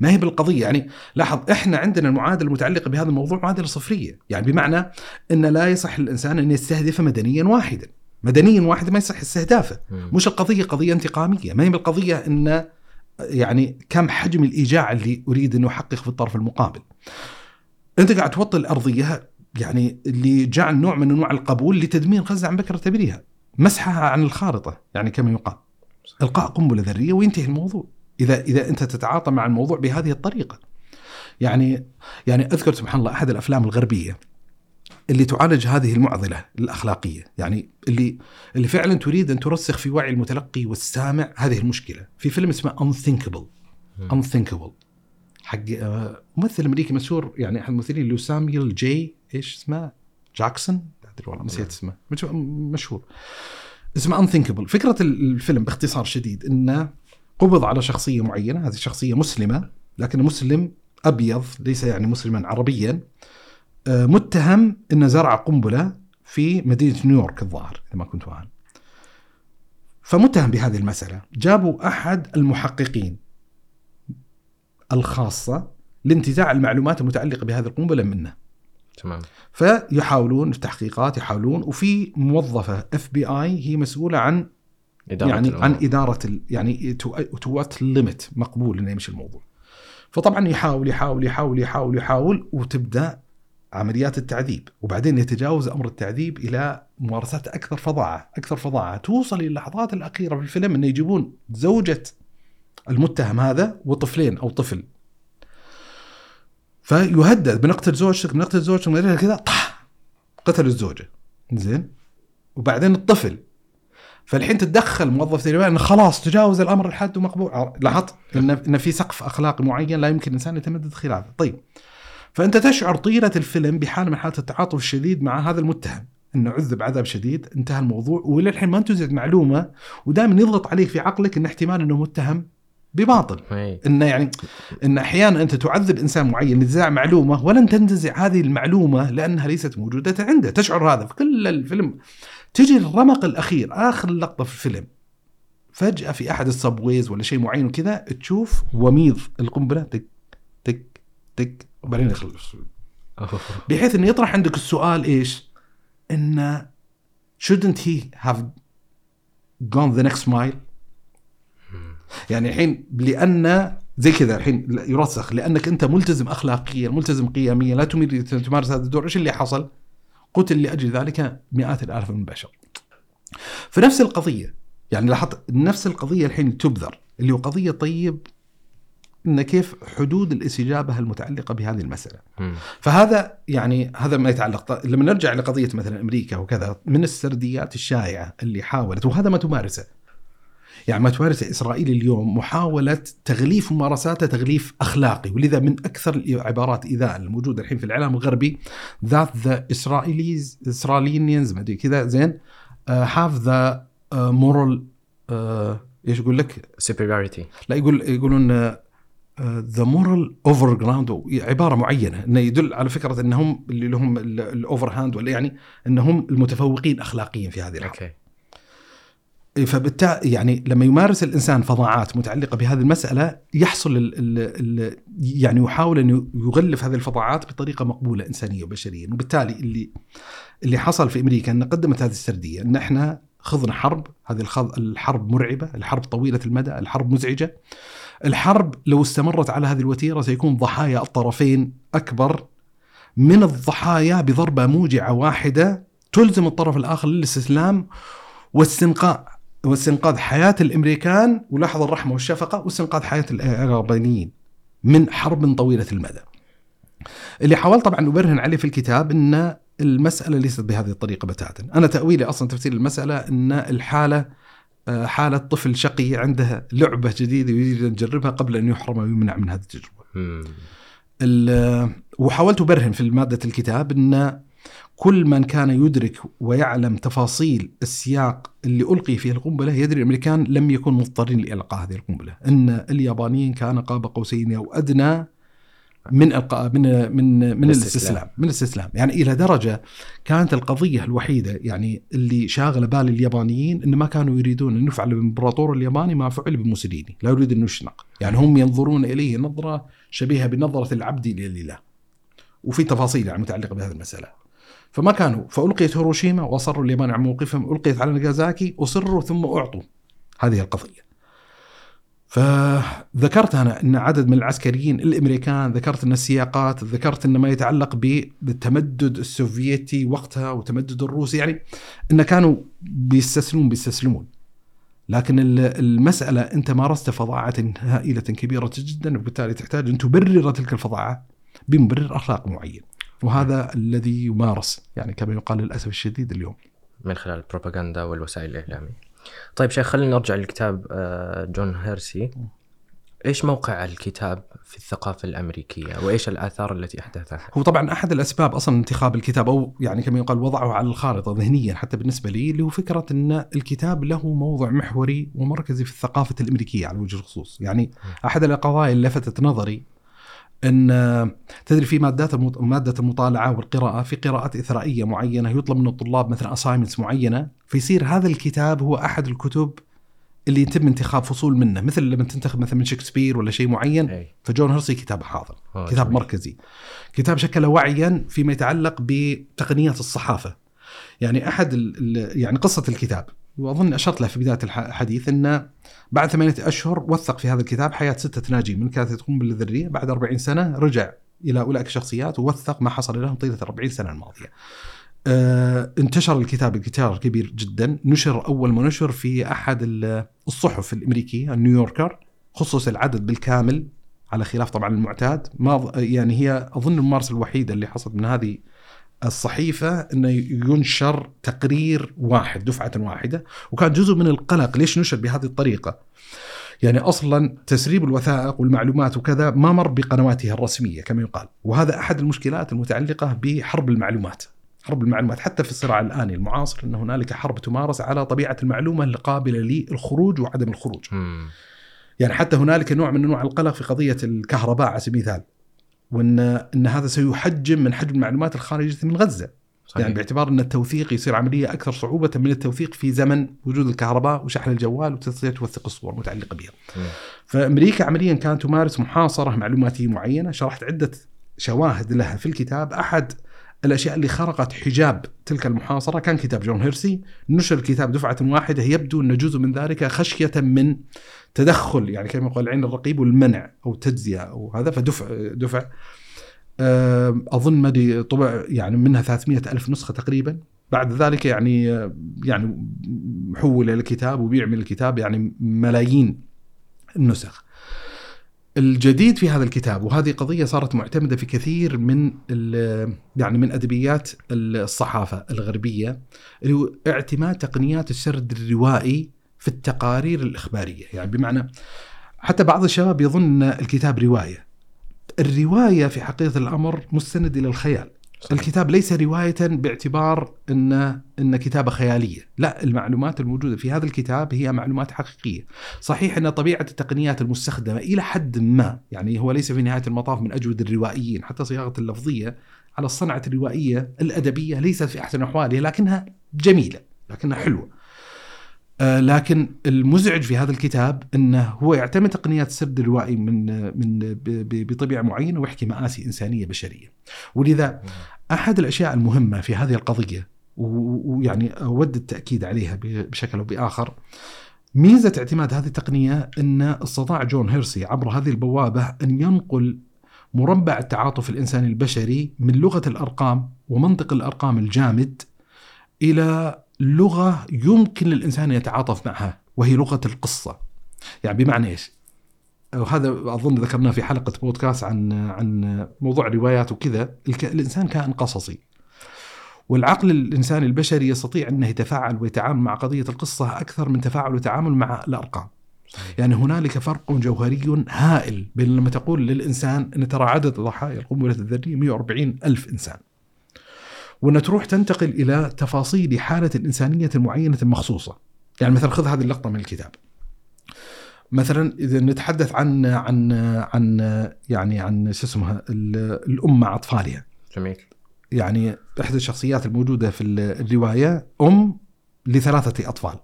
ما هي بالقضية؟ يعني لاحظ إحنا عندنا المعادلة المتعلقة بهذا الموضوع معادلة صفرية. يعني بمعنى أن لا يصح الإنسان أن يستهدف مدنيا واحدا. مدنيا واحد ما يصح استهدافه. مش القضية قضية انتقامية ما هي بالقضية أن يعني كم حجم الإيجاع اللي أريد أن أحقق في الطرف المقابل. أنت قاعد توطي الأرضية يعني اللي جعل نوع من أنواع القبول لتدمير غزة عن بكرة تبريها. مسحها عن الخارطة يعني كما يقال. إلقاء قنبلة ذرية وينتهي الموضوع. إذا إذا أنت تتعاطى مع الموضوع بهذه الطريقة. يعني يعني أذكر سبحان الله أحد الأفلام الغربية. اللي تعالج هذه المعضلة الأخلاقية، يعني اللي اللي فعلا تريد أن ترسخ في وعي المتلقي والسامع هذه المشكلة، في فيلم اسمه Unthinkable. Unthinkable. حق آه، ممثل أمريكي مشهور يعني أحد الممثلين اللي هو ساميول جي إيش اسمه؟ جاكسون؟ أدري والله نسيت اسمه. مش- مشهور. اسمه Unthinkable، فكرة الفيلم باختصار شديد إنه قبض على شخصية معينة، هذه الشخصيه مسلمة لكن مسلم أبيض ليس يعني مسلما عربيا. متهم إنه زرع قنبلة في مدينة نيويورك الظاهر إذا ما كنت واهم. فمتهم بهذه المسألة جابوا أحد المحققين الخاصة لانتزاع المعلومات المتعلقة بهذه القنبلة منه تمام فيحاولون في تحقيقات يحاولون وفي موظفة FBI هي مسؤولة عن إدارة يعني الأمور. عن إدارة يعني to what limit مقبول إنه يمشي الموضوع. فطبعا يحاول يحاول يحاول يحاول يحاول وتبدأ عمليات التعذيب وبعدين يتجاوز أمر التعذيب إلى ممارسات أكثر فظاعة، أكثر فظاعة، توصل إلى اللحظات الأخيرة في الفيلم انه يجيبون زوجة المتهم هذا وطفلين أو طفل. فيهدد بنقتل زوجتك بنقتل زوجتك كذا طح! قتل الزوجة. زين؟ وبعدين الطفل. فالحين تتدخل موظف تقريبا إنه خلاص تجاوز الأمر الحد ومقبول. لاحظت؟ ان إن في سقف أخلاقي معين لا يمكن الإنسان يتمدد خلافه. طيب. فأنت تشعر طيلة الفيلم بحاله من حالات التعاطف الشديد مع هذا المتهم. إنه عذب عذاب شديد انتهى الموضوع وإلى الحين ما انتزعت معلومة ودائما يضغط عليك في عقلك إن احتمال إنه متهم بباطل. إنه يعني إن أحيانا أنت تعذب إنسان معين لنزاع معلومة ولن تنتزع هذه المعلومة لأنها ليست موجودة عنده. تشعر هذا في كل الفيلم. تجي الرمق الأخير آخر لقطة في الفيلم. فجأة في أحد السبويز ولا شيء معين وكذا تشوف وميض القنبلة تك تك وبعدين يخلص. بحيث إنه يطرح عندك السؤال إيش؟ انه shouldn't he have gone the next mile؟ يعني الحين لأن زي كذا الحين يرسخ لأنك أنت ملتزم اخلاقيا ملتزم قيميا لا تمير تمارس هذا الدور إيش اللي حصل؟ قتل لاجل ذلك مئات الآلاف من البشر. فنفس القضية يعني لاحظت نفس القضية الحين تبذر اللي هو قضية طيب إن كيف حدود الاستجابه المتعلقة بهذه المسألة. مم. فهذا يعني هذا ما يتعلق لما نرجع لقضية مثلا أمريكا وكذا من السرديات الشائعة اللي حاولت وهذا ما تمارسه يعني ما تمارسه إسرائيل اليوم محاولة تغليف ممارساته تغليف أخلاقي ولذا من أكثر العبارات ايذاء الموجودة الحين في الاعلام الغربي that the Israelis Israelians ما أدري كذا زين have the moral إيش يقول لك؟ superiority لا يقول يقولون the moral over ground عبارة معينة إنه يدل على فكرة إنهم اللي لهم ال over hand ولا يعني إنهم المتفوقين اخلاقيا في هذه الحرب أوكي. فبالتالي يعني لما يمارس الإنسان فظاعات متعلقة بهذه المسألة يحصل ال ال ال يعني يحاول أن يغلف هذه الفظاعات بطريقة مقبولة إنسانيا وبشريا وبالتالي اللي اللي حصل في أمريكا إن قدمت هذه السردية إن إحنا خضنا حرب هذه الحرب مرعبة الحرب طويلة المدى الحرب مزعجة. الحرب لو استمرت على هذه الوتيرة سيكون ضحايا الطرفين أكبر من الضحايا بضربة موجعة واحدة تلزم الطرف الآخر للاستسلام واستنقاذ واستنقاذ حياة الأمريكان ولاحظ الرحمة والشفقة واستنقاذ حياة العربيين من حرب طويلة المدى. اللي حاولت طبعا أبرهن عليه في الكتاب إن المسألة ليست بهذه الطريقة بتاتا، أنا تأويلي أصلا تفسير المسألة إن الحالة آه، حالة طفل شقي عنده لعبة جديدة يريد أن يجربها قبل أن يحرم ويمنع من هذه التجربة. مم. ال- وحاولت أبرهن في مادة الكتاب أن كل من كان يدرك ويعلم تفاصيل السياق اللي ألقي فيه القنبلة يدري الأمريكان لم يكونوا مضطرين لإلقاء هذه القنبلة، أن اليابانيين كان قاب قوسين أو أدنى من القاء من من من الاستسلام. من الاستسلام، يعني إلى درجة كانت القضية الوحيدة يعني اللي شاغله بال اليابانيين ان ما كانوا يريدون ان يفعل بالامبراطور الياباني ما فعل بموسوليني، لا يريد إنه يشنق، يعني هم ينظرون إليه نظرة شبيهة بنظرة العبد لله. وفي تفاصيل يعني متعلقة بهذه المسألة. فما كانوا فألقيت هيروشيما وأصروا اليابان على موقفهم ألقيت على ناجازاكي أصروا ثم أعطوا هذه القضية. فذكرت أنا أن عدد من العسكريين الأمريكان ذكرت أن السياقات ذكرت أن ما يتعلق بالتمدد السوفيتي وقتها وتمدد الروسي يعني أن كانوا بيستسلمون بيستسلمون. لكن ال- المسألة أنت مارست فظاعة هائلة كبيرة جدا وبالتالي تحتاج أن تبرر تلك الفظاعة بمبرر أخلاق معين. وهذا الذي يمارس يعني كما يقال للأسف الشديد اليوم. من خلال البروباغندا والوسائل الإعلامية. طيب شيخ خلينا نرجع لكتاب آه، جون هيرسي. إيش موقع الكتاب في الثقافة الأمريكية؟ وإيش الآثار التي أحدثها؟ هو طبعا أحد الأسباب أصلا انتخاب الكتاب أو يعني كما يقال وضعه على الخارطة ذهنيا حتى بالنسبة لي اللي هو فكرة إن الكتاب له موضع محوري ومركزي في الثقافة الأمريكية على وجه الخصوص، يعني أحد القضايا اللي لفتت نظري إن تدري في مادات المط- مادة المطالعة والقراءة في قراءات إثرائية معينة يطلب من الطلاب مثلا اسايمنتس معينة فيصير هذا الكتاب هو أحد الكتب اللي يتم انتخاب فصول منه. مثل لما تنتخب مثلا من شكسبير ولا شيء معين فجون هيرسي كتابه حاضر آه، كتاب جميل. مركزي. كتاب شكل وعيا فيما يتعلق بتقنيات الصحافة. يعني أحد يعني قصة الكتاب. وأظن أشرت له في بداية الح- الحديث انه بعد ثمانية أشهر وثق في هذا الكتاب حياة ستة ناجين من كانت قنبله الذريه بعد 40 سنة رجع إلى أولئك الشخصيات ووثق ما حصل لهم طيلة ال 40 سنة الماضية. آه انتشر الكتاب انتشار كبير جدا. نشر أول ما نشر في ال- الصحف الأمريكية النيويوركر خصص العدد بالكامل على خلاف طبعا المعتاد. ما يعني هي أظن الممارسة الوحيدة اللي حصلت من هذه الصحيفة إنه ينشر تقرير واحد دفعة واحدة وكان جزء من القلق. ليش نشر بهذه الطريقة؟ يعني أصلا تسريب الوثائق والمعلومات وكذا ما مر بقنواته الرسمية كما يقال وهذا أحد المشكلات المتعلقة بحرب المعلومات. حرب المعلومات حتى في الصراع الآني المعاصر إن هنالك حرب تمارس على طبيعة المعلومة القابلة للخروج وعدم الخروج. مم. يعني حتى هنالك نوع من أنواع القلق في قضية الكهرباء على سبيل المثال. وان أن هذا سيحجم من حجم المعلومات الخارجه من غزة صحيح. يعني باعتبار أن التوثيق يصير عملية أكثر صعوبة من التوثيق في زمن وجود الكهرباء وشحن الجوال وتستطيع توثق الصور المتعلقه بها. فأمريكا عمليا كانت تمارس محاصرة معلوماتية معينة، شرحت عدة شواهد لها في الكتاب، أحد الأشياء اللي خرقت حجاب تلك المحاصرة كان كتاب جون هيرسي، نشر الكتاب دفعة واحدة يبدو أن جزء من ذلك خشية من تدخل يعني كما يقول العين الرقيب والمنع أو تجزئه أو هذا فدفع دفع. آه، أظن ما طبع يعني منها 300 ألف نسخة تقريبا. بعد ذلك يعني آه، يعني حول الكتاب وبيع من الكتاب يعني ملايين النسخ. الجديد في هذا الكتاب وهذه قضية صارت معتمدة في كثير من يعني من أدبيات الصحافة الغربية اللي هو اعتماد تقنيات السرد الروائي في التقارير الإخبارية يعني بمعنى حتى بعض الشباب يظن الكتاب رواية الرواية في حقيقة الأمر مستند إلى الخيال. الكتاب ليس رواية باعتبار ان إن كتابة خيالية، لا المعلومات الموجودة في هذا الكتاب هي معلومات حقيقية. صحيح إن طبيعة التقنيات المستخدمة إلى حد ما يعني هو ليس في نهاية المطاف من أجود الروائيين، حتى صياغة اللفظية على الصنعة الروائية الأدبية ليست في أحسن أحوالها لكنها جميلة، لكنها حلوة. آه، لكن المزعج في هذا الكتاب إنه هو يعتمد تقنيات السرد الروائي من من بطبيعة معينة ويحكي مآسي إنسانية بشرية. ولذا أحد الأشياء المهمة في هذه القضية ويعني أود التأكيد عليها بشكل أو بآخر ميزة اعتماد هذه التقنية إن استطاع جون هيرسي عبر هذه البوابة أن ينقل مربع التعاطف الإنساني البشري من لغة الأرقام ومنطق الأرقام الجامد إلى لغة يمكن للإنسان أن يتعاطف معها وهي لغة القصة. يعني بمعنى إيش؟ وهذا أظن ذكرناه في حلقة بودكاست عن عن موضوع روايات وكذا، الإنسان كائن قصصي. والعقل الانساني البشري يستطيع أنه يتفاعل ويتعامل مع قضية القصة أكثر من تفاعل وتعامل مع الأرقام. يعني هنالك فرق جوهري هائل بين لما تقول للإنسان أن ترى عدد ضحايا القنبلة الذرية 140 ألف إنسان وأن تروح تنتقل إلى تفاصيل حالة إنسانية معينة مخصوصة. يعني مثلا خذ هذه اللقطة من الكتاب. مثلا إذا نتحدث عن عن عن يعني عن شو اسمها ال- الأم مع أطفالها. جميل. يعني إحدى الشخصيات الموجودة في ال- الرواية أم لثلاثة أطفال.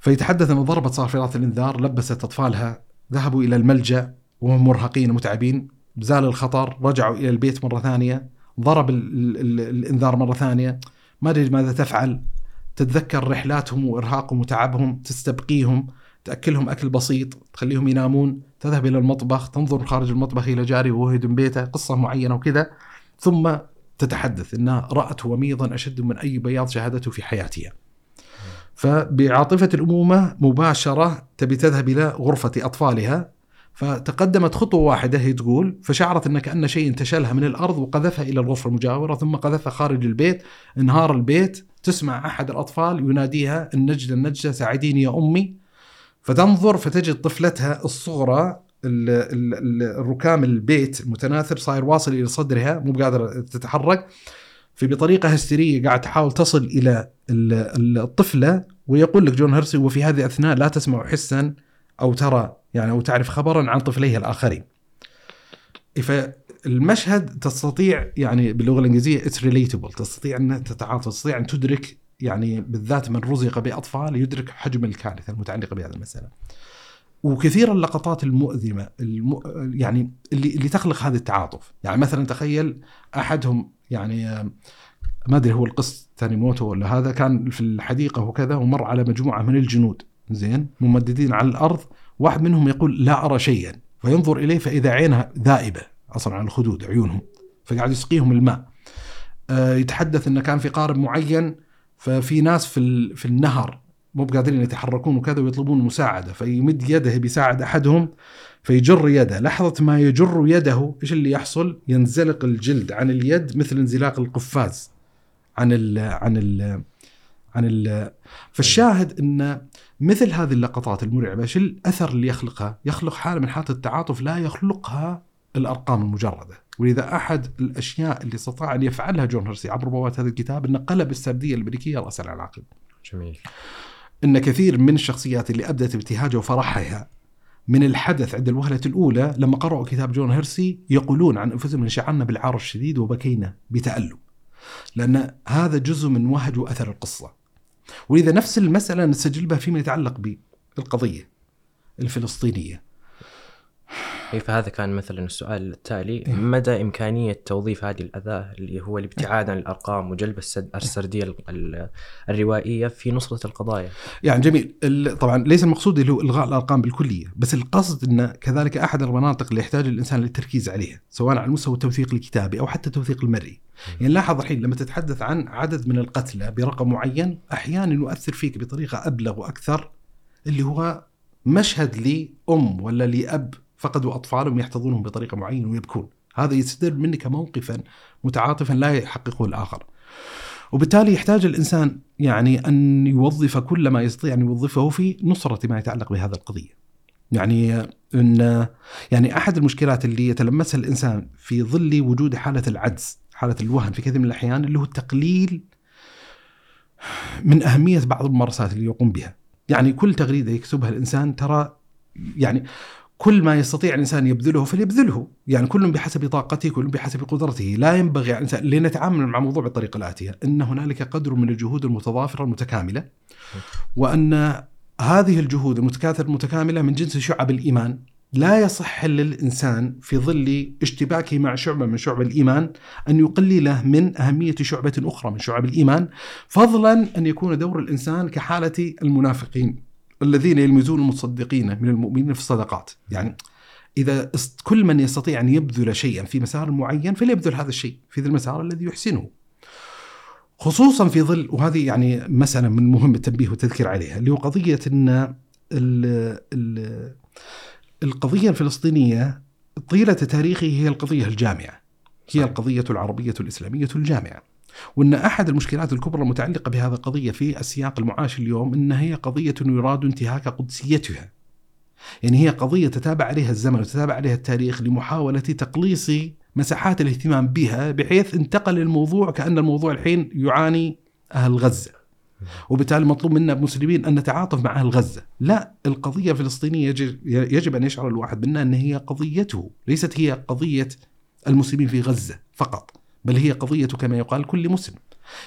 فيتحدث أن ضربت صافرات الإنذار لبست أطفالها ذهبوا إلى الملجأ وهم مرهقين ومتعبين. زال الخطر رجعوا إلى البيت مرة ثانية. ضرب ال ال ال الإنذار مرة ثانية. ما أدري ماذا تفعل. تتذكر رحلاتهم وإرهاقهم وتعبهم تستبقيهم تأكلهم أكل بسيط تخليهم ينامون. تذهب إلى المطبخ تنظر خارج المطبخ إلى جاري وهو يهدم بيته قصة معينة وكذا. ثم تتحدث انها رات وميضا أشد من أي بياض شاهدته في حياتها. فبعاطفة الأمومة مباشرة تبي تذهب إلى غرفة أطفالها. فتقدمت خطوة واحدة هي تقول فشعرت إن كأن شيء انتشلها من الأرض وقذفها إلى الغرفة المجاورة ثم قذفها خارج البيت انهار البيت تسمع أحد الأطفال يناديها النجده النجدة ساعديني يا أمي. فتنظر فتجد طفلتها الصغرى ال- ال- ال- الركام البيت المتناثر صاير واصل إلى صدرها مو قادره تتحرك فبطريقه هستيرية قاعد تحاول تصل إلى ال- ال- الطفلة ويقول لك جون هيرسي وفي هذه الأثناء لا تسمع حسا أو ترى يعني أو تعرف خبرا عن طفليها الآخرين. فالمشهد تستطيع يعني باللغة الإنجليزية it's relatable تستطيع أن تتعاطف تستطيع أن تدرك يعني بالذات من رزق بأطفال يدرك حجم الكارثة المتعلقة بهذه المسألة. وكثير اللقطات المؤلمة الم... يعني اللي اللي تخلق هذا التعاطف، يعني مثلا تخيل أحدهم يعني ما أدري هو القس ثاني موته ولا هذا كان في الحديقة وكذا ومر على مجموعة من الجنود زين ممددين على الأرض واحد منهم يقول لا أرى شيئا فينظر إليه فإذا عينها ذائبة أصلا عن الخدود عيونهم فقاعد يسقيهم الماء. آه، يتحدث انه كان في قارب معين ففي ناس في في النهر مو بقادرين يتحركون وكذا ويطلبون مساعدة فيمد يده بيساعد أحدهم فيجر يده. لحظة ما يجر يده إيش اللي يحصل؟ ينزلق الجلد عن اليد مثل انزلاق القفاز عن ال عن ال عن ال فالشاهد إن مثل هذه اللقطات المرعبة شو الأثر اللي يخلقها؟ يخلق حالة من حالة التعاطف لا يخلقها الأرقام المجردة، ولذا أحد الأشياء اللي استطاع أن يفعلها جون هرسي عبر بوابات هذا الكتاب إنه قلب السردية الأمريكية راسا على عقب. جميل. إن كثير من الشخصيات اللي أبدت ابتهاجها وفرحها من الحدث عند الوهلة الأولى لما قرأوا كتاب جون هيرسي يقولون عن أنفسهم ان شعرنا بالعار الشديد وبكينا بتألم. لأن هذا جزء من وهج وأثر القصة. ولذا نفس المسألة نسجل بها فيما يتعلق بالقضية الفلسطينية. اي فهذا كان مثلا السؤال التالي إيه. مدى إمكانية توظيف هذه الاداه اللي هو الابتعاد عن الأرقام وجلب السردية الروائية في نصرة القضايا. يعني جميل طبعا ليس المقصود اللي هو إلغاء الأرقام بالكلية، بس القصد إن كذلك أحد المناطق اللي يحتاج الإنسان للتركيز عليها، سواء على مستوى التوثيق الكتابي أو حتى التوثيق المرئي. يعني لاحظ الحين لما تتحدث عن عدد من القتلى برقم معين أحيانا يؤثر فيك بطريقة أبلغ وأكثر اللي هو مشهد لأم ولا لأب فقدوا أطفالهم يحتضنهم بطريقة معينة ويبكون هذا يستدل منك موقفا متعاطفا لا يحققه الآخر وبالتالي يحتاج الإنسان يعني أن يوظف كل ما يستطيع أن يوظفه في نصرة ما يتعلق بهذا القضية. يعني إن يعني أحد المشكلات اللي يتلمسها الإنسان في ظل وجود حالة العجز، حالة الوهن في كثير من الأحيان اللي هو التقليل من أهمية بعض الممارسات اللي يقوم بها. يعني كل تغريدة يكتبها الإنسان ترى يعني كل ما يستطيع الإنسان يبذله فليبذله، يعني كل بحسب طاقته، كل بحسب قدرته، لا ينبغي على الإنسان لنتعامل مع الموضوع بالطريقة الآتية، إن هنالك قدر من الجهود المتضافرة المتكاملة. وأن هذه الجهود المتكاثرة المتكاملة من جنس شعب الإيمان، لا يصح للإنسان في ظل اشتباكه مع شعبة من شعب الإيمان أن يقلله من أهمية شعبة أخرى من شعب الإيمان، فضلا أن يكون دور الإنسان كحالة المنافقين. الذين يلمزون المصدقين من المؤمنين في الصدقات. يعني إذا كل من يستطيع أن يبذل شيئا في مسار معين فليبذل هذا الشيء في ذا المسار الذي يحسنه. خصوصا في ظل وهذه يعني مسألة من مهم التنبيه والتذكير عليها اللي هو قضية أن ال ال القضية الفلسطينية طيلة تاريخه هي القضية الجامعة. هي القضية العربية الإسلامية الجامعة. وإن أحد المشكلات الكبرى المتعلقة بهذه القضية في السياق المعاش اليوم انها هي قضية يراد انتهاك قدسيتها. يعني هي قضية تتابع عليها الزمن وتتابع عليها التاريخ لمحاولة تقليص مساحات الاهتمام بها بحيث انتقل الموضوع كأن الموضوع الحين يعاني أهل غزة. وبالتالي مطلوب منا المسلمين أن نتعاطف مع أهل غزة، لا القضية الفلسطينية يجب أن يشعر الواحد منا إن هي قضيته، ليست هي قضية المسلمين في غزة فقط. بل هي قضية كما يقال كل مسلم.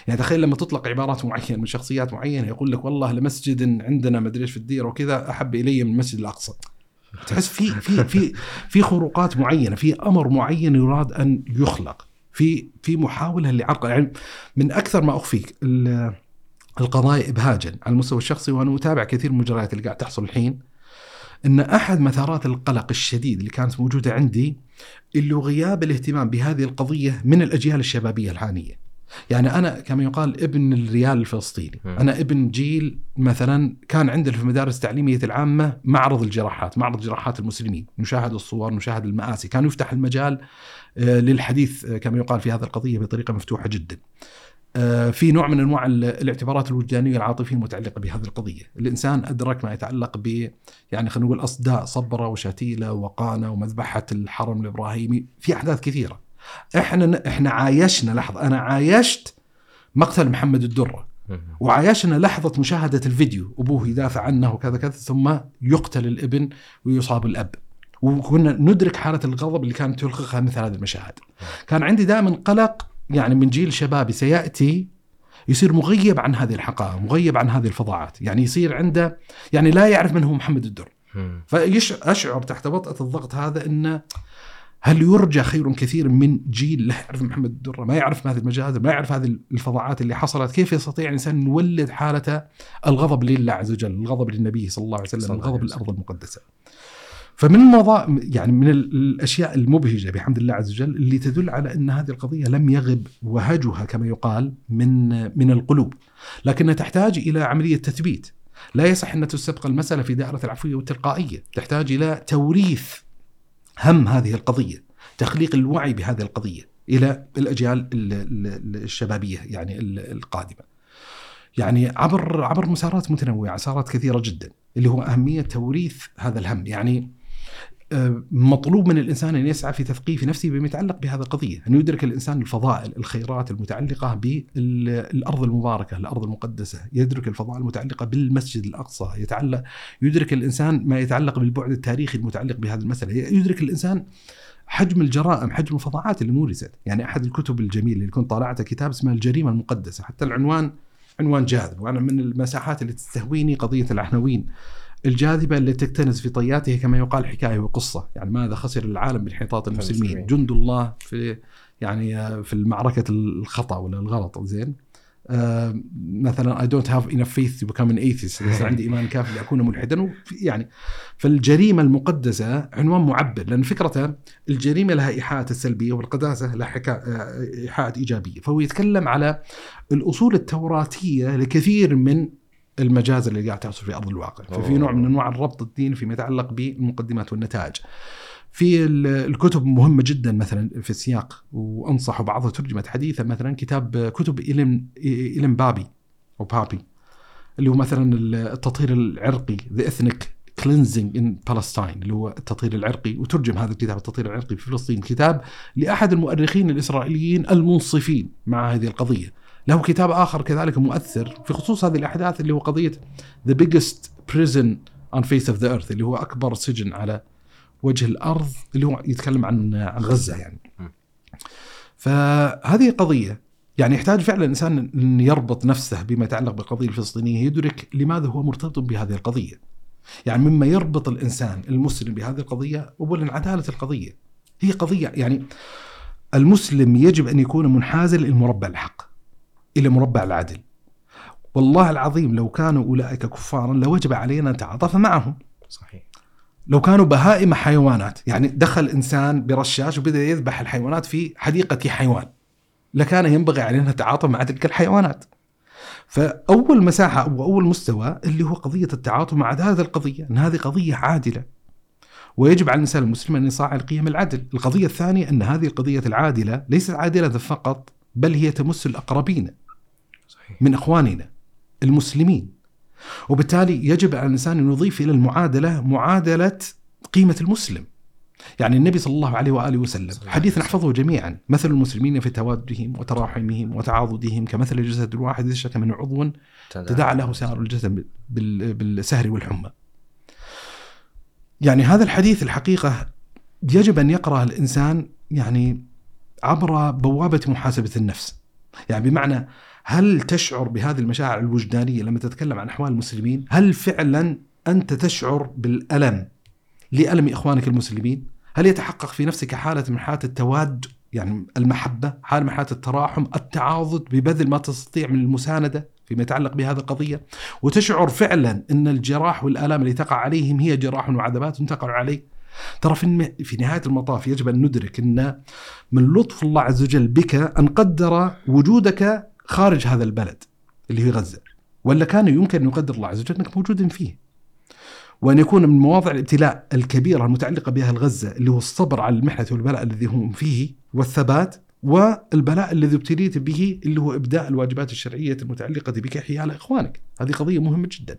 يعني تخيل لما تطلق عبارات معينة من شخصيات معينة يقول لك والله لمسجد عندنا ما أدري في الديرة وكذا أحب إلي من المسجد الأقصى. تحس في في في في خروقات معينة في أمر معين يراد أن يخلق في في محاولة لعرق يعني من أكثر ما اخفيك القضايا ابهاجا على المستوى الشخصي وأنا اتابع كثير من المجريات اللي قاعد تحصل الحين أن أحد مثارات القلق الشديد اللي كانت موجودة عندي اللي غياب الاهتمام بهذه القضية من الأجيال الشبابية الحاليه. يعني أنا كما يقال ابن الريال الفلسطيني، م. أنا ابن جيل مثلا كان عندنا في المدارس التعليمية العامة معرض الجراحات، معرض جراحات المسلمين، نشاهد الصور، نشاهد المآسي، كان يفتح المجال آه، للحديث آه، كما يقال في هذه القضية بطريقة مفتوحة جدا. آه، في نوع من أنواع الاعتبارات الوجدانية العاطفية المتعلقة بهذه القضية، الإنسان أدرك ما يتعلق ب يعني خلينا نقول أصداء صبرة وشتيلة وقانا ومذبحة الحرم الإبراهيمي، في أحداث كثيرة. إحنا إحنا عايشنا لحظة أنا عايشت مقتل محمد الدرة وعايشنا لحظة مشاهدة الفيديو أبوه يدافع عنه وكذا كذا ثم يقتل الابن ويصاب الأب. وكنا ندرك حالة الغضب اللي كانت تلخقها مثل هذه المشاهد. كان عندي دائما قلق يعني من جيل شبابي سيأتي يصير مغيب عن هذه الحقائق مغيب عن هذه الفظاعات يعني يصير عنده يعني لا يعرف من هو محمد الدر. فأشعر تحت وطأة الضغط هذا أنه هل يرجى خير كثير من جيل لا يعرف محمد الدرة ما يعرف هذه المجازر ما يعرف هذه الفظاعات اللي حصلت كيف يستطيع الإنسان أن يولد حالة الغضب لله عز وجل الغضب للنبي صلى الله عليه وسلم الغضب عليه وسلم. فمن المضا يعني من ال- الأشياء المبهجة بحمد الله عز وجل اللي تدل على أن هذه القضية لم يغب وهجها كما يقال من من القلوب، لكنها تحتاج إلى عملية تثبيت. لا يصح أن تستبقى المسألة في دائرة العفوية والتلقائية، تحتاج إلى توريث هم هذه القضية، تخليق الوعي بهذه القضية إلى الأجيال ال- ال- الشبابية يعني ال- القادمة. يعني عبر عبر مسارات متنوعة، مسارات كثيرة جدا، اللي هو أهمية توريث هذا الهم، يعني مطلوب من الإنسان أن يسعى في تثقيف نفسه بما يتعلق بهذه القضية، أن يدرك الإنسان الفضائل، الخيرات المتعلقة بالأرض المباركة، الأرض المقدسة، يدرك الفضائل المتعلقة بالمسجد الأقصى، يتعلق يدرك الإنسان ما يتعلق بالبعد التاريخي المتعلق بهذه المسألة، يدرك الإنسان حجم الجرائم، حجم الفظاعات اللي مورست، يعني أحد الكتب الجميلة اللي كنت طالعتها كتاب اسمه الجريمة المقدسة، حتى العنوان عنوان جاذب، وأنا من المساحات اللي تستهويني قضية العناوين. الجاذبة التي تكتنز في طياته كما يقال حكاية وقصة. يعني ماذا خسر العالم بانحطاط المسلمين. جند الله في يعني آه، في المعركة الخطأ ولا الغلط زين. آه مثلا I don't have enough faith to become an atheist. ليس عندي إيمان كافي لأكون ملحدا. يعني فالجريمة المقدسة عنوان معبر لأن فكرته الجريمة لها إيحاءات السلبية والقداسة لها. آه، إيحاءات إيجابية. فهو يتكلم على الأصول التوراتية لكثير من المجازر اللي قاعد تحصل في أرض الواقع. ففي. نوع من أنواع الربط الديني فيما يتعلق بالمقدمات والنتائج. في ال- الكتب مهمة جدا مثلا في السياق وأنصح بعضها ترجمت حديثا مثلا كتاب كتب إيلان إيلان بابي أو بابي اللي هو مثلا التطهير العرقي The Ethnic Cleansing in Palestine اللي هو التطهير العرقي. وترجم هذا الكتاب التطهير العرقي في فلسطين كتاب لأحد المؤرخين الإسرائيليين المنصفين مع هذه القضية. له كتاب آخر كذلك مؤثر في خصوص هذه الأحداث اللي هو قضية ذا biggest prison on face of the earth اللي هو أكبر سجن على وجه الأرض اللي هو يتكلم عن عن غزة يعني. فهذه قضية يعني يحتاج فعلا الانسان إن يربط نفسه بما يتعلق بالقضية الفلسطينية يدرك لماذا هو مرتبط بهذه القضية. يعني مما يربط الإنسان المسلم بهذه القضية اولا عدالة القضية. هي قضية يعني المسلم يجب أن يكون منحازا للمربع الحق إلى مربع العدل. والله العظيم لو كانوا أولئك كفارا لوجب علينا ان نتعاطف معهم. صحيح. لو كانوا بهائم حيوانات يعني دخل إنسان برشاش وبدأ يذبح الحيوانات في حديقة حيوان لكان ينبغي علينا التعاطف مع تلك الحيوانات. فأول مساحة أو أول مستوى اللي هو قضية التعاطف مع هذه القضية إن هذه قضية عادلة. ويجب على الانسان المسلم أن يصاع القيم العدل. القضية الثانية أن هذه القضية العادلة ليست عادلة فقط بل هي تمس الأقربين. صحيح من إخواننا المسلمين وبالتالي يجب على الإنسان أن يضيف إلى المعادلة معادلة قيمة المسلم. يعني النبي صلى الله عليه وآله وسلم حديث نحفظه جميعا مثل المسلمين في توادهم وتراحمهم وتعاضدهم كمثل الجسد الواحد إذا شك من عضو تداعى له سائر الجسد بال- بالسهر والحمى. يعني هذا الحديث الحقيقة يجب أن يقرا الإنسان يعني عبر بوابة محاسبة النفس. يعني بمعنى هل تشعر بهذه المشاعر الوجدانية لما تتكلم عن أحوال المسلمين؟ هل فعلا أنت تشعر بالألم لألم إخوانك المسلمين؟ هل يتحقق في نفسك حالة من حالات التواد يعني المحبة، حالة من حالات التراحم، التعاضد ببذل ما تستطيع من المساندة فيما يتعلق بهذه القضية، وتشعر فعلا أن الجراح والآلام اللي تقع عليهم هي جراح وعذابات تقع عليك. ترى في في نهاية المطاف يجب أن ندرك أن من لطف الله عز وجل بك أن قدر وجودك خارج هذا البلد اللي هي غزة ولا كان يمكن أن يقدر الله عز وجل أنك موجود فيه وأن يكون من مواضع الابتلاء الكبيرة المتعلقة باهل غزه اللي هو الصبر على المحنة والبلاء الذي هم فيه والثبات والبلاء الذي ابتليت به اللي هو إبداء الواجبات الشرعية المتعلقة بك حيال إخوانك، هذه قضية مهمة جدا.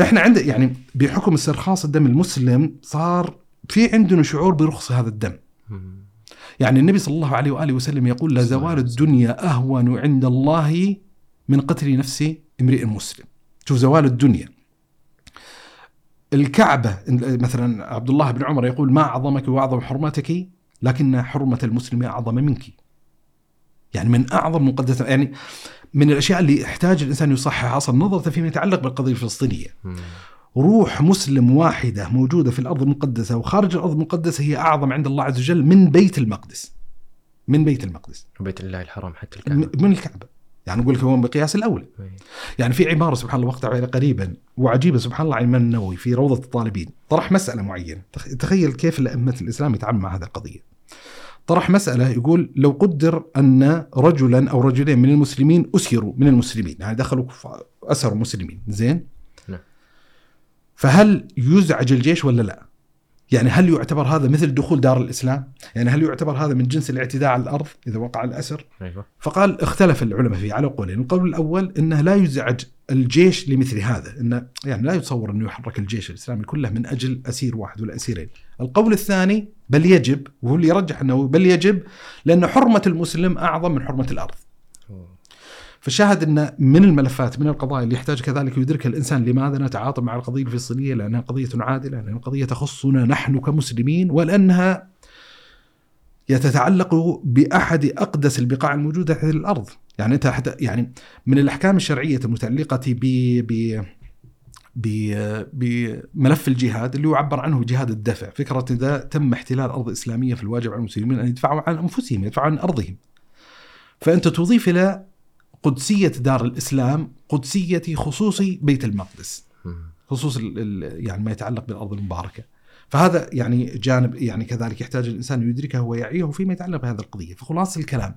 إحنا عند يعني بحكم استرخاص الدم المسلم صار في عندنا شعور برخص هذا الدم. يعني النبي صلى الله عليه وآله وسلم يقول لا زوال الدنيا أهون عند الله من قتل نفس امرئ مسلم. شوف زوال الدنيا. الكعبة مثلا عبد الله بن عمر يقول ما أعظمك وأعظم حرمتك لكن حرمة المسلم أعظم منك. يعني من أعظم مقدسات يعني من الأشياء اللي يحتاج الإنسان يصحح أصلا نظرته فيما يتعلق بالقضية الفلسطينية مم. روح مسلم واحدة موجودة في الأرض المقدسة وخارج الأرض المقدسة هي أعظم عند الله عز وجل من بيت المقدس. من بيت المقدس. وبيت الله الحرام حتى الكعبة. من الكعبة. يعني نقول لك هو بقياس الاولى إيه. يعني في عباره سبحان الله وقتها قريبا وعجيبة سبحان الله عن الامام النووي في روضة الطالبين. طرح مسألة معينة. تخ- تخيل كيف الأئمة الإسلام يتعامل مع هذه القضية. طرح مسألة يقول لو قدر أن رجلا أو رجلين من المسلمين اسروا من المسلمين. يعني دخلوا أسروا مسلمين. زين. فهل يزعج الجيش ولا لا؟ يعني هل يعتبر هذا مثل دخول دار الإسلام؟ يعني هل يعتبر هذا من جنس الاعتداء على الأرض إذا وقع الأسر؟ أيوه فقال اختلف العلماء فيه على قولين، القول الأول إنه لا يزعج الجيش لمثل هذا، انه يعني لا يتصور إنه يحرك الجيش الإسلامي كله من أجل أسير واحد ولا أسيرين. القول الثاني بل يجب وهو اللي يرجح إنه بل يجب لأن حرمة المسلم أعظم من حرمة الأرض. فالشاهد إن من الملفات من القضايا اللي يحتاج كذلك يدركها الإنسان لماذا نتعاطى مع القضية الفلسطينية؟ لأنها قضية عادلة، لأنها قضية تخصنا نحن كمسلمين ولأنها يتتعلق بأحد أقدس البقاع الموجودة في الأرض، يعني أنت حتى يعني من الأحكام الشرعية المتعلقة ب ب بملف الجهاد اللي يعبر عنه جهاد الدفع، فكرة إذا تم احتلال أرض إسلامية فالواجب على المسلمين أن يدفعوا عن أنفسهم، يدفعوا عن أرضهم. فأنت تضيف إلى قدسية دار الإسلام قدسية خصوص بيت المقدس. خصوص يعني ما يتعلق بالأرض المباركة. فهذا يعني جانب يعني كذلك يحتاج الإنسان يدركه ويعيه فيما يتعلق بهذه القضية، فخلاص الكلام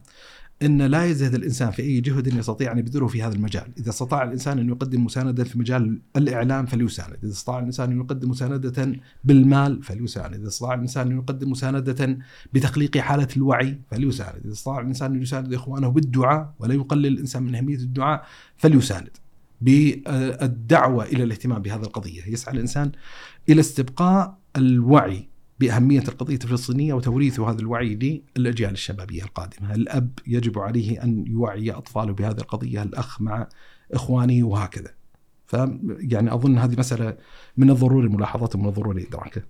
إن لا يزهد الإنسان في أي جهد يستطيع أن يبذله في هذا المجال، إذا استطاع الإنسان أن يقدم مساندة في مجال الإعلام فليساند، إذا استطاع الإنسان أن يقدم مساندة بالمال فليساند، إذا استطاع الإنسان أن يقدم مساندة بتخليق حالة الوعي فليساند، إذا استطاع الإنسان أن يساند إخوانه بالدعاء ولا يقلل الإنسان من أهمية الدعاء فليساند. بالدعوة إلى الاهتمام بهذه القضية، يسعى الإنسان إلى استبقاء الوعي بأهمية القضية الفلسطينية وتوريث هذا الوعي للأجيال الشبابية القادمة، الأب يجب عليه أن يوعي أطفاله بهذه القضية، الأخ مع إخوانه وهكذا. ف يعني أظن هذه مسألة من الضروري ملاحظتها ومن الضروري ادراكها.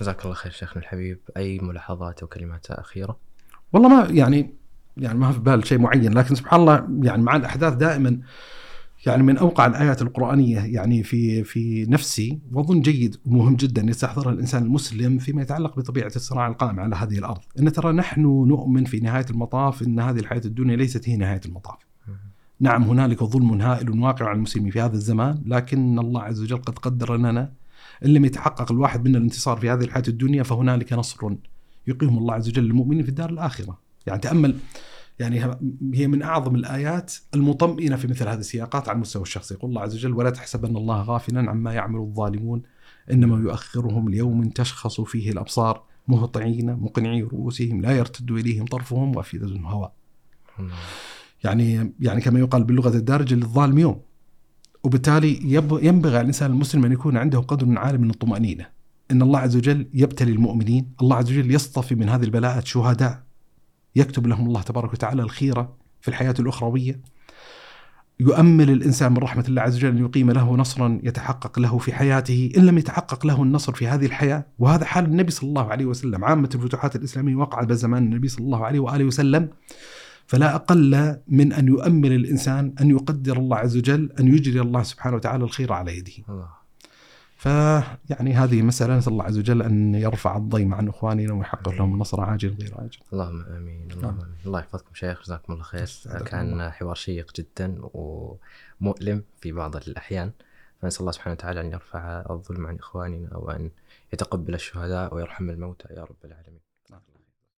جزاك الله خير شيخنا الحبيب أي ملاحظات أو كلمات أخيرة والله ما يعني يعني ما في بال شيء معين لكن سبحان الله يعني مع الأحداث دائما يعني من أوقع الآيات القرآنية يعني في في نفسي وأظن جيد ومهم جدا يستحضرها الإنسان المسلم فيما يتعلق بطبيعة الصراع القائم على هذه الأرض، إن ترى نحن نؤمن في نهاية المطاف إن هذه الحياة الدنيا ليست هي نهاية المطاف. نعم هنالك ظلم هائل واقع على المسلمين في هذا الزمان، لكن الله عز وجل قد قدر لنا إن لم يتحقق الواحد منا الانتصار في هذه الحياة الدنيا فهنالك نصر يقيم الله عز وجل للمؤمنين في الدار الآخرة. يعني تأمل يعني هي من أعظم الآيات المطمئنة في مثل هذه السياقات على المستوى الشخصي، يقول الله عز وجل: ولا تحسبن الله غافلا عما يعمل الظالمون إنما يؤخرهم ليوم تشخص فيه الأبصار مهطعين مقنعي رؤوسهم لا يرتد إليهم طرفهم وافئدتهم هواء. يعني يعني كما يقال باللغة الدارجة للظالم يوم. وبالتالي ينبغي على الإنسان المسلم أن يكون عنده قدر عالي من الطمأنينة. إن الله عز وجل يبتلي المؤمنين، الله عز وجل يصطفي من هذه البلاءات شهداء يكتب لهم الله تبارك وتعالى الخيرة في الحياة الأخروية. يؤمل الإنسان من رحمة الله عز وجل أن يقيم له نصرا يتحقق له في حياته، إن لم يتحقق له النصر في هذه الحياة، وهذا حال النبي صلى الله عليه وسلم، عامة الفتوحات الإسلامية وقعت بزمان النبي صلى الله عليه وآله وسلم، فلا أقل من أن يؤمل الإنسان أن يقدر الله عز وجل أن يجري الله سبحانه وتعالى الخير على يده. فيعني هذه مسألة نسأل الله عز وجل أن يرفع الضيم عن إخواننا ويحقق لهم النصر عاجل غير عاجل. اللهم آمين اللهم آمين. الله يحفظكم شيخ جزاكم الله خير. كان. حوار شيق جدا ومؤلم في بعض الأحيان. فنسأل الله سبحانه وتعالى أن يرفع الظلم عن إخواننا وأن يتقبل الشهداء ويرحم الموتى. يا رب العالمين.